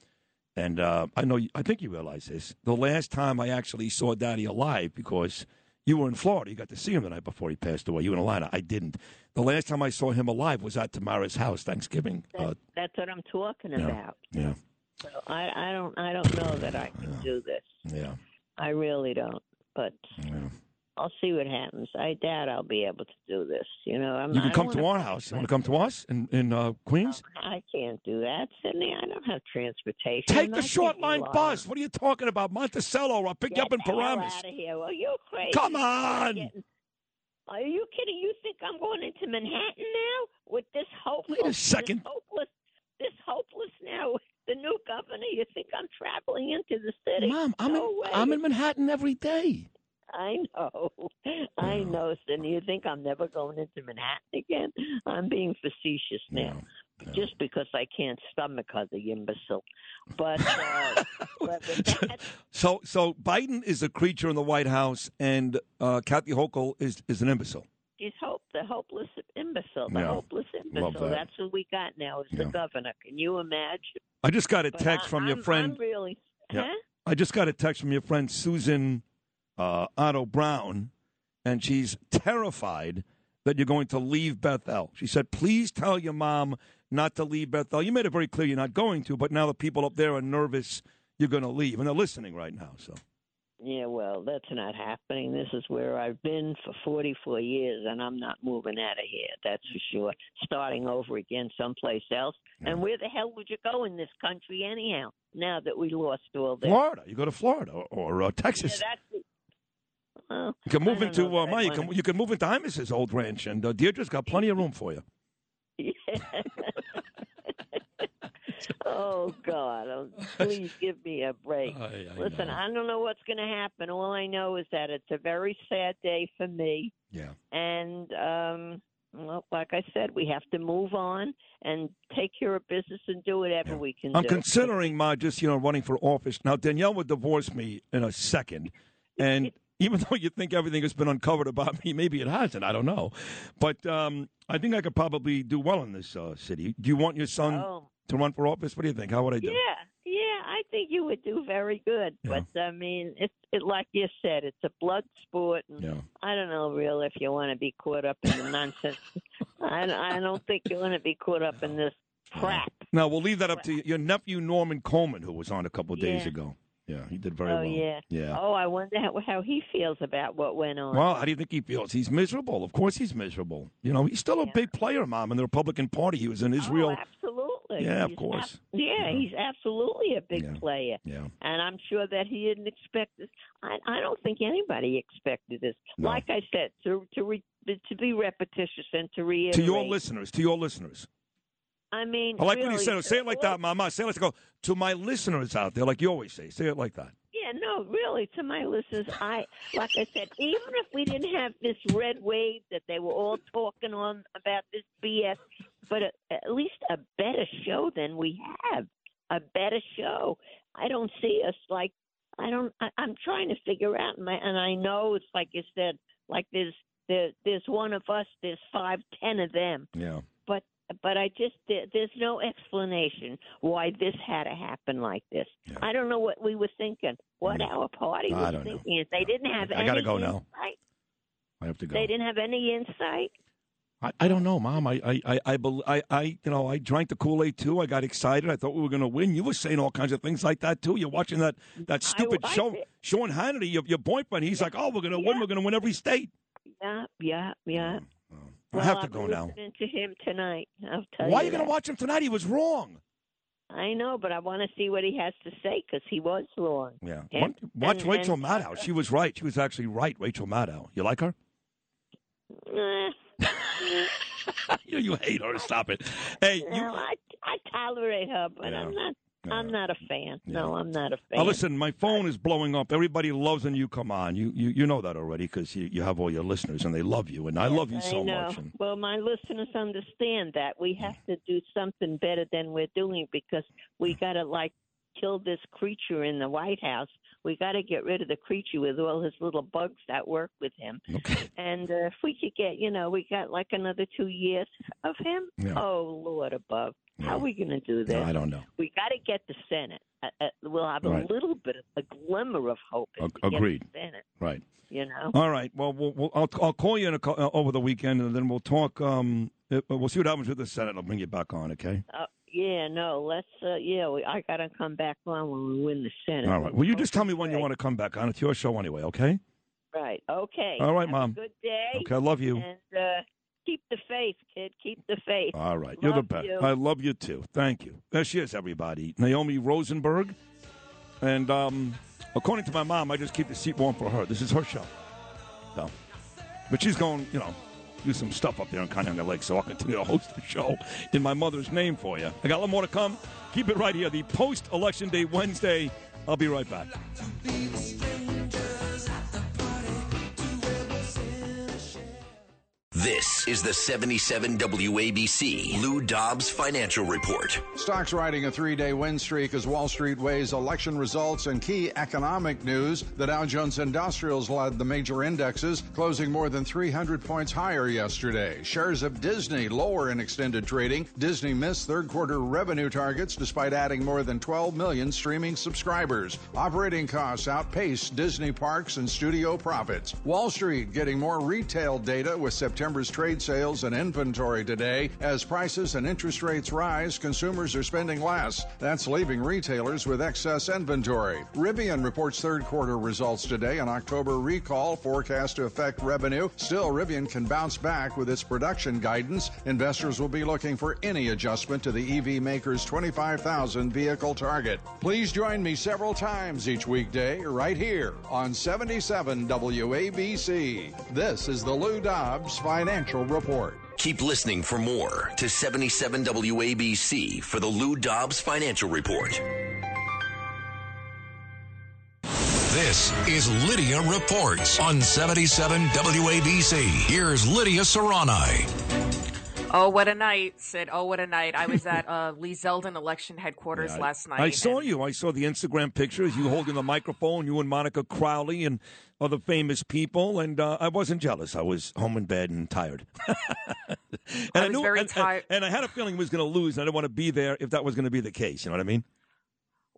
and uh, I know I think you realize this. The last time I actually saw Daddy alive because you were in Florida, you got to see him the night before he passed away. You and Alana, I didn't. The last time I saw him alive was at Tamara's house Thanksgiving. Uh, That's what I'm talking Yeah. about. yeah, So I, I don't, I don't know that I can do this. yeah. I really don't. But I'll see what happens. I doubt I'll be able to do this. You know, I'm. You can come to our house. You want to come to us in in uh, Queens? I can't do that, Sydney. I don't have transportation. Take the not short line bus. What are you talking about? Monticello. I'll pick you up in Get Paramus. out of here. Well, you're crazy. Come on. Are you kidding? You think I'm going into Manhattan now with this hopeless? Wait a second. This hopeless. This hopeless now. The new governor. You think I'm traveling into the city? Mom, I'm no in way. I'm in Manhattan every day. I know. I know, Cindy. You think I'm never going into Manhattan again? I'm being facetious now. Just because I can't stomach her, the imbecile. But, uh, but that, So so Biden is a creature in the White House, and uh, Kathy Hochul is is an imbecile. she's hope the hopeless imbecile. The Yeah. hopeless imbecile. that. That's who we got now is the governor. Can you imagine? I just got a But text I- from your I'm- friend. I'm really. Yeah. Huh? I just got a text from your friend Susan uh, Otto Brown, and she's terrified that you're going to leave Bethel. She said, "Please tell your mom not to leave Bethel." You made it very clear you're not going to, but now the people up there are nervous you're going to leave, and they're listening right now. So Yeah, well, that's not happening. This is where I've been for 44 years, and I'm not moving out of here. That's for sure. Starting over again someplace else. And where the hell would you go in this country anyhow? Now that we lost all this. Florida, you go to Florida or, or uh, Yeah, Texas. that's. Well, You can move into know uh, Mike. You can, you can move into Imus's old ranch, and uh, Deirdre's got plenty of room for you. oh God! Oh, please give me a break. I Listen, I don't know what's going to happen. All I know is that it's a very sad day for me. Yeah. And um, well, like I said, we have to move on and take care of business and do whatever we can I'm do. considering my just you know running for office now. Danielle would divorce me in a second, and even though you think everything has been uncovered about me, maybe it hasn't. I don't know, but um, I think I could probably do well in this uh, city. Do you want your son Oh. to run for office? What do you think? How would I do? Yeah, yeah, I think you would do very good. But I mean, it's it like you said, it's a blood sport. And Yeah. I don't know, real, if you want to be caught up in the nonsense. I, I don't think you want to be caught up in this crap. Now we'll leave that up to your nephew Norman Coleman, who was on a couple of days Yeah. ago. Yeah, he did very oh well. yeah. Yeah. Oh, I wonder how, how he feels about what went on. Well, how do you think he feels? He's miserable. Of course, he's miserable. You know, he's still a big player, Mom, in the Republican Party. He was in oh, Israel. Oh, absolutely. Yeah, of He's course. ab- yeah, he's absolutely a big player. Yeah. And I'm sure that he didn't expect this. I, I don't think anybody expected this. No. Like I said, to to re, to be repetitious and to reiterate. To your listeners, to your listeners. I mean, I like really, when you say it. Say it like that, Mama. Say it like go to my listeners out there, like you always say. Say it like that. Yeah, no, really, to my listeners, I like I said, even if we didn't have this red wave that they were all talking on about this BS, but a, at least a better show than we have, a better show. I don't see us like I don't. I, I'm trying to figure out, my, and I know it's like you said, like there's there, there's one of us, there's five, ten of them Yeah. But I just there's no explanation why this had to happen like this. I don't know what we were thinking. What our party was know. thinking is they didn't have I any gotta go now. insight. I have to go. They didn't have any insight. I, I don't know, Mom. I I I I, I, I you know I drank the Kool Aid too. I got excited. I thought we were going to win. You were saying all kinds of things like that too. You're watching that that stupid show. Sean Hannity, your, your boyfriend. He's like, oh, we're going to win. We're going to win every state. Yeah, yeah, yeah. Mm. I have to go now. to him tonight. I'll tell Why are you going to watch him tonight? He was wrong. I know, but I want to see what he has to say because he was wrong. Yeah. And- Watch and- Rachel and- Maddow. She was right. She was actually right. Rachel Maddow. You like her? Eh, you, you hate her. Stop it. Hey, you. no, I I tolerate her, but I'm not. I'm not a fan. No, I'm not a fan. Oh, listen, my phone is blowing up. Everybody loves when you come on. You you, you know that already because you, you have all your listeners and they love you, and I love you so much. And, Well, my listeners understand that we have to do something better than we're doing because we got to like kill this creature in the White House. We got to get rid of the creature with all his little bugs that work with him. Okay. And uh, if we could get, you know, we got like another two years of him. Yeah. Oh Lord above, how are we going to do this? I don't know. We got to get the Senate. Uh, uh, we'll have a Right. little bit of a glimmer of hope. if Ag- we get agreed. The Senate, right. you know. All right. Well, we'll, we'll I'll, I'll call you in a, uh, over the weekend, and then we'll talk. Um, uh, we'll see what happens with the Senate. I'll bring you back on. Okay. Yeah, no, let's. Uh, yeah, we, I got to come back on when we win the Senate. All right. Will you just tell me when you want to come back on? It's your show anyway. Okay. Right. Okay. All right, Have Mom. Good day. Okay, I love you. And uh, keep the faith, kid. Keep the faith. All right. You're the best. you. I love you too. Thank you. There she is, everybody. Naomi Rosenberg. And um, according to my mom, I just keep the seat warm for her. This is her show. So, but she's going, you know, do some stuff up there in Kiamesha Lake, so I'll continue to host the show in my mother's name for you. I got a lot more to come. Keep it right here. The post election day Wednesday. I'll be right back. This is the 77 WABC Lou Dobbs Financial Report. Stocks riding a three day win streak as Wall Street weighs election results and key economic news. The Dow Jones Industrials led the major indexes, closing more than 300 points higher yesterday. Shares of Disney lower in extended trading. Disney missed third quarter revenue targets despite adding more than 12 million streaming subscribers. Operating costs outpaced Disney parks and studio profits. Wall Street getting more retail data with September's trade sales and inventory today. As prices and interest rates rise, consumers are spending less. That's leaving retailers with excess inventory. Rivian reports third quarter results today. An October recall forecast to affect revenue. Still, Rivian can bounce back with its production guidance. Investors will be looking for any adjustment to the EV maker's 25,000 vehicle target. Please join me several times each weekday right here on 77 WABC. This is the Lou Dobbs Financial Report. Keep listening for more to 77 WABC for the Lou Dobbs Financial Report. This is Lydia Reports on 77 WABC. Here's Lydia Serrani. Oh, what a night, Sid. Oh, what a night. I was at uh, Lee Zeldin election headquarters I- last night. I saw you. I saw the Instagram pictures. You holding the microphone. You and Monica Crowley and other famous people. And uh, I wasn't jealous. I was home in bed and tired. and I was knew, very and, and- tired. And, I had a feeling he was going to lose. And I didn't want to be there if that was going to be the case. You know what I mean?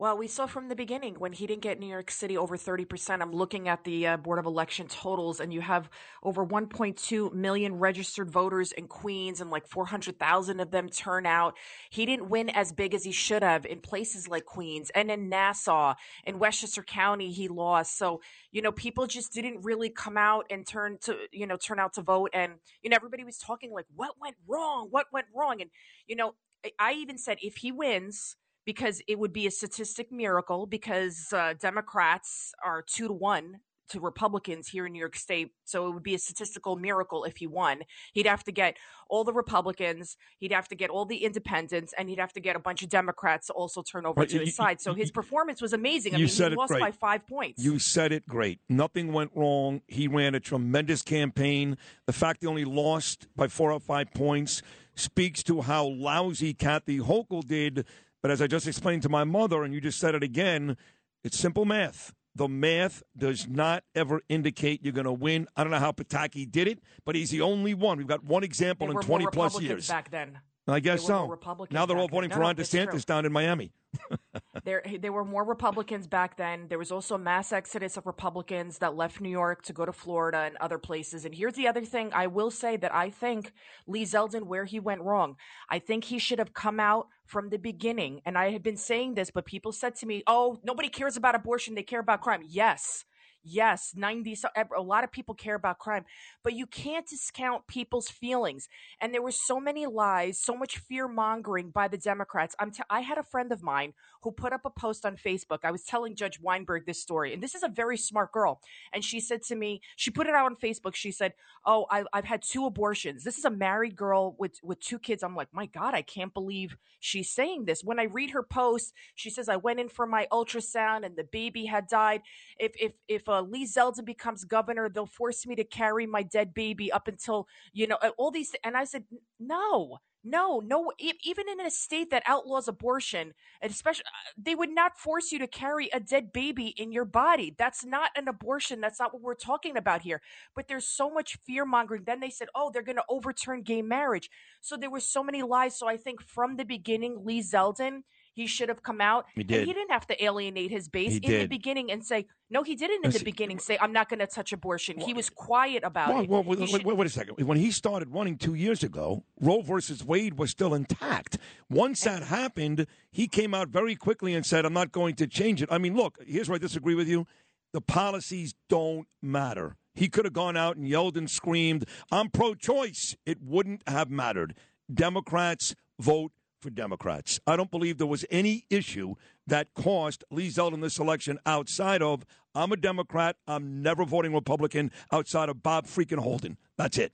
Well, we saw from the beginning when he didn't get New York City over 30%. I'm looking at the uh, Board of Election totals, and you have over 1.2 million registered voters in Queens, and like 400,000 of them turn out. He didn't win as big as he should have in places like Queens and in Nassau. In Westchester County, he lost. So, you know, people just didn't really come out and turn to, you know, turn out to vote. And, you know, everybody was talking like, what went wrong? What went wrong? And, you know, I- I even said if he wins, because it would be a statistic miracle because uh, Democrats are two to one to Republicans here in New York State. So it would be a statistical miracle if he won. He'd have to get all the Republicans, he'd have to get all the independents, and he'd have to get a bunch of Democrats to also turn over Right, to you- his side. So his performance was amazing. I you mean, said he it lost great. by five points. You said it great. Nothing went wrong. He ran a tremendous campaign. The fact he only lost by four or five points speaks to how lousy Kathy Hochul did. But as I just explained to my mother, and you just said it again, it's simple math. The math does not ever indicate you're going to win. I don't know how Pataki did it, but he's the only one. We've got one example in were 20 more plus years. back then. I guess so. Republicans Now they're all voting for no, Ron DeSantis down in Miami. There, there were more Republicans back then. There was also a mass exodus of Republicans that left New York to go to Florida and other places. And here's the other thing I will say that I think Lee Zeldin, where he went wrong, I think he should have come out from the beginning. And I had been saying this, but people said to me, oh, nobody cares about abortion. They care about crime. Yes. Yes, 90 a lot of people care about crime, but you can't discount people's feelings. And there were so many lies, so much fear mongering by the Democrats. I'm t- I had a friend of mine who put up a post on Facebook. I was telling Judge Weinberg this story, and this is a very smart girl. And she said to me, she put it out on Facebook. She said, "Oh, I, I've had two abortions. This is a married girl with with two kids." I'm like, "My God, I can't believe she's saying this." When I read her post, she says, "I went in for my ultrasound, and the baby had died. If if if uh, uh, Lee Zeldin becomes governor, they'll force me to carry my dead baby up until you know all these." And I said, "No." No, no. e- Even in a state that outlaws abortion, especially, uh, they would not force you to carry a dead baby in your body. That's not an abortion. That's not what we're talking about here. But there's so much fear mongering. Then they said, "Oh, they're going to overturn gay marriage." So there were so many lies. So I think from the beginning, Lee Zeldin, he should have come out. He And did. he didn't have to alienate his base He in the beginning and say, "No, he didn't." In the beginning, say, "I'm not going to touch abortion." he was quiet about Well, it. well, wait, should- wait a second. When he started running two years ago, Roe versus Wade was still intact. Once that happened, he came out very quickly and said, I'm not going to change it. I mean, look, here's where I disagree with you. The policies don't matter. He could have gone out and yelled and screamed, I'm pro choice. It wouldn't have mattered. Democrats vote for Democrats. I don't believe there was any issue that cost Lee Zeldin this election outside of I'm a Democrat. I'm never voting Republican outside of Bob freaking Holden. That's it.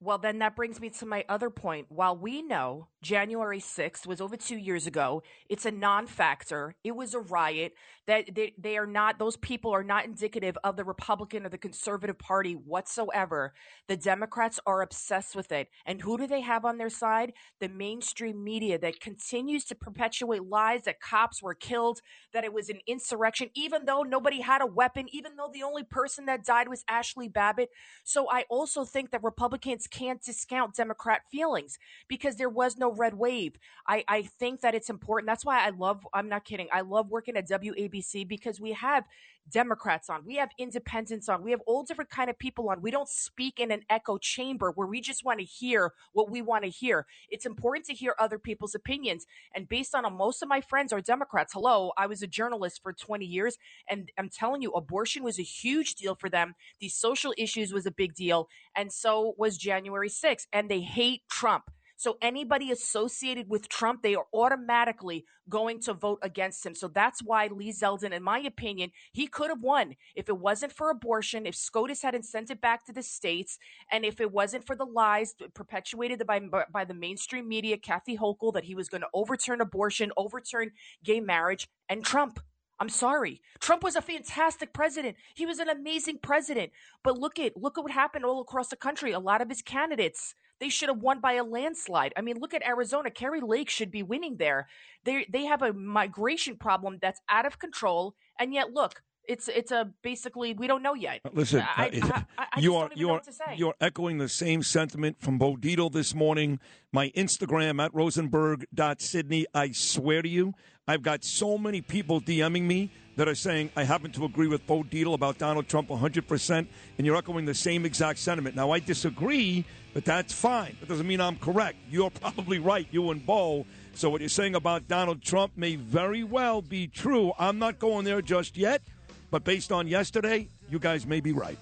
Well, then that brings me to my other point. While we know January 6th was over two years ago, it's a non factor. It was a riot. That they, they are not, those people are not indicative of the Republican or the Conservative Party whatsoever. The Democrats are obsessed with it. And who do they have on their side? The mainstream media that continues to perpetuate lies that cops were killed, that it was an insurrection, even though nobody had a weapon, even though the only person that died was Ashley Babbitt. So I also think that Republicans can't discount Democrat feelings because there was no red wave. I, I think that it's important. That's why I love, I'm not kidding, I love working at WABC because we have Democrats on, we have independents on, we have all different kind of people on. We don't speak in an echo chamber where we just want to hear what we want to hear. It's important to hear other people's opinions. And based on most of my friends are Democrats. Hello, I was a journalist for 20 years, and I'm telling you, abortion was a huge deal for them. These social issues was a big deal, and so was January 6th. And they hate Trump. So anybody associated with Trump, they are automatically going to vote against him. So that's why Lee Zeldin, in my opinion, he could have won if it wasn't for abortion, if SCOTUS hadn't sent it back to the states, and if it wasn't for the lies perpetuated by by the mainstream media, Kathy Hochul, that he was going to overturn abortion, overturn gay marriage, and Trump. I'm sorry. Trump was a fantastic president. He was an amazing president. But look at look at what happened all across the country. A lot of his candidates, they should have won by a landslide. I mean, look at Arizona. Kari Lake should be winning there. They they have a migration problem that's out of control. And yet look, It's it's a basically we don't know yet. Listen, I, uh, I, I, I you are you are what to say. you are echoing the same sentiment from Bo Dietl this morning. My Instagram at rosenberg.sydney. I swear to you, I've got so many people DMing me that are saying I happen to agree with Bo Dietl about Donald Trump 100 percent, and you're echoing the same exact sentiment. Now I disagree, but that's fine. That doesn't mean I'm correct. You're probably right, you and Bo. So what you're saying about Donald Trump may very well be true. I'm not going there just yet. But based on yesterday, you guys may be right.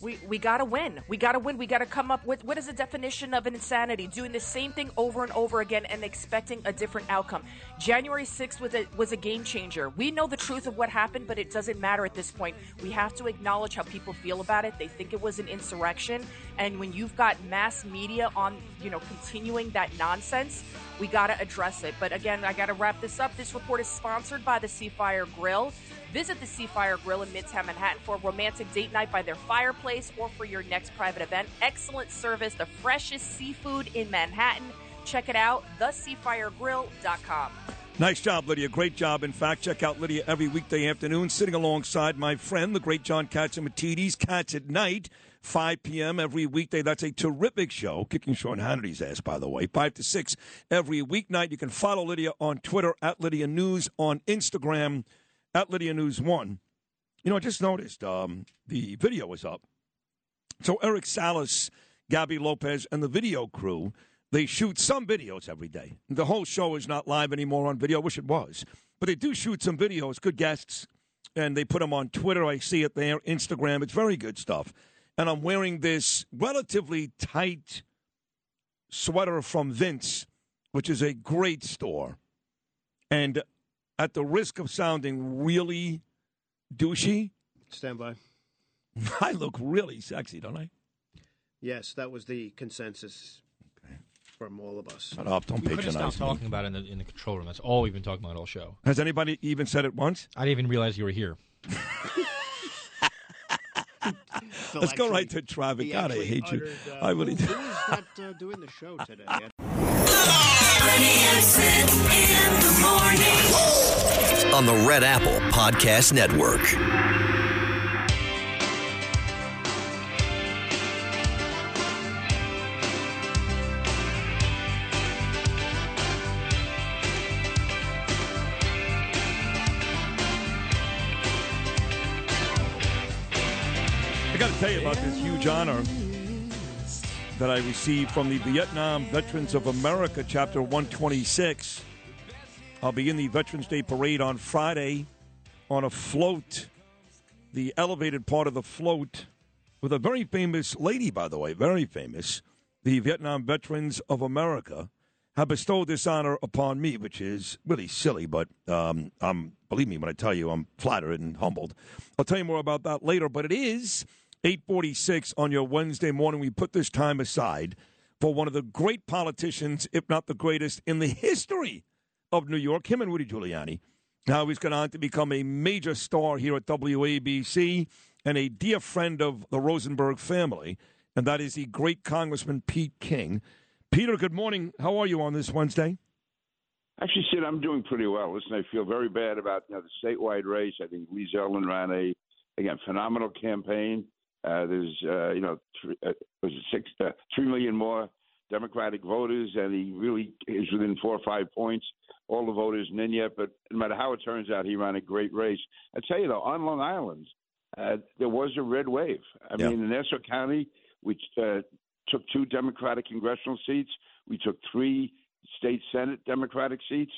We we gotta win. We gotta win. We gotta come up with what is the definition of insanity? Doing the same thing over and over again and expecting a different outcome. January 6th was a was a game changer. We know the truth of what happened, but it doesn't matter at this point. We have to acknowledge how people feel about it. They think it was an insurrection, and when you've got mass media on, you know, continuing that nonsense, we gotta address it. But again, I gotta wrap this up. This report is sponsored by the Seafire Grill. Visit the Seafire Grill in Midtown Manhattan for a romantic date night by their fireplace or for your next private event. Excellent service, the freshest seafood in Manhattan. Check it out, theseafiregrill.com. Nice job, Lydia. Great job. In fact, check out Lydia every weekday afternoon, sitting alongside my friend, the great John Catsimatidis. Cats at Night, 5 p.m. every weekday. That's a terrific show, kicking Sean Hannity's ass, by the way. 5 to 6 every weeknight. You can follow Lydia on Twitter, at Lydia News, on Instagram, at Lydia News 1. You know, I just noticed um, the video is up. So Eric Salas, Gabby Lopez, and the video crew, they shoot some videos every day. The whole show is not live anymore on video. I wish it was. But they do shoot some videos, good guests, and they put them on Twitter. I see it there, Instagram. It's very good stuff. And I'm wearing this relatively tight sweater from Vince, which is a great store. And at the risk of sounding really douchey, Stand by. I look really sexy, don't I? Yes, that was the consensus from all of us. Shut up! Don't We couldn't stop patronize me. talking about it in the, in the control room. That's all we've been talking about all show. Has anybody even said it once? I didn't even realize you were here. Let's go right to traffic. he God, I actually hate you. uh, I really who- do. Who is that uh, doing the show today? on the Red Apple Podcast Network. I got to tell you about this huge honor that I received from the Vietnam Veterans of America, Chapter 126. I'll be in the Veterans Day Parade on Friday on a float, the elevated part of the float, with a very famous lady, by the way, very famous. The Vietnam Veterans of America have bestowed this honor upon me, which is really silly, but um, I'm believe me when I tell you I'm flattered and humbled. I'll tell you more about that later, but it is 8:46 on your Wednesday morning. We put this time aside for one of the great politicians, if not the greatest, in the history of New York, him and Rudy Giuliani. Now he's gone on to become a major star here at WABC and a dear friend of the Rosenberg family, and that is the great Congressman Pete King. Peter, good morning. How are you on this Wednesday? Actually, Sid, I'm doing pretty well. Listen, I feel very bad about you know, the statewide race. I think Lee Zeldin ran a again phenomenal campaign. Uh, there's uh, you know three, uh, was it six uh, three million more Democratic voters, and he really is within four or five points. All the voters in in yet, but no matter how it turns out, he ran a great race. I tell you though, on Long Island, uh, there was a red wave. I Yeah. mean, in Nassau County, we uh, took two Democratic congressional seats. We took three state Senate Democratic seats.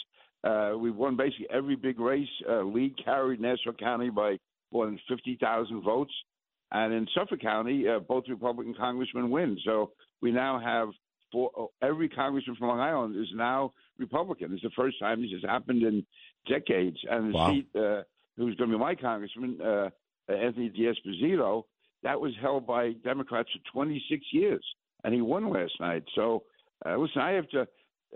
Uh, we won basically every big race. Uh, Lee carried Nassau County by more than 50,000 votes. And in Suffolk County, uh, both Republican congressmen win. So we now have four, oh, every congressman from Long Island is now Republican. It's the first time this has happened in decades. And the Wow. seat, uh, who's going to be my congressman, uh, Anthony D'Esposito, that was held by Democrats for 26 years, and he won last night. So, uh, listen, I have to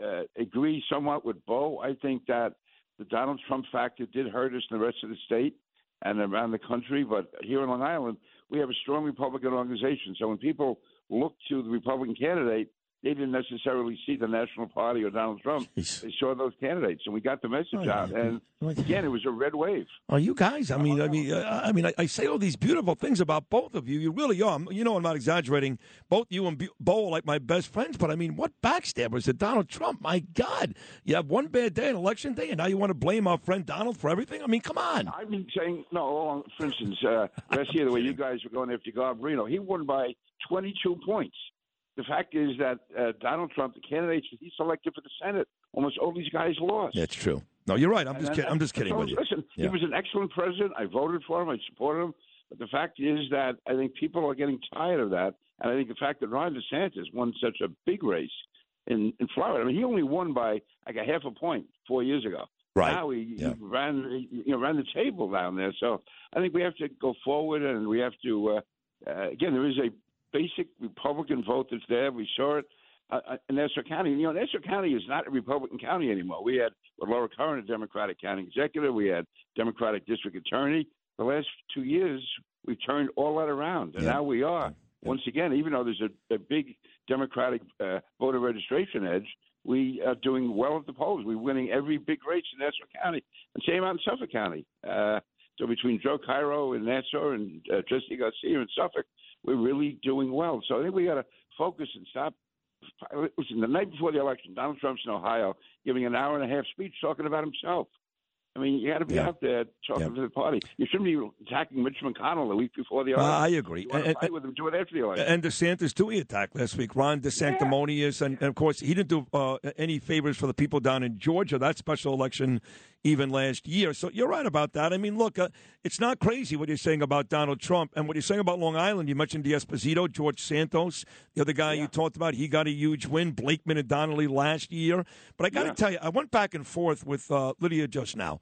uh, agree somewhat with Bo. I think that the Donald Trump factor did hurt us in the rest of the state and around the country, but here in Long Island, we have a strong Republican organization. So when people look to the Republican candidate, they didn't necessarily see the National Party or Donald Trump. They saw those candidates, and we got the message Oh, yeah. out. And again, it was a red wave. Oh, you guys! I mean, I mean, uh, I mean, I, I say all these beautiful things about both of you. You really are. You know, I'm not exaggerating. Both you and Bo are like my best friends. But I mean, what backstabbers did Donald Trump? My God! You have one bad day, an election day, and now you want to blame our friend Donald for everything? I mean, come on. I've been saying no. For instance, uh, last year the way you guys were going after Garbarino, he won by 22 points. The fact is that uh, Donald Trump, the candidates that he selected for the Senate, almost all these guys lost. That's true. No, you're right. I'm And just then-. I'm just kidding so, with you. Listen, Yeah. he was an excellent president. I voted for him. I supported him. But the fact is that I think people are getting tired of that. And I think the fact that Ron DeSantis won such a big race in, in Florida, I mean, he only won by like a half a point four years ago. Right. Now he, Yeah. he ran, he, you know, ran the table down there. So I think we have to go forward, and we have to. Uh, uh, again, there is a basic Republican vote that's there. We saw it uh, uh, in Nassau County. You know, Nassau County is not a Republican county anymore. We had with Laura Curran, a Democratic county executive. We had Democratic district attorney. The last two years, we turned all that around, and Yeah. now we are once again. Even though there's a, a big Democratic uh, voter registration edge, we are doing well at the polls. We're winning every big race in Nassau County, and same out in Suffolk County. Uh, so between Joe Cairo in Nassau and uh, Jesse Garcia in Suffolk, we're really doing well. So I think we got to focus and stop. Listen, the night before the election, Donald Trump's in Ohio giving an hour and a half speech talking about himself. I mean, you got to be Yeah. out there talking to the party. You shouldn't be attacking Mitch McConnell the week before the Uh, election. I agree. To And- with him, do it after the election. And DeSantis too, he attacked last week. Ron DeSanctimonious, and, and of course, he didn't do uh, any favors for the people down in Georgia. That special election, even last year. So you're right about that. I mean, look, uh, it's not crazy what you're saying about Donald Trump and what you're saying about Long Island. You mentioned D'Esposito, George Santos, the other guy you talked about. He got a huge win. Blakeman and Donnelly last year. But I got to Yeah. tell you, I went back and forth with uh, Lydia just now.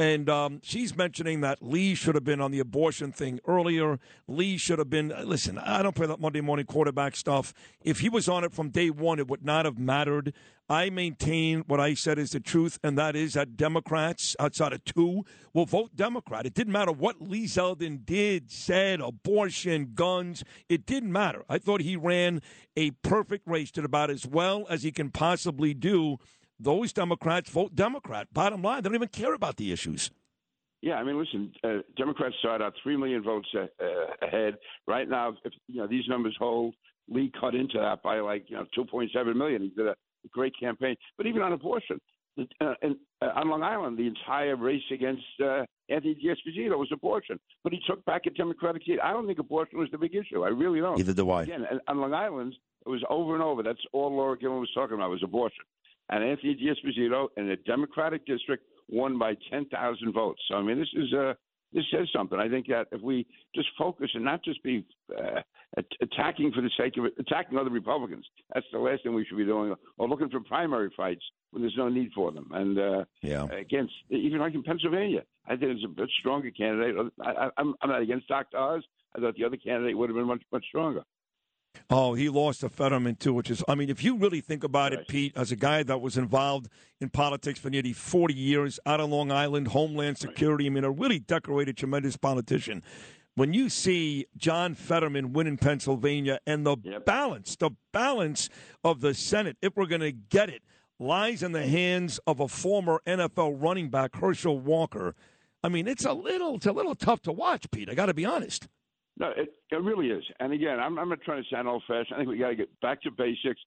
And um, she's mentioning that Lee should have been on the abortion thing earlier. Lee should have been. Listen, I don't play that Monday morning quarterback stuff. If he was on it from day one, it would not have mattered. I maintain what I said is the truth, and that is that Democrats, outside of two, will vote Democrat. It didn't matter what Lee Zeldin did, said, abortion, guns. It didn't matter. I thought he ran a perfect race, did about as well as he can possibly do those Democrats vote Democrat. Bottom line, they don't even care about the issues. Yeah, I mean, listen, uh, Democrats started out three million votes uh, uh, ahead. Right now, if you know these numbers hold, Lee cut into that by like you know two point seven million. He did a great campaign. But even on abortion, uh, and, uh, on Long Island, the entire race against uh, Anthony D'Esposito was abortion. But he took back a Democratic seat. I don't think abortion was the big issue. I really don't. Neither do I. Again, and on Long Island, it was over and over. That's all Laura Gillen was talking about was abortion. And Anthony D'Esposito in a Democratic district won by 10,000 votes. So, I mean, this is uh, this says something. I think that if we just focus and not just be uh, attacking for the sake of it, attacking other Republicans, that's the last thing we should be doing, or looking for primary fights when there's no need for them. And uh, Yeah. against, even like in Pennsylvania, I think it's a bit stronger candidate. I, I, I'm, I'm not against Dr. Oz. I thought the other candidate would have been much, much stronger. Oh, he lost to Fetterman too, which is, I mean, if you really think about it, Pete, as a guy that was involved in politics for nearly 40 years out on Long Island, Homeland Security, I mean, a really decorated, tremendous politician. When you see John Fetterman win in Pennsylvania and the balance, the balance of the Senate, if we're going to get it, lies in the hands of a former NFL running back, Herschel Walker. I mean, it's a little, it's a little tough to watch, Pete. I got to be honest. No, it, it really is. And again, I'm, I'm not trying to sound old fashioned. I think we got to get back to basics.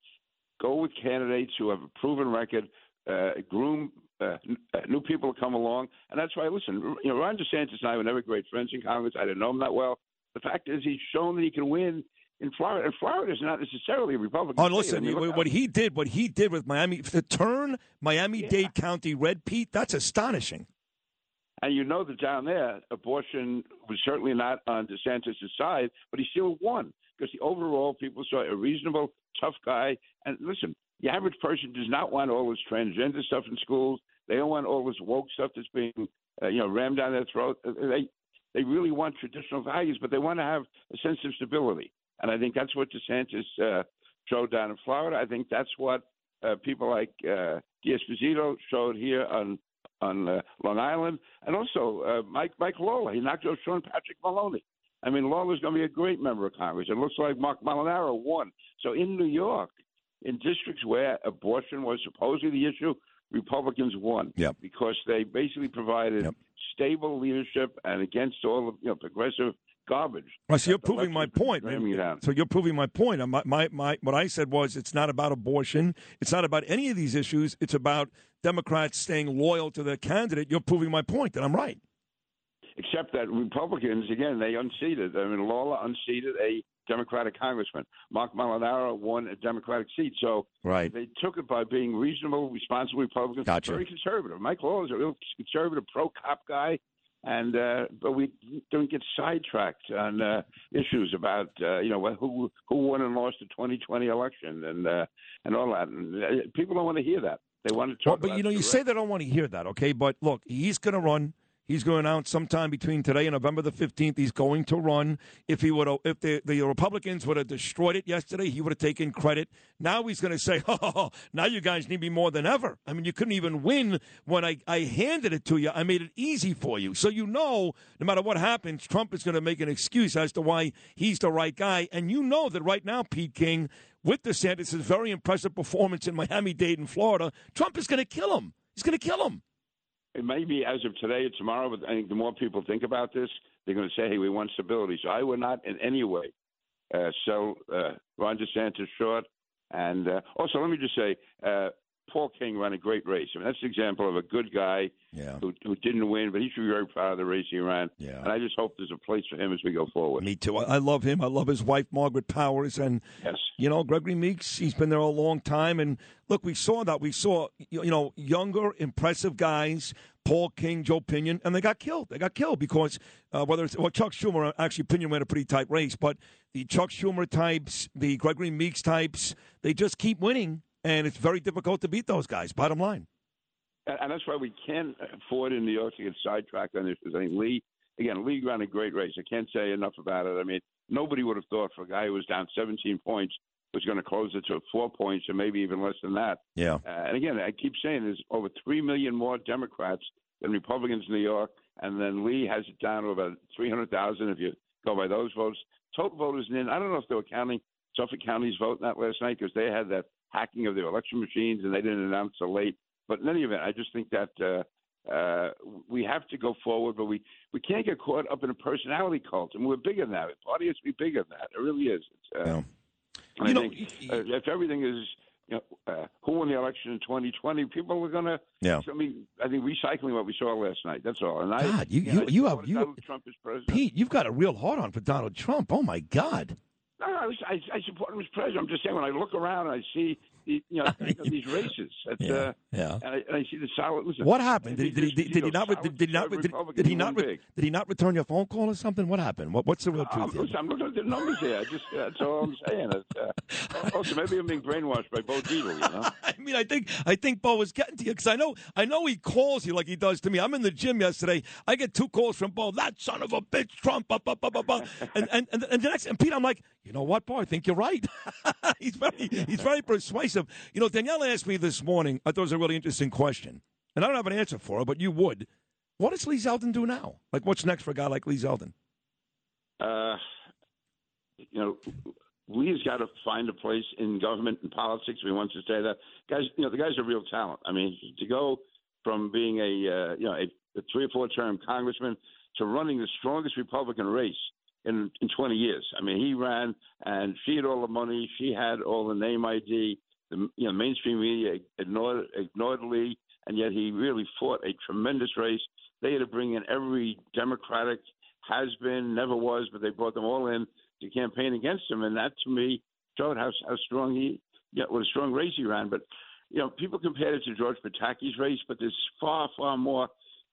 Go with candidates who have a proven record. Uh, groom uh, uh, new people to come along, and that's why. Listen, you know, Ron DeSantis and I were never great friends in Congress. I didn't know him that well. The fact is, he's shown that he can win in Florida, and Florida is not necessarily a Republican. Oh, listen, I mean, look what he did, what he did with Miami, to turn Miami Dade County red, Pete, that's astonishing. And you know that down there, abortion was certainly not on DeSantis' side, but he still won because the overall people saw a reasonable, tough guy. And listen, the average person does not want all this transgender stuff in schools. They don't want all this woke stuff that's being, uh, you know, rammed down their throat. Uh, They they really want traditional values, but they want to have a sense of stability. And I think that's what DeSantis uh, showed down in Florida. I think that's what uh, people like uh, showed here on on uh, Long Island, and also uh, Mike Mike Lawler. He knocked out Sean Patrick Maloney. I mean, Lawler's going to be a great member of Congress. It looks like Mark Molinaro won. So in New York, in districts where abortion was supposedly the issue, Republicans won. Yep. Because they basically provided stable leadership and against all of you know progressive garbage. Right, so you're proving my point. down. So you're proving my point. Uh, My, my, my, what I said was it's not about abortion. It's not about any of these issues. It's about Democrats staying loyal to their candidate. You're proving my point that I'm right. except that Republicans, again, they unseated. I mean, Lawler unseated a Democratic congressman. Mark Molinaro won a Democratic seat. So Right. they took it by being reasonable, responsible Republicans. Gotcha. Very conservative. Mike Lawler is a real conservative, pro-cop guy. And uh, but we don't get sidetracked on uh, issues about uh, you know who who won and lost the 2020 election and uh, and all that. And uh, people don't want to hear that. They want to talk. Well, but you know, you say they don't want to hear that, okay? But look, he's going to run. He's going to announce sometime between today and November the fifteenth. He's going to run. If he would, if the, the Republicans would have destroyed it yesterday, he would have taken credit. Now he's going to say, "Oh, now you guys need me more than ever." I mean, you couldn't even win when I, I handed it to you. I made it easy for you, so you know, no matter what happens, Trump is going to make an excuse as to why he's the right guy. And you know that right now, Pete King, with DeSantis' very impressive performance in Miami Dade in Florida, Trump is going to kill him. He's going to kill him. It may be as of today or tomorrow, but I think the more people think about this, they're going to say, "Hey, we want stability." So I would not in any way uh, sell uh, Ron DeSantis short. And uh, also, let me just say, uh, Paul King ran a great race. I mean, that's an example of a good guy Yeah. who, who didn't win, but he should be very proud of the race he ran. Yeah. And I just hope there's a place for him as we go forward. Me too. I I love him. I love his wife, Margaret Powers. And, yes. you know, Gregory Meeks, he's been there a long time. And look, we saw that. We saw, you know, younger, impressive guys, Paul King, Joe Pinion, and they got killed. They got killed because uh, whether it's, well, Chuck Schumer, actually, Pinion ran a pretty tight race, but the Chuck Schumer types, the Gregory Meeks types, they just keep winning. And it's very difficult to beat those guys, bottom line. And, that's why we can't afford in New York to get sidetracked on this. I think Lee, again, Lee ran a great race. I can't say enough about it. I mean, nobody would have thought for a guy who was down 17 points was going to close it to four points or maybe even less than that. Yeah. Uh, and again, I keep saying there's over 3 million more Democrats than Republicans in New York. And then Lee has it down to about 300,000 if you go by those votes. Total voters in, I don't know if they were counting Suffolk County's vote that last night because they had that hacking of their election machines and they didn't announce so late. But in any event, I just think that uh, uh, we have to go forward, but we, we can't get caught up in a personality cult. And we're bigger than that. The party has to be bigger than that. It really is. It's, uh, and I think uh, if everything is, you know, uh, who won the election in 2020, people are going to. Yeah. I mean, I think recycling what we saw last night. That's all. And I, God, you, yeah, you, you have, you, Donald Trump as president. Pete, you've got a real hard on for Donald Trump. Oh, my God. No, I, was- I, I support him as president. I'm just saying when I look around, and I see you know these races. It's, Yeah, uh, yeah. And I, and I see the solid. Listen, What happened? Did, did, he- did, did he not? Did, he not? Did, did he not? re- Did he not return your phone call or something? What happened? What, what's the real I'm, truth? here? listen, I'm looking at the numbers here. I just that's all I'm saying. Uh, also, maybe I'm being brainwashed by Bo Dietl. You know. I mean, I think I think Bo was getting to you because I know I know he calls you like he does to me. I'm in the gym yesterday. I get two calls from Bo. That son of a bitch, Trump. Up, up, up, up, up. And, and and and the next and Pete, I'm like, you know what, Bo? I think you're right. he's very he's very persuasive. You know, Danielle asked me this morning. I thought it was a really interesting question, and I don't have an answer for her, but you would. What does Lee Zeldin do now? Like, what's next for a guy like Lee Zeldin? uh, you know, Lee's got to find a place in government and politics We want to say that Guys, you know, the guy's a real talent. I mean, to go from being a uh, you know a, a three or four term congressman to running the strongest Republican race in in 20 years. I mean, he ran and she had all the money, she had all the name ID. The you know mainstream media ignored ignored Lee, and yet he really fought a tremendous race. They had to bring in every Democratic has been, never was, but they brought them all in to campaign against him, and that to me showed how how strong he, yeah, what a strong race he ran. But you know, people compared it to George Pataki's race, but there's far far more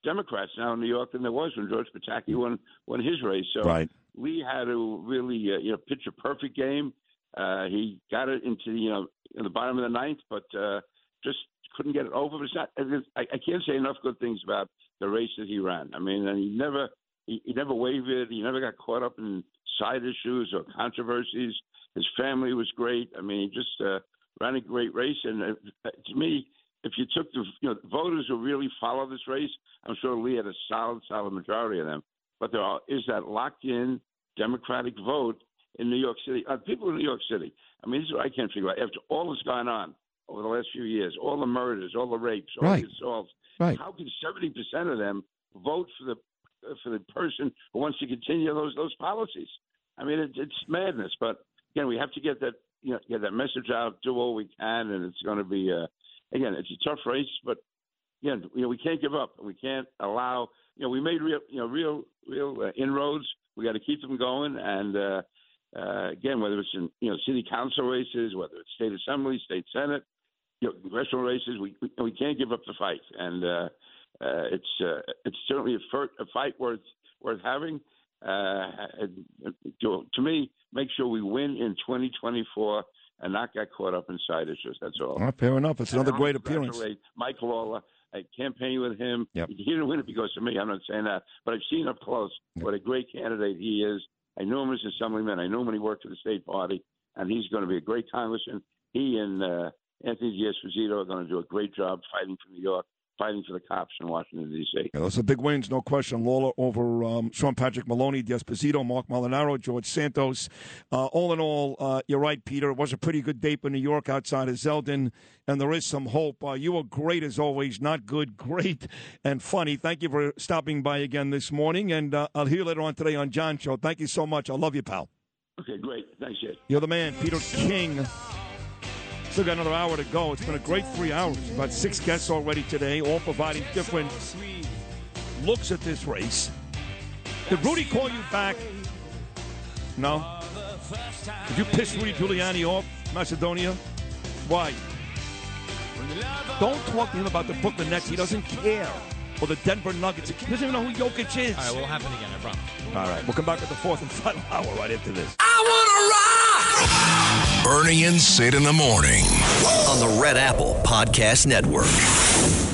Democrats now in New York than there was when George Pataki won won his race. So Right. Lee had to really uh, you know pitch a perfect game. Uh, he got it into you know in the bottom of the ninth, but uh, just couldn't get it over. But it's not. it's- I, I can't say enough good things about the race that he ran. I mean, and he never he, he never wavered. He never got caught up in side issues or controversies. His family was great. I mean, he just uh, ran a great race. And uh, to me, if you took the you know voters who really follow this race, I'm sure Lee had a solid, solid majority of them. But there are, is that locked in Democratic vote in New York City, uh, people in New York City. I mean, this is what I can't figure out. After all that's gone on over the last few years, all the murders, all the rapes, all Right. the assaults, Right. how can seventy percent of them vote for the uh, for the person who wants to continue those those policies? I mean, it, it's madness. But again, we have to get that you know get that message out, do all we can, and it's going to be uh, again, it's a tough race, but again, you know, we can't give up. We can't allow. You know, we made real, you know, real, real uh, inroads. We got to keep them going. And uh, uh, again, whether it's in you know city council races, whether it's state assembly, state senate, you know, congressional races, we we, we can't give up the fight. And uh, uh, it's uh, it's certainly a, fir- a fight worth worth having. Uh, and, to, to me, make sure we win in 2024 and not get caught up in side issues. That's all. All right, fair enough. It's another great appearance. Mike Lawler. I campaigned with him. Yep. He didn't win it because of me. I'm not saying that, but I've seen up close what a great candidate he is. I knew him as assemblyman. I knew him when he worked for the state party, and he's going to be a great congressman. He and uh, Anthony D'Esposito are going to do a great job fighting for New York, fighting for the cops in Washington D.C. Yeah, those are big wins, no question. Lawler over um, Sean Patrick Maloney, D'Esposito, Mark Molinaro, George Santos. Uh, all in all, uh, you're right, Peter. It was a pretty good day for New York outside of Zeldin, and there is some hope. Uh, you were great as always, not good, great, and funny. Thank you for stopping by again this morning, and uh, I'll hear you later on today on John Show. Thank you so much. I love you, pal. Okay, great. Thanks, Ed. You're the man, Peter King. Still got another hour to go. It's been a great three hours. About six guests already today, all providing different looks at this race. Did Rudy call you back? No. Did you piss Rudy Giuliani off, Macedonia? Why? Don't talk to him about the Brooklyn Nets. He doesn't care. Or the Denver Nuggets. He doesn't even know who Jokic is. All right, will happen again, I promise. All right, we'll come back with the fourth and final hour right after this. Bernie and Sid in the morning. on the Red Apple Podcast Network.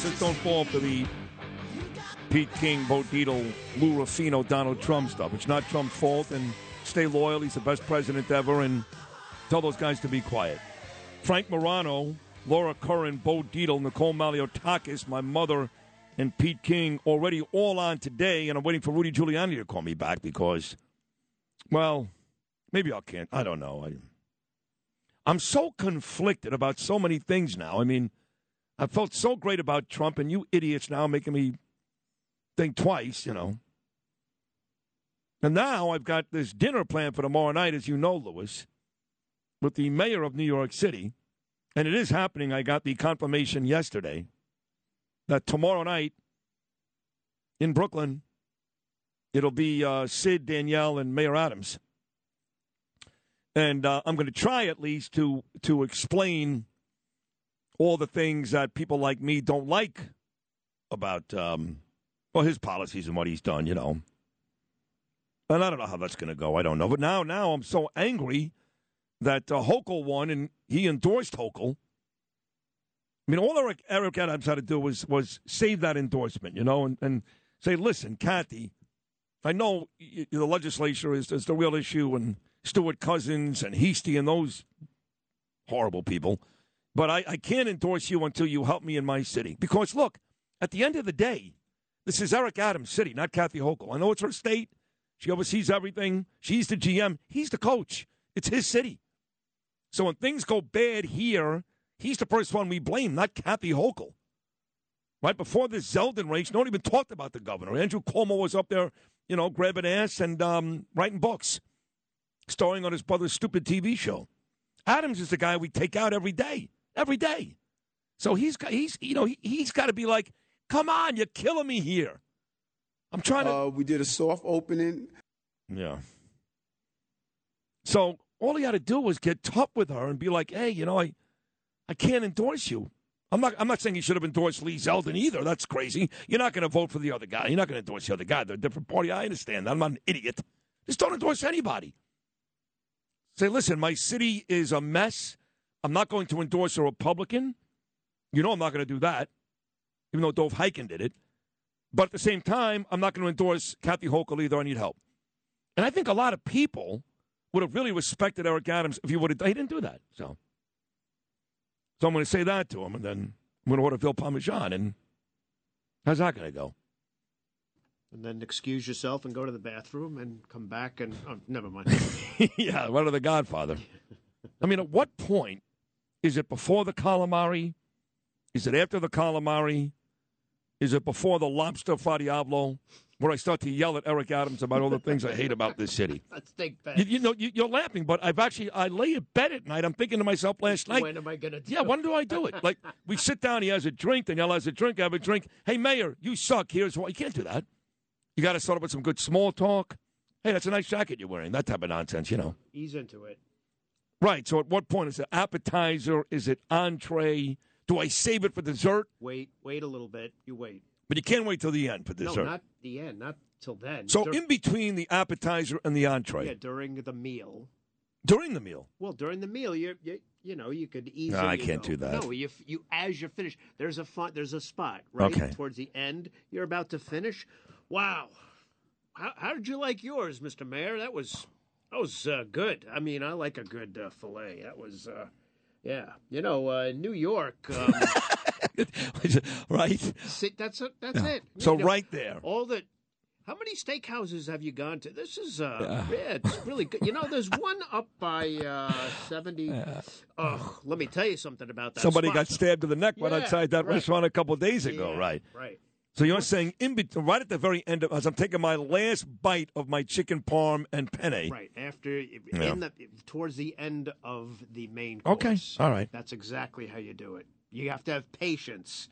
Says don't fall for the Pete King, Bo Dietl, Lou Rufino, Donald Trump stuff. It's not Trump's fault, and stay loyal. He's the best president ever, and tell those guys to be quiet. Frank Morano, Laura Curran, Bo Dietl, Nicole Malliotakis, my mother, and Pete King already all on today, and I'm waiting for Rudy Giuliani to call me back because, well, maybe I can't. I don't know. I, I'm so conflicted about so many things now. I mean, I felt so great about Trump, and you idiots now making me think twice, you know. And now I've got this dinner planned for tomorrow night, as you know, Lewis, with the mayor of New York City. And it is happening. I got the confirmation yesterday that tomorrow night in Brooklyn, it'll be uh, Sid, Danielle, and Mayor Adams. And uh, I'm going to try at least to to explain all the things that people like me don't like about um, well his policies and what he's done. You know, and I don't know how that's going to go. I don't know. But now now I'm so angry that uh, Hochul won and he endorsed Hochul. I mean, all Eric, Eric Adams had to do was was save that endorsement, you know, and, and say, listen, Kathy, I know the legislature is, is the real issue, and Stewart-Cousins and Heastie and those horrible people, but I, I can't endorse you until you help me in my city. Because, look, at the end of the day, this is Eric Adams' city, not Kathy Hochul. I know it's her state. She oversees everything. She's the GM. He's the coach. It's his city. So when things go bad here, he's the first one we blame, not Kathy Hochul. Right before this Zeldin race, no one even talked about the governor. Andrew Cuomo was up there, you know, grabbing ass and um, writing books, starring on his brother's stupid TV show. Adams is the guy we take out every day, every day. So he's got, he's you know he, he's got to be like, come on, you're killing me here. I'm trying to. Uh, we did a soft opening. Yeah. So all he had to do was get tough with her and be like, "Hey, you know, I, I can't endorse you. I'm not. I'm not saying he should have endorsed Lee Zeldin either. That's crazy. You're not going to vote for the other guy. You're not going to endorse the other guy. They're a different party. I understand. that. I'm not an idiot. Just don't endorse anybody. Say, listen, my city is a mess. I'm not going to endorse a Republican. You know, I'm not going to do that, even though Dov Hikind did it. But at the same time, I'm not going to endorse Kathy Hochul either. I need help. And I think a lot of people would have really respected Eric Adams if he would have. He didn't do that. So, so I'm going to say that to him, and then I'm going to order Phil Parmesan. And how's that going to go? And then excuse yourself and go to the bathroom and come back and oh, never mind. yeah, one of the Godfather. I mean, at what point is it before the calamari? Is it after the calamari? Is it before the lobster fra diavolo? Where I start to yell at Eric Adams about all the things I hate about this city. Let's take You, you know, you, you're laughing, but I've actually I lay in bed at night. I'm thinking to myself last night. When am I going to do Yeah, when do I do it? Like we sit down, he has a drink, Danielle has a drink, I have a drink. Hey, Mayor, you suck. Here's why. You can't do that. You got to start up with some good small talk. Hey, that's a nice jacket you're wearing. That type of nonsense, you know. Ease into it. Right. So at what point is it appetizer? Is it entree? Do I save it for dessert? Wait, wait a little bit. You wait. But you can't wait till the end for dessert. No, not the end. Not till then. so Dur- in between the appetizer and the entree, yeah, during the meal. during the meal. Well, during the meal, you you, you know you could easily. No, I can't do that. No, you you as you finish, there's a fun, there's a spot right Okay. towards the end. You're about to finish. Wow, how, how did you like yours, Mr. Mayor? That was that was uh, good. I mean, I like a good uh, fillet. That was. Uh, yeah, you know, uh, New York. Um, right. see, that's it. That's Yeah. it. So You know, right there. all the. How many steakhouses have you gone to? This is uh, Yeah. it's really good. You know, there's one up by uh, seventy. Oh, let me tell you something about that. Somebody spot. got stabbed to the neck right outside that right. restaurant a couple days ago, Yeah, right? Right. So you're saying in bet- right at the very end of as I'm taking my last bite of my chicken parm and penne. Right after, Yeah. the towards the end of the main Course, Okay, all right. That's exactly how you do it. You have to have patience.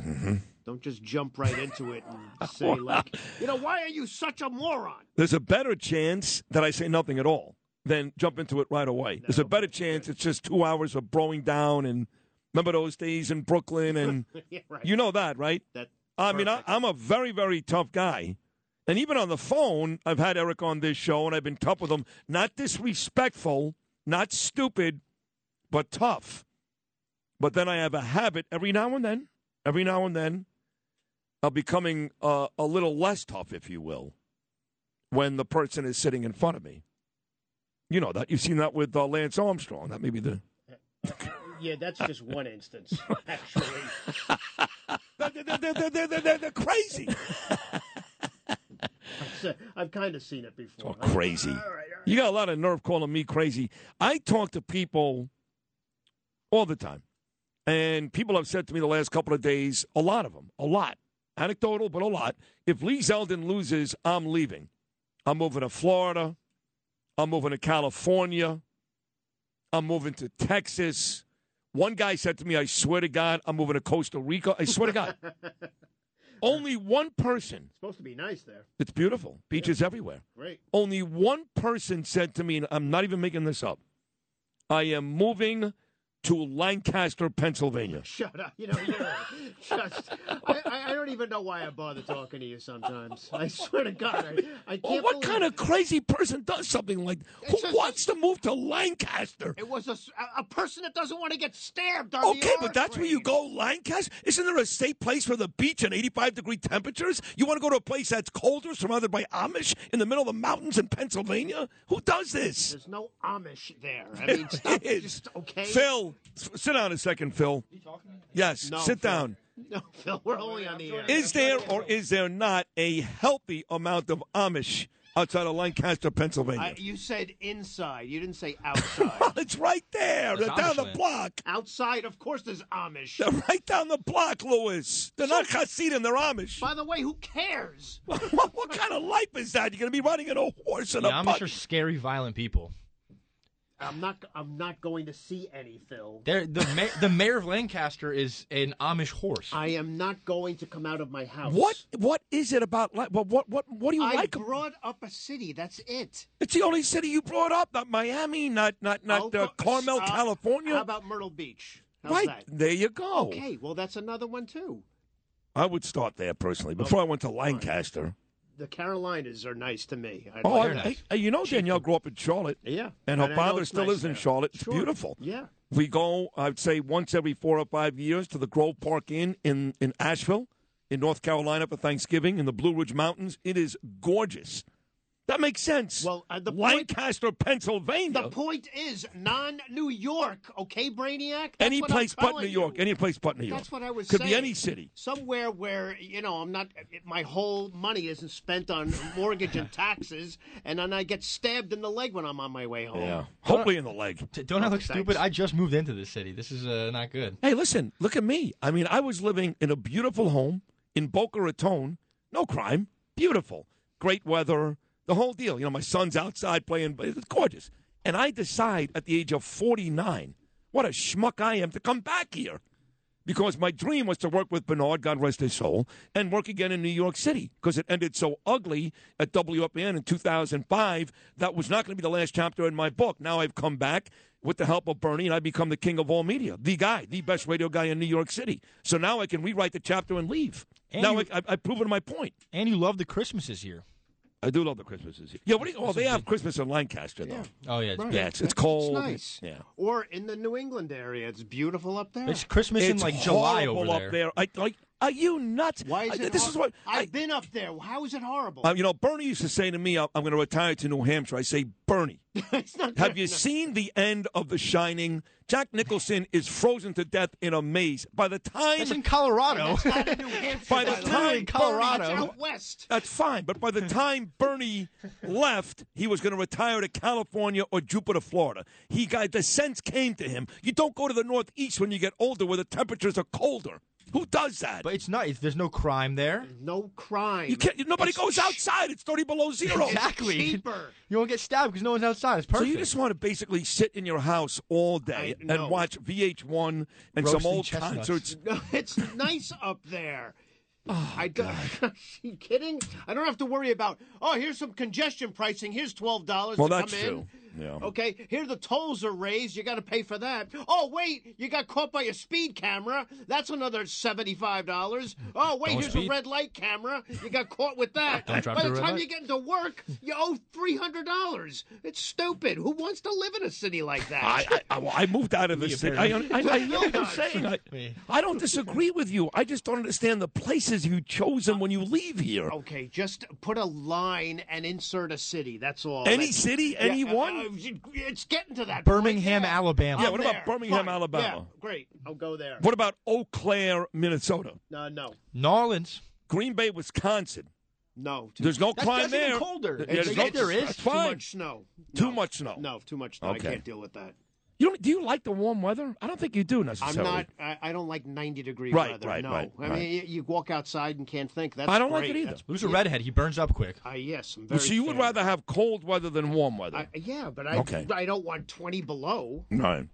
Mm-hmm. Don't just jump right into it and say like, you know, why are you such a moron? There's a better chance that I say nothing at all than jump into it right away. There's a better chance it's just two hours of broing down and remember those days in Brooklyn and Yeah, right. you know that, right? That I mean, I, I'm a very, very tough guy. And even on the phone, I've had Eric on this show and I've been tough with him. Not disrespectful, not stupid, but tough. But then I have a habit every now and then, every now and then, of becoming uh, a little less tough, if you will, when the person is sitting in front of me. You know that. You've seen that with uh, Lance Armstrong. That may be the. Yeah, that's just one instance, actually. they're, they're, they're, they're, crazy. I've kind of seen it before. Oh, crazy. You got a lot of nerve calling me crazy. I talk to people all the time. And people have said to me the last couple of days, a lot of them, a lot, anecdotal, but a lot. If Lee Zeldin loses, I'm leaving. I'm moving to Florida. I'm moving to California. I'm moving to Texas. One guy said to me, I swear to God, I'm moving to Costa Rica. I swear to God. Only one person supposed to be nice there. it's beautiful. Beaches everywhere. Great. Only one person said to me, and I'm not even making this up, I am moving to Lancaster, Pennsylvania. Shut up. You know, you're just. I, I don't even know why I bother talking to you sometimes. I swear to God, I, I can't. Well, what believe kind of crazy person does something like Who wants to move to Lancaster? It was a, a person that doesn't want to get stabbed Okay, but that's where you go, Lancaster. Isn't there a safe place for the beach and 85 degree temperatures? You want to go to a place that's colder, surrounded by Amish in the middle of the mountains in Pennsylvania? Who does this? There's no Amish there. I mean, stop. It is. Just, okay. Phil, s- sit down a second, Phil. Yes, No, sit Phil. down. No, Phil, we're only on the air. Is there or is there not a healthy amount of Amish outside of Lancaster, Pennsylvania. I, you said inside. You didn't say outside. it's right there. They're down the block. Outside, of course, there's Amish. They're right down the block, Lewis. They're not Hasidim, they're Amish. By the way, who cares? what, what kind of life is that? You're going to be riding in a horse and The a Amish buggy. are scary, violent people. I'm not. I'm not going to see any, Phil. They're, the ma- the mayor of Lancaster is an Amish horse. I am not going to come out of my house. What what is it about? Like, what what what what do you I like? I brought up a city. That's it. It's the only city you brought up, not Miami, not not not uh, Carmel, uh, California. How about Myrtle Beach? How's right that? there, you go. Okay, well that's another one too. I would start there personally before I went to Lancaster. The Carolinas are nice to me. I Oh, I. I- you know Danielle grew up in Charlotte. Yeah, and her and father still nice lives in. Charlotte. It's Sure. beautiful. Yeah. We go, I'd say, once every four or five years to the Grove Park Inn in, in Asheville, in North Carolina for Thanksgiving in the Blue Ridge Mountains. It is gorgeous. That makes sense. Well, uh, the Lancaster, Pennsylvania. The point is non-New York, okay, Brainiac. That's any place but New York. you. Any place but New York. That's what I was saying. Could saying. be any city. Somewhere where you know I'm not. My whole money isn't spent on mortgage and taxes, and then I get stabbed in the leg when I'm on my way home. Yeah. Hopefully in the leg. T- Don't I look Thanks. stupid? I just moved into this city. This is uh, not good. Hey, listen, look at me. I mean, I was living in a beautiful home in Boca Raton. No crime. Beautiful. Great weather. The whole deal. You know, my son's outside playing. It's gorgeous. And I decide at the age of 49, what a schmuck I am to come back here. Because my dream was to work with Bernard, God rest his soul, and work again in New York City. Because it ended so ugly at WFN in 2005. That was not going to be the last chapter in my book. Now I've come back with the help of Bernie, and I become the king of all media, the guy, the best radio guy in New York City. So now I can rewrite the chapter and leave. And now you- I, I, I've proven my point. And you love the Christmases here. I do love the Christmases. here. Yeah, what do you, oh, they have Christmas in Lancaster, though. Oh yeah, it's Right. Yeah, it's, it's cold. It's nice. Yeah. Or in the New England area, it's beautiful up there. It's Christmas in like July horrible over up there. there. I, like, are you nuts? Why is I- it? this hor- is what I've been up there. How is it horrible? Uh, you know, Bernie used to say to me, "I'm going to retire to New Hampshire." I say, Bernie, have you seen the end of The Shining? Jack Nicholson is frozen to death in a maze. By the time That's in Colorado. That's not in New Hampshire. by the by the way. time in Colorado. That's out west. that's fine, but by the time Bernie left, he was going to retire to California or Jupiter, Florida. He got the sense came to him. You don't go to the Northeast when you get older, where the temperatures are colder. Who does that? But it's not. It's, there's no crime there. No crime. you can't. Nobody It's goes ch- outside. It's thirty below zero. Exactly. Cheaper. You won't get stabbed because no one's outside. It's So you just want to basically sit in your house all day I- no. and watch VH1 and some Roasting old chestnuts. concerts. No, it's nice up there. Oh, I don't, are you kidding? I don't have to worry about. Oh, here's some congestion pricing. Here's twelve dollars Well, to that's come true. In. Yeah. Okay, here the tolls are raised. You got to pay for that. Oh wait, you got caught by a speed camera. That's another seventy-five dollars. Oh wait, Don't here's speed. a red light camera. You got caught with that. Don't drive by the time light. you get into work, you owe three hundred dollars. It's stupid. Who wants to live in a city like that? I, I, I- I moved out of the city. I, I, I, I hear what you're saying. I, I don't disagree with you. I just don't understand the places you've chosen when you leave here. Okay, just put a line and insert a city. That's all. Any That's- city, Yeah, any one? Uh, it's getting to that. Birmingham, point. Alabama. Yeah, I'm what about there. Birmingham, Fine. Alabama? Yeah, great. I'll go there. What about Eau Claire, Minnesota? No, no, New Orleans. Green Bay, Wisconsin. no. Too, There's no That's- crime that's even there. colder. Yeah, It's- there's yes, no- there is. That's too much snow. Too No. much snow. No, too much snow. Okay. I can't deal with that. You don't, do you like the warm weather? I don't think you do necessarily. I'm not. I, I don't like 90 degree Right, weather. right, no. right, I right. mean, you, you walk outside and can't think. That's I don't like it either. That's- Who's a redhead? He burns up quick. Uh, yes, I'm very. so you would rather have cold weather than warm weather? I, yeah, but I. Okay. I don't want 20 below. No.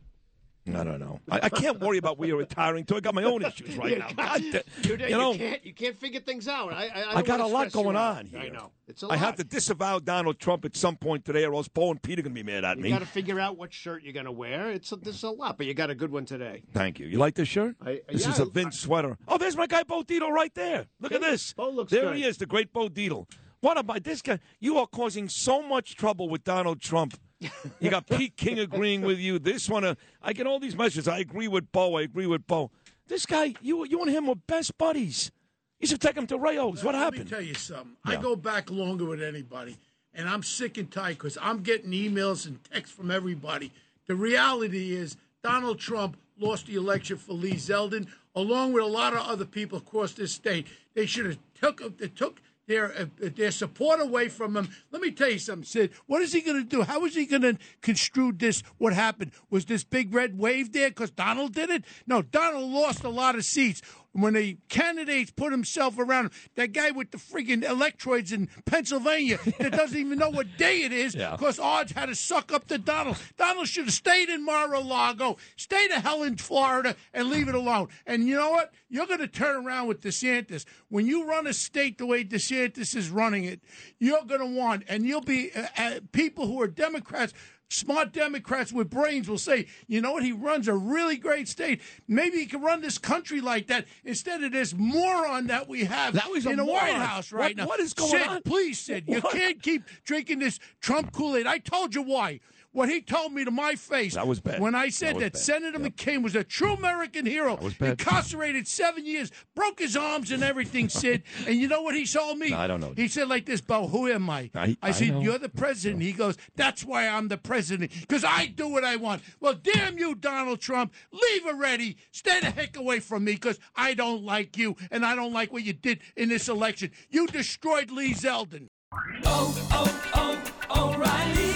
No, no, no. I, I can't worry about where you're retiring to. I got my own issues right You now. God, You, you you can't. You can't figure things out. I. I, I, I got a lot going on here. I know. It's a I lot. I have to disavow Donald Trump at some point today, or else Bo and Peter are going to be mad at me. You me. got to figure out what shirt you're going to wear. It's a, there's a lot, but you got a good one today. Thank you. You like this shirt? I- this yeah, is a Vince sweater. Oh, there's my guy Bo Dietl right there. Look at this. Bo looks there good. he is, the great Bo Dietl. What about this guy? You are causing so much trouble with Donald Trump. You got Pete King agreeing with you. This one, uh, I get all these messages. I agree with Bo. I agree with Bo. This guy, you, you and him were best buddies. You should take him to Rao's. What happened? Let me tell you something. Yeah. I go back longer with anybody, and I'm sick and tired because I'm getting emails and texts from everybody. The reality is Donald Trump lost the election for Lee Zeldin, along with a lot of other people across this state. They should have took they took their uh, their support away from him. Let me tell you something, Sid. What is he going to do? How is he going to construe this? What happened? Was this big red wave there because Donald did it? No, Donald lost a lot of seats when the candidates put himself around him. That guy with the freaking electrodes in Pennsylvania that doesn't even know what day it is Yeah. because Oz had to suck up to Donald. Donald should have stayed in Mar-a-Lago, stay the hell in Florida, and leave it alone. And you know what? You're going to turn around with DeSantis. When you run a state the way DeSantis is running it, you're going to want, and you'll be uh, uh, people who are Democrats. Smart Democrats with brains will say, you know what? He runs a really great state. Maybe he can run this country like that instead of this moron that we have he's a in the White. House right What- now. what is going Sid, on? Please, Sid, you What? can't keep drinking this Trump Kool Aid. I told you why. What he told me to my face That was bad. when I said was that, bad. Senator McCain was a true American hero, was bad. incarcerated seven years, broke his arms and everything, Sid. and you know what he told me? No, I don't know. He said like this, Bo, who am I? I- I said, know. you're the president. He goes, that's why I'm the president, because I do what I want. Well, damn you, Donald Trump. Leave already. Stay the heck away from me, because I don't like you, and I don't like what you did in this election. You destroyed Lee Zeldin. Oh, oh, oh,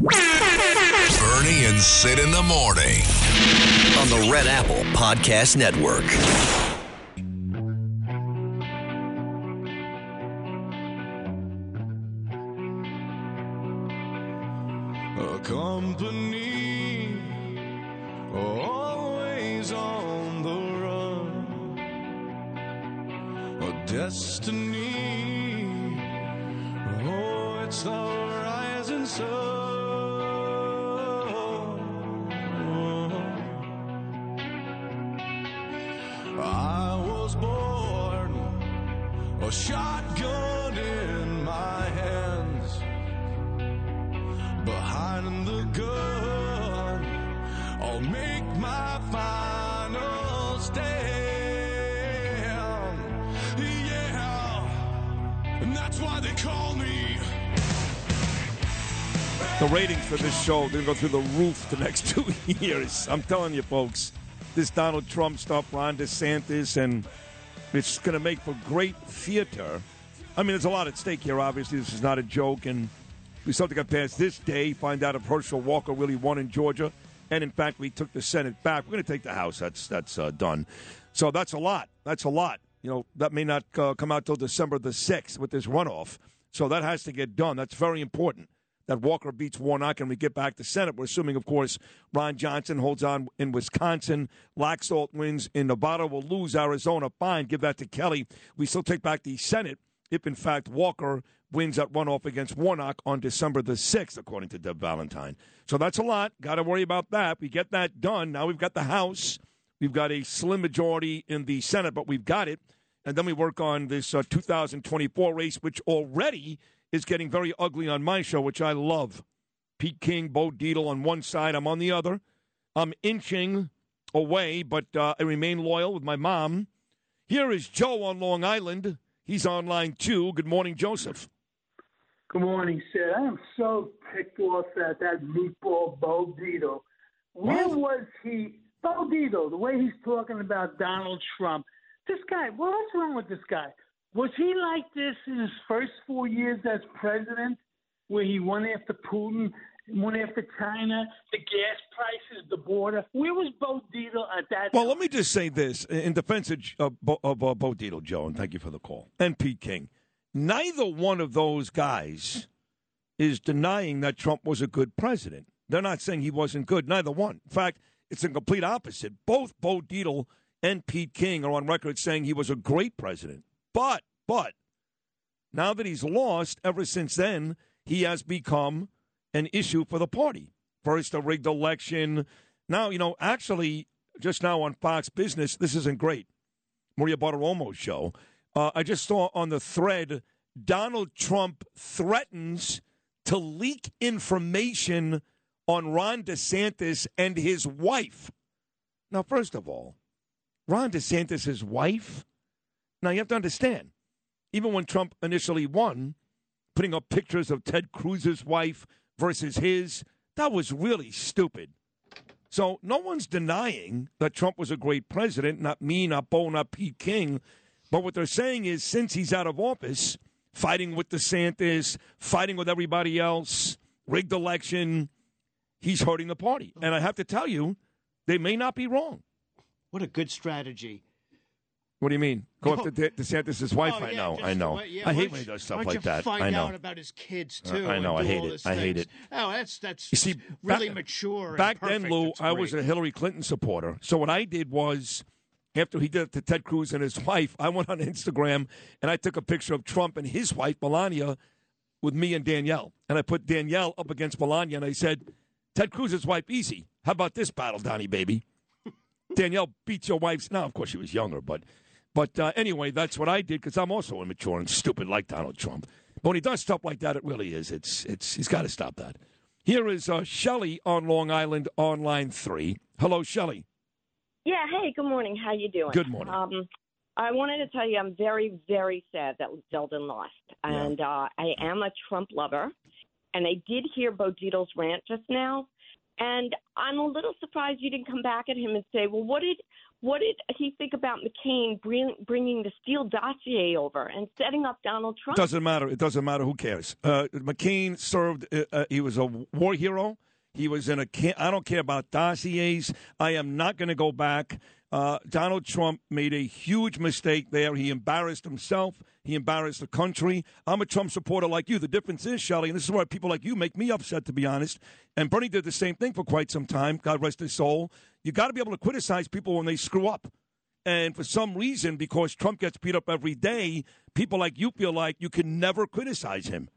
Bernie and Sid in the morning. on the Red Apple Podcast Network. This show. They're going to go through the roof the next two years. I'm telling you, folks. This Donald Trump stuff, Ron DeSantis, and it's going to make for great theater. I mean, there's a lot at stake here, obviously. This is not a joke. And we still have to get past this day, find out if Herschel Walker really won in Georgia. And in fact, we took the Senate back. We're going to take the House. That's, that's uh, done. So that's a lot. That's a lot. You know, that may not uh, come out till December the 6th with this runoff. So that has to get done. That's very important that Walker beats Warnock and we get back to Senate. We're assuming, of course, Ron Johnson holds on in Wisconsin. Laxalt wins in Nevada. We'll lose Arizona. Fine, give that to Kelly. We still take back the Senate if, in fact, Walker wins that runoff against Warnock on December the 6th, according to Deb Valentine. So that's a lot. Got to worry about that. We get that done. Now we've got the House. We've got a slim majority in the Senate, but we've got it. And then we work on this uh, 2024 race, which already is getting very ugly on my show, which I love. Pete King, Bo Dietl on one side, I'm on the other. I'm inching away, but uh, I remain loyal with my mom. Here is Joe on Long Island. He's on line two. Good morning, Joseph. Good morning, Sid. I am so ticked off at that meatball Bo Dietl. Where was he? Bo Dietl, the way he's talking about Donald Trump. This guy, what's wrong with this guy? Was he like this in his first four years as president, where he went after Putin, went after China, the gas prices, the border? Where was Bo Dietl at that Well, let me just say this in defense of, Bo, of uh, Bo Dietl, Joe, and thank you for the call, and Pete King. Neither one of those guys is denying that Trump was a good president. They're not saying he wasn't good. Neither one. In fact, it's the complete opposite. Both Bo Dietl and Pete King are on record saying he was a great president. But, but, now that he's lost, ever since then, he has become an issue for the party. First, a rigged election. Now, you know, actually, just now on Fox Business, this isn't great. Maria Bartiromo's show. Uh, I just saw on the thread Donald Trump threatens to leak information on Ron DeSantis and his wife. Now, first of all, Ron DeSantis' wife. Now, you have to understand, even when Trump initially won, putting up pictures of Ted Cruz's wife versus his, that was really stupid. So, no one's denying that Trump was a great president, not me, not Bo, not Pete King. But what they're saying is since he's out of office, fighting with DeSantis, fighting with everybody else, rigged election, he's hurting the party. And I have to tell you, they may not be wrong. What a good strategy. What do you mean? Go after De- DeSantis' wife? Oh, I yeah, know, I know. way- yeah, I hate when he does stuff like that. Find I know. out about his kids Uh, too. I know, I hate it. I hate things. it. Oh, that's that's You see, really back- mature. and Back then. Lou, I was a Hillary Clinton supporter. So what I did was, after he did it to Ted Cruz and his wife, I went on Instagram and I took a picture of Trump and his wife Melania with me and Danielle, and I put Danielle up against Melania, and I said, "Ted Cruz's wife, easy. How about this battle, Donnie baby?" Danielle beats your wife's. Now, of course, she was younger, but but uh, anyway, that's what I did because I'm also immature and stupid like Donald Trump. But when he does stuff like that, it really is. It's it's he's got to stop that. Here is uh, Shelley on Long Island on line three. Hello, Shelley. Yeah. Hey. Good morning. How you doing? Good morning. Um, I wanted to tell you I'm very, very sad that Zeldin lost, and uh, I am a Trump lover, and I did hear Bo rant just now, and I'm a little surprised you didn't come back at him and say, well, what did what did he think about McCain bring, bringing the Steele dossier over and setting up Donald Trump? Doesn't matter. It doesn't matter. Who cares? Uh, McCain served. Uh, uh, he was a war hero. He was in a. I don't care about dossiers. I am not going to go back. Uh, Donald Trump made a huge mistake there. He embarrassed himself. He embarrassed the country. I'm a Trump supporter like you. The difference is, Shelley, and this is why people like you make me upset, to be honest. And Bernie did the same thing for quite some time. God rest his soul. You got to be able to criticize people when they screw up. And for some reason, because Trump gets beat up every day, people like you feel like you can never criticize him.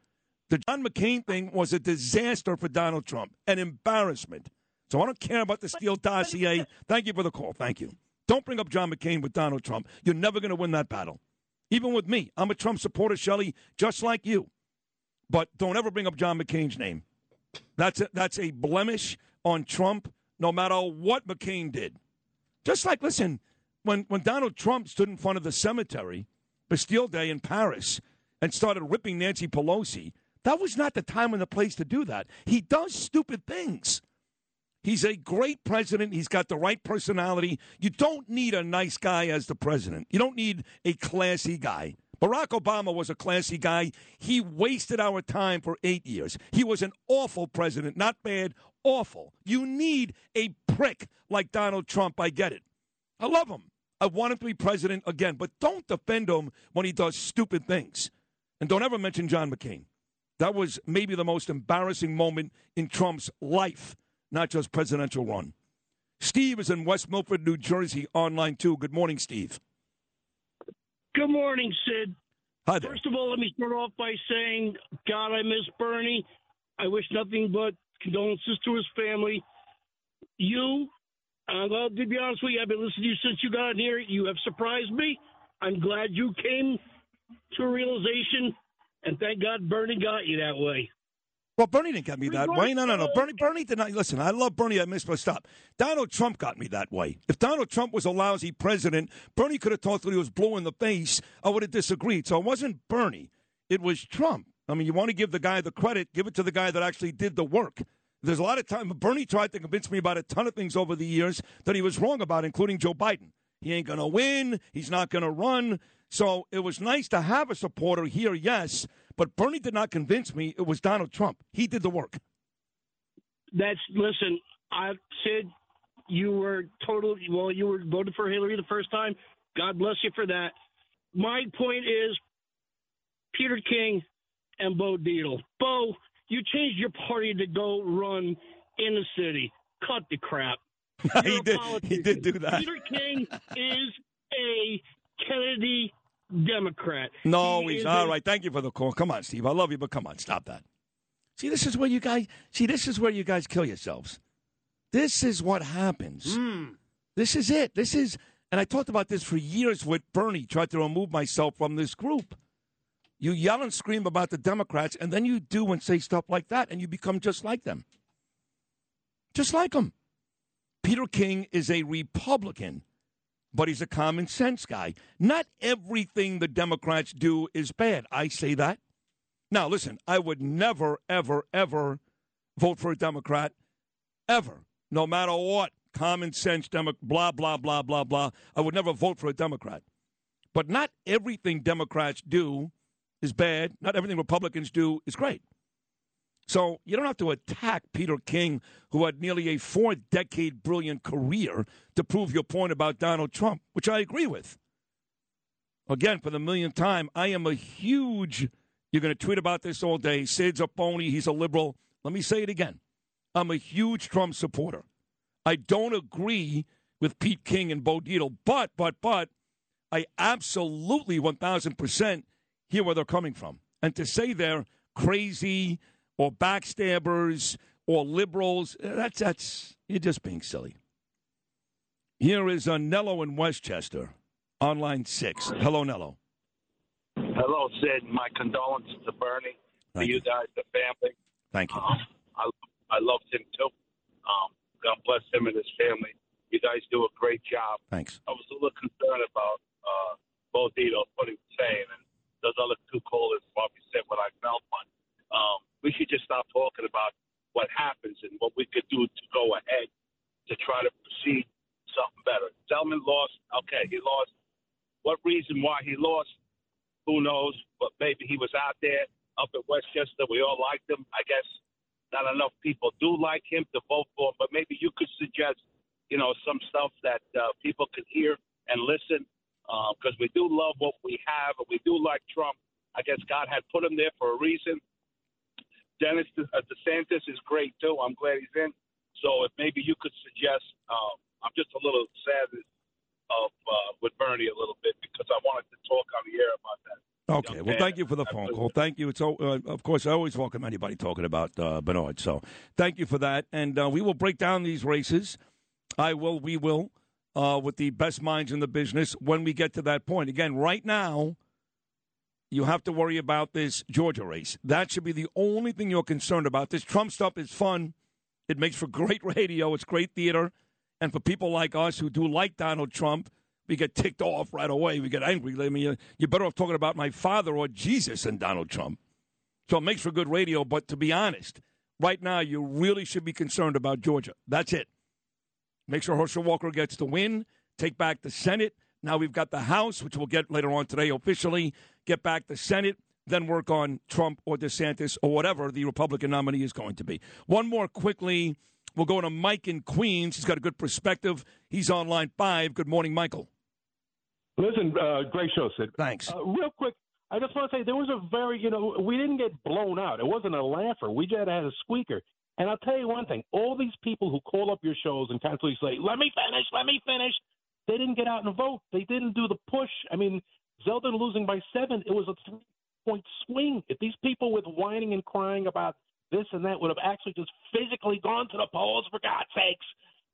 The John McCain thing was a disaster for Donald Trump, an embarrassment. So I don't care about the Steele dossier. Thank you for the call. Thank you. Don't bring up John McCain with Donald Trump. You're never going to win that battle. Even with me, I'm a Trump supporter, Shelley, just like you. But don't ever bring up John McCain's name. That's a, that's a blemish on Trump, no matter what McCain did. Just like, listen, when, when Donald Trump stood in front of the cemetery, Bastille Day in Paris, and started ripping Nancy Pelosi, that was not the time and the place to do that. He does stupid things. He's a great president. He's got the right personality. You don't need a nice guy as the president. You don't need a classy guy. Barack Obama was a classy guy. He wasted our time for eight years. He was an awful president, not bad, awful. You need a prick like Donald Trump. I get it. I love him. I want him to be president again, but don't defend him when he does stupid things. And don't ever mention John McCain. That was maybe the most embarrassing moment in Trump's life, not just presidential run. Steve is in West Milford, New Jersey, online too. Good morning, Steve. Good morning, Sid. Hi there. First of all, let me start off by saying, God, I miss Bernie. I wish nothing but condolences to his family. You, uh, I'm glad to be honest with you, I've been listening to you since you got in here. You have surprised me. I'm glad you came to a realization, and thank God Bernie got you that way. Well, Bernie didn't get me that way. No, no, no. Bernie, Bernie did not. Listen, I love Bernie. I miss, but stop. Donald Trump got me that way. If Donald Trump was a lousy president, Bernie could have talked till he was blue in the face. I would have disagreed. So it wasn't Bernie. It was Trump. I mean, you want to give the guy the credit, give it to the guy that actually did the work. There's a lot of time. Bernie tried to convince me about a ton of things over the years that he was wrong about, including Joe Biden. He ain't going to win. He's not going to run. So it was nice to have a supporter here, yes, but Bernie did not convince me. It was Donald Trump. He did the work. That's listen. I said you were total. Well, you were voted for Hillary the first time. God bless you for that. My point is, Peter King and Bo Dietl. Bo, you changed your party to go run in the city. Cut the crap. he did. He did do that. Peter King is a Kennedy Democrat. No, He he's all a- right. Thank you for the call. Come on, Steve. I love you, but come on, stop that. See, this is where you guys. See, this is where you guys kill yourselves. This is what happens. Hmm. This is it. This is, and I talked about this for years with Bernie. Tried to remove myself from this group. You yell and scream about the Democrats, and then you do and say stuff like that, and you become just like them. Just like them. Peter King is a Republican, but he's a common sense guy. Not everything the Democrats do is bad. I say that. Now, listen, I would never, ever, ever vote for a Democrat, ever, no matter what. Common sense, Demo- blah, blah, blah, blah, blah. I would never vote for a Democrat. But not everything Democrats do is bad. Not everything Republicans do is great. So you don't have to attack Peter King, who had nearly a four decade brilliant career, to prove your point about Donald Trump, which I agree with. Again, for the millionth time, I am a huge, you're going to tweet about this all day. Sid's a phony, he's a liberal. Let me say it again. I'm a huge Trump supporter. I don't agree with Pete King and Bo Dietl, but, but, but, I absolutely 1,000% hear where they're coming from. And to say they're crazy or backstabbers or liberals, eh, that's, that's, you're just being silly. Here is uh, Nello in Westchester on line six. Hello, Nello. Hello, Sid. My condolences to Bernie, to you guys, the family. Thank you. Um, I, I loved him too. Um, God bless him and his family. You guys do a great job. Thanks. I was a little concerned about uh, Bo Dietl, what he was saying, and those other two callers probably said what I felt, but um, we should just stop talking about what happens and what we could do to go ahead to try to proceed something better. Selman lost. Okay, he lost. What reason why he lost? Who knows? But maybe he was out there up at Westchester. We all liked him. I guess not enough people do like him to vote for him. But maybe you could suggest, you know, some stuff that uh, people could hear and listen because we do love what we have and we do like Trump. I guess God had put him there for a reason. Dennis uh, DeSantis is great too. I'm glad he's in. So if maybe you could suggest, um, I'm just a little sad of uh, with Bernie a little bit because I wanted to talk on the air about that. Okay. Well, thank you for the phone call. Thank you. It's uh, of course I always welcome anybody talking about uh, Bernard. So thank you for that, and uh, we will break down these races. I will. We will. Uh, with the best minds in the business when we get to that point. Again, right now, you have to worry about this Georgia race. That should be the only thing you're concerned about. This Trump stuff is fun. It makes for great radio. It's great theater. And for people like us who do like Donald Trump, we get ticked off right away. We get angry. I mean, you're better off talking about my father or Jesus than Donald Trump. So it makes for good radio. But to be honest, right now, you really should be concerned about Georgia. That's it. Make sure Herschel Walker gets the win, take back the Senate. Now we've got the House, which we'll get later on today officially, get back the Senate, then work on Trump or DeSantis or whatever the Republican nominee is going to be. One more quickly. We'll go to Mike in Queens. He's got a good perspective. He's on line five. Good morning, Michael. Listen, uh, great show, Sid. Thanks. Uh, real quick, I just want to say there was a very, you know, we didn't get blown out. It wasn't a laugher. We just had a squeaker. And I'll tell you one thing: all these people who call up your shows and constantly say, "Let me finish, let me finish," they didn't get out and vote. They didn't do the push. I mean, Zeldin losing by seven, it was a three-point swing. If these people with whining and crying about this and that would have actually just physically gone to the polls, for God's sakes,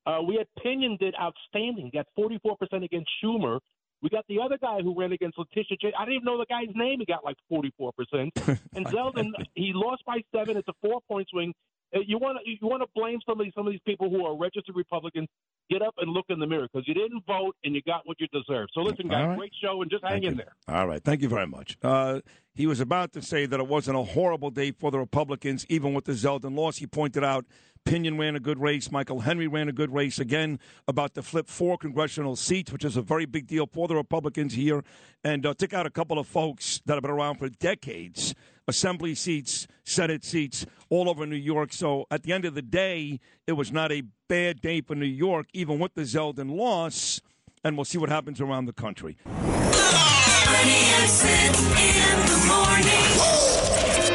uh, we had Pinion did outstanding. Got 44% against Schumer. We got the other guy who ran against Letitia J. I didn't even know the guy's name. He got like 44%. and Zeldin, he lost by seven. It's a four-point swing. Uh, You want to you want to blame some of these some of these people who are registered Republicans? Get up and look in the mirror because you didn't vote and you got what you deserve. So listen, guys, right. great show and just hang in there. All right. Thank you very much. Uh, he was about to say that it wasn't a horrible day for the Republicans, even with the Zeldin loss. He pointed out Pinion ran a good race. Michael Henry ran a good race again about to flip four congressional seats, which is a very big deal for the Republicans here. And uh, took out a couple of folks that have been around for decades assembly seats, Senate seats all over New York. So at the end of the day, it was not a bad day for New York, even with the Zeldin loss. And we'll see what happens around the country.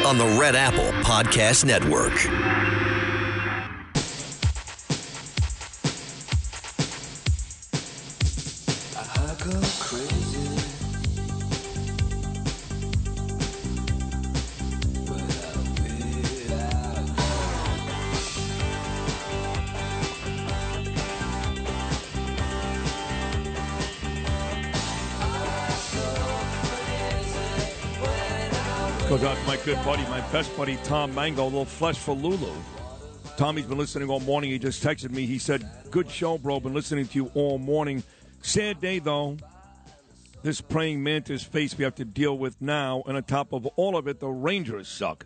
On the Red Apple Podcast Network. Good buddy, my best buddy, Tom Mango, a little flesh for Lulu. Tommy's been listening all morning. He just texted me. He said, Good show, bro. Been listening to you all morning. Sad day, though. This praying mantis face we have to deal with now. And on top of all of it, the Rangers suck.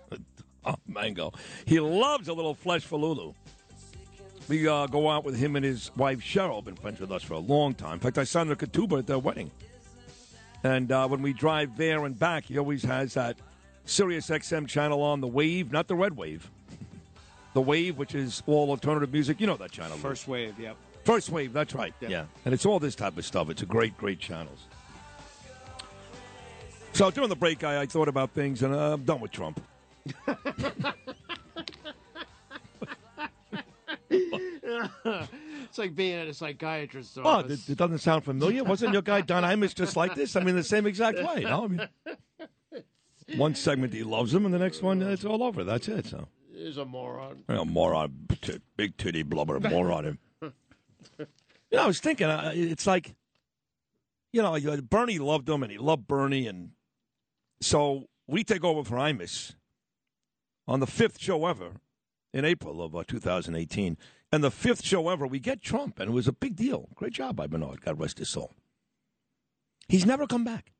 oh, Mango. He loves a little flesh for Lulu. We uh, go out with him and his wife, Cheryl. Been friends with us for a long time. In fact, I signed the ketubah at their wedding. And uh, when we drive there and back, he always has that Sirius XM channel on, the Wave, not the Red Wave. The Wave, which is all alternative music. You know that channel. Lou. First wave, yep. First Wave, that's right. Yep. Yeah. And it's all this type of stuff. It's a great, great channels. So during the break, I, I thought about things, and uh, I'm done with Trump. it's like being at a psychiatrist's Oh, office. it, it doesn't sound familiar. Wasn't your guy Don Imus just like this? I mean, the same exact way. No, I mean, one segment he loves him, and the next one it's all over. That's it. So, He's a moron. you know, moron, t- big titty blubber, moron. Him. You know, I was thinking, uh, it's like, you know, Bernie loved him, and he loved Bernie, and so we take over for Imus on the fifth show ever in April of uh, 2018, and the fifth show ever, we get Trump, and it was a big deal. Great job by Bernard. God rest his soul. He's never come back.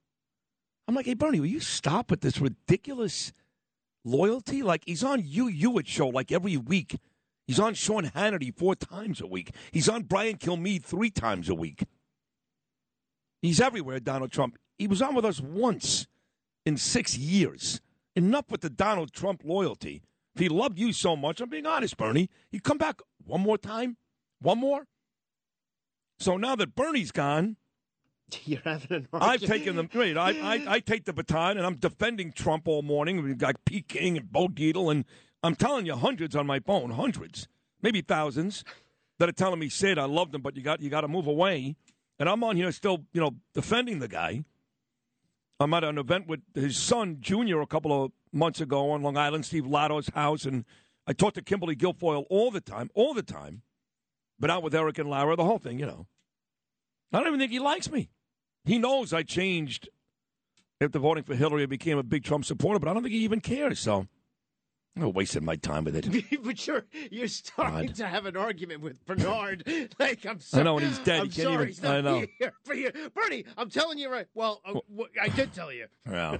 I'm like, hey Bernie, will you stop with this ridiculous loyalty? Like he's on you Hugh Hewitt show like every week. He's on Sean Hannity four times a week. He's on Brian Kilmeade three times a week. He's everywhere, Donald Trump. He was on with us once in six years. Enough with the Donald Trump loyalty. If he loved you so much, I'm being honest, Bernie, he'd come back one more time, one more. So now that Bernie's gone, You're having an I've taken them. Wait, I, I I take the baton and I'm defending Trump all morning. We've got Pete King and Bo Dietl, and I'm telling you, hundreds on my phone, hundreds, maybe thousands, that are telling me, Sid, I love him, but you got you got to move away. And I'm on here still, you know, defending the guy. I'm at an event with his son, Junior, a couple of months ago on Long Island, Steve Latto's house, and I talked to Kimberly Guilfoyle all the time, all the time. But out with Eric and Lara, the whole thing, you know. I don't even think he likes me. He knows I changed after voting for Hillary. I became a big Trump supporter, but I don't think he even cares. So I'm wasting my time with it. but you're you're starting God. to have an argument with Bernard. like I'm sorry. I know, and he's dead. I'm sorry. even- He's not I know. Here for you, Bernie. I'm telling you right. Well, uh, wh- I did tell you. Yeah.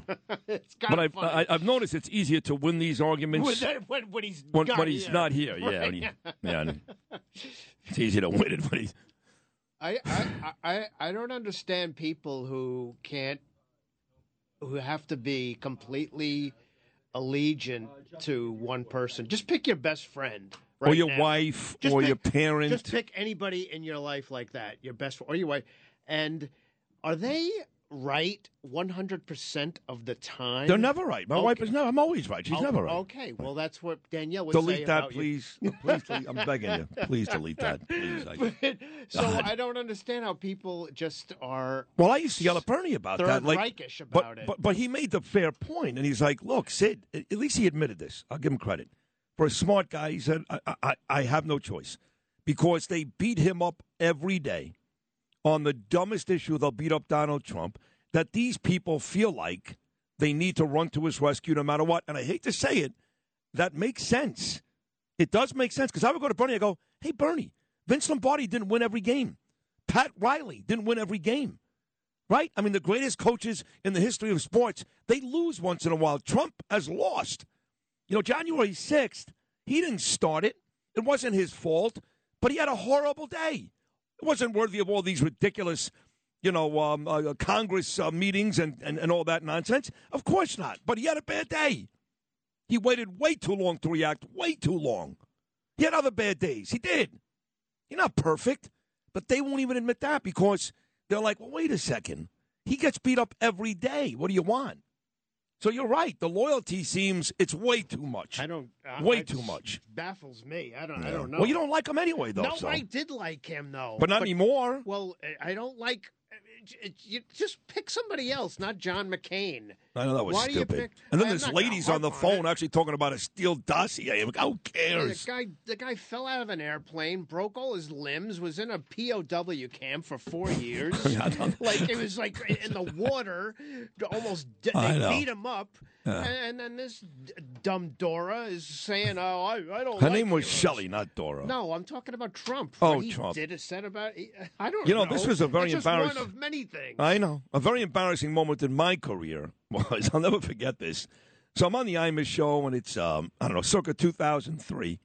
it's but kind I've, of funny. I, I've noticed it's easier to win these arguments when, when, when he's when, when he's here. not here. Yeah, when he, yeah. It's easier to win it when he's. I, I, I, I don't understand people who can't, who have to be completely allegiant to one person. Just pick your best friend. or your now. wife, Just or pick- your parent. Just pick anybody in your life like that, your best friend or your wife. And are they right 100% of the time? They're never right. My wife Okay. is never. I'm always right. She's Oh, never right. Okay, well, that's what Danielle was Delete that, about you. please. Please, delete. I'm begging you. Please delete that. Please. I- so God. I don't understand how people just are. Well, I used to yell at Bernie about that. Like, Reichish but, about it. But, but he made the fair point, and he's like, "Look, Sid. At at least he admitted this. I'll give him credit. For a smart guy, he said, I, I, I have no choice because they beat him up every day on the dumbest issue. They'll beat up Donald Trump. That these people feel like they need to run to his rescue no matter what. And I hate to say it, that makes sense. It does make sense because I would go to Bernie. I go, "Hey, Bernie, Vince Lombardi didn't win every game. Pat Riley didn't win every game." right? I mean, the greatest coaches in the history of sports, they lose once in a while. Trump has lost. You know, January 6th, he didn't start it. It wasn't his fault, but he had a horrible day. It wasn't worthy of all these ridiculous, you know, um, uh, Congress uh, meetings and, and, and all that nonsense. Of course not. But he had a bad day. He waited way too long to react, way too long. He had other bad days. He did. You're not perfect, but they won't even admit that because they're like, well, wait a second. He gets beat up every day. What do you want? So you're right. The loyalty seems it's way too much. I don't. Uh, way too much. Baffles me. I don't. I don't know. Well, you don't like him anyway, though. No, so. I did like him though, But not anymore. Well, I don't like. You just pick somebody else, not John McCain. I know that was Why stupid. pick- and then I'm this not on the harp on phone actually talking about a steel dossier. Who cares? The guy, the guy fell out of an airplane, broke all his limbs, was in a POW camp for four years. like it was like in the water, almost d- they beat him up. Yeah. And, then this d- dumb Dora is saying, "Oh, I, I don't." Her like name was. Shelley, not Dora. No, I'm talking about Trump. Oh, he Trump. Did it said about? I don't. You know, this was a very just embarrassing- of things. I know. A very embarrassing moment in my career was, I'll never forget this. So I'm on the Imus show, and it's, um, I don't know, circa 2003.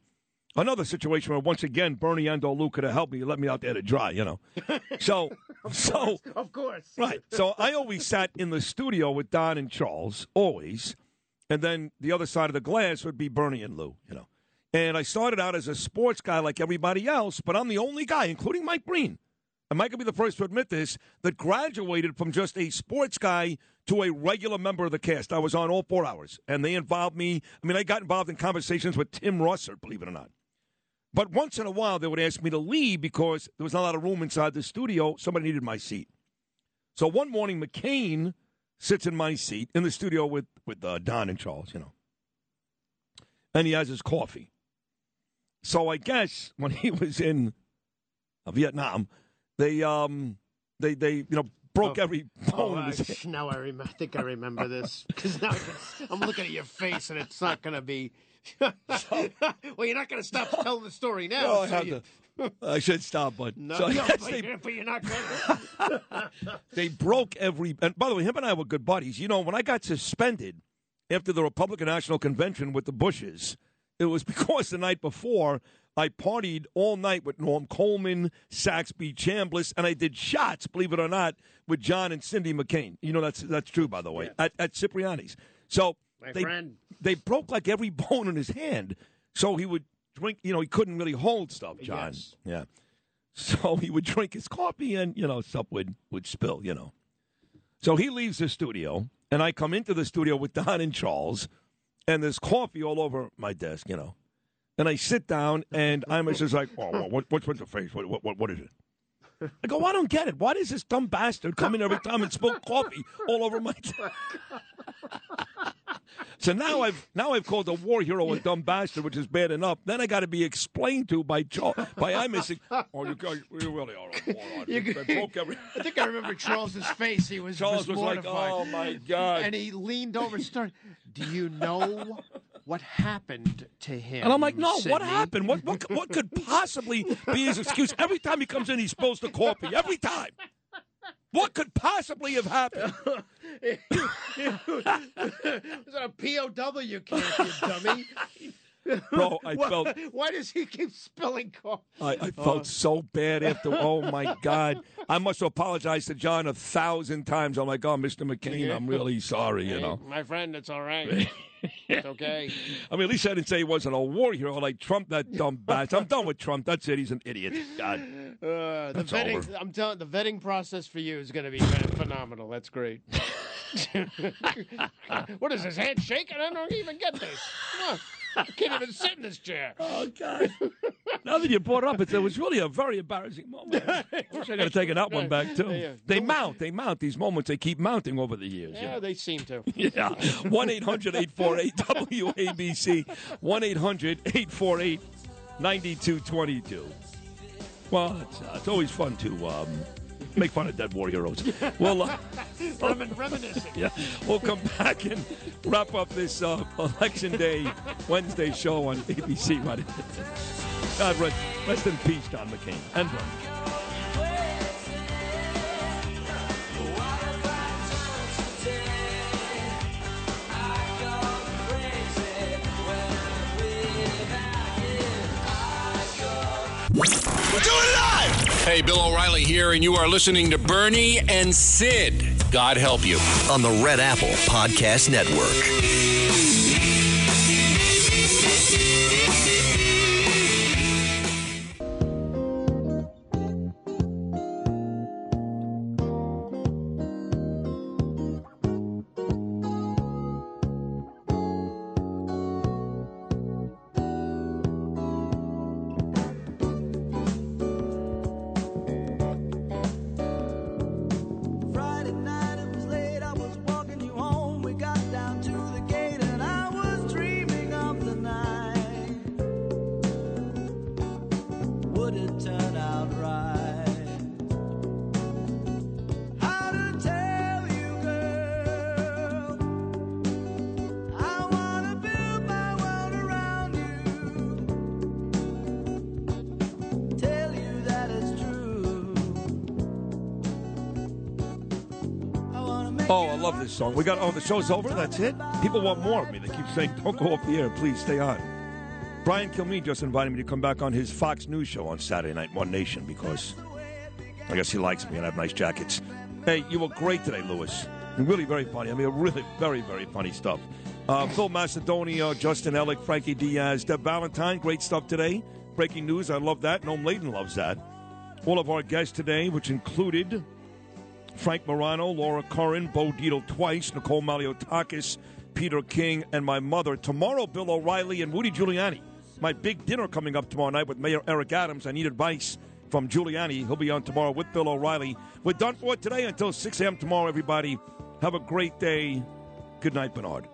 Another situation where, once again, Bernie and or Lou could have helped me, let me out there to dry, you know. So, so, of course, right. So I always sat in the studio with Don and Charles, always. And then the other side of the glass would be Bernie and Lou, you know. And I started out as a sports guy like everybody else, but I'm the only guy, including Mike Breen. And Mike could be the first to admit this, that graduated from just a sports guy to a regular member of the cast. I was on all four hours, and they involved me. I mean, I got involved in conversations with Tim Russert, believe it or not. But once in a while, they would ask me to leave because there was not a lot of room inside the studio. Somebody needed my seat. So one morning, McCain sits in my seat in the studio with, with uh, Don and Charles, you know. And he has his coffee. So I guess when he was in Vietnam, they um they they you know broke every Oh, bone in I, now I, rem- I think I remember this because now I'm looking at your face and it's not going to be. well, you're not going to stop telling the story now. No, I so have you- to. I should stop, but No, so no, guess but, they you're, but you're not going to. they broke every. And by the way, him and I were good buddies. You know, when I got suspended after the Republican National Convention with the Bushes, it was because the night before I partied all night with Norm Coleman, Saxby Chambliss, and I did shots, believe it or not, with John and Cindy McCain. You know that's that's true, by the way, at, at Cipriani's. So My they friend. they broke like every bone in his hand, so he would drink. You know, he couldn't really hold stuff, John. Yes. Yeah. So he would drink his coffee, and you know, stuff would would spill. You know. So he leaves the studio, and I come into the studio with Don and Charles, and there's coffee all over my desk, you know. And I sit down, and I'm just like, oh, well, what, what's with the face? What, what, what, is it? I go, I don't get it. Why does this dumb bastard come in every time and spill coffee all over my desk? So now I've now I've called the war hero a dumb bastard, which is bad enough. Then I got to be explained to by Joe, by I missing. Oh, you guys, you really are a moron. You- broke every. I think I remember Charles's face. He was, Charles was like, mortified. "Oh, my God." And he leaned over and started. Do you know what happened to him? And I'm like, no, what happened? What, what what could possibly be his excuse? Every time he comes in, he spills the coffee. Every time. What could possibly have happened? it was a POW camp, you dummy. Bro, I why, felt- Why does he keep spilling coffee? I, I felt Oh. so bad after. Oh my God! I must apologize to John a thousand times. I'm like, oh, Mr. McCain, I'm really sorry. You Hey, know. my friend, it's all right. it's okay. I mean, at least I didn't say he wasn't a war hero like Trump. That dumb bastard. I'm done with Trump. That's it. He's an idiot. God. Uh, the vetting, over. I'm telling the vetting process for you is going to be phenomenal. That's great. what is his hand shaking? I don't even get this. I can't even sit in this chair. Oh God! Now that you brought it up, it, it was really a very embarrassing moment. I wish I got to take that one back too. Yeah. They mount. They mount these moments. They keep mounting over the years. Yeah, they seem to. Yeah. 1 800 848 WABC. 1 800 848 9222. Well, it's, uh, it's always fun to um, make fun of dead war heroes. Well, uh, Remin- reminiscing. yeah, we'll come back and wrap up this uh, Election Day Wednesday show on ABC. Right. God rest, rest in peace, John McCain and Bernie. Hey, Bill O'Reilly here, and you are listening to Bernie and Sid. God help you. On the Red Apple Podcast Network. We got oh the show's over. That's it. People want more of me. They keep saying don't go off the air. Please stay on. Brian Kilmeade just invited me to come back on his Fox News show on Saturday night, One Nation, because I guess he likes me and I have nice jackets. Hey, you were great today, Lewis. Really very funny. I mean, really very very funny stuff. Uh, Phil Macedonia, Justin Ellick, Frankie Diaz, Deb Valentine, great stuff today. Breaking news, I love that. Noam Laden loves that. All of our guests today, which included Frank Morano, Laura Curran, Bo Dietl twice, Nicole Malliotakis, Peter King, and my mother. Tomorrow, Bill O'Reilly and Woody Giuliani. My big dinner coming up tomorrow night with Mayor Eric Adams. I need advice from Giuliani. He'll be on tomorrow with Bill O'Reilly. We're done for today until 6 a.m. tomorrow, everybody. Have a great day. Good night, Bernard.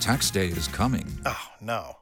Tax day is coming. Oh, no.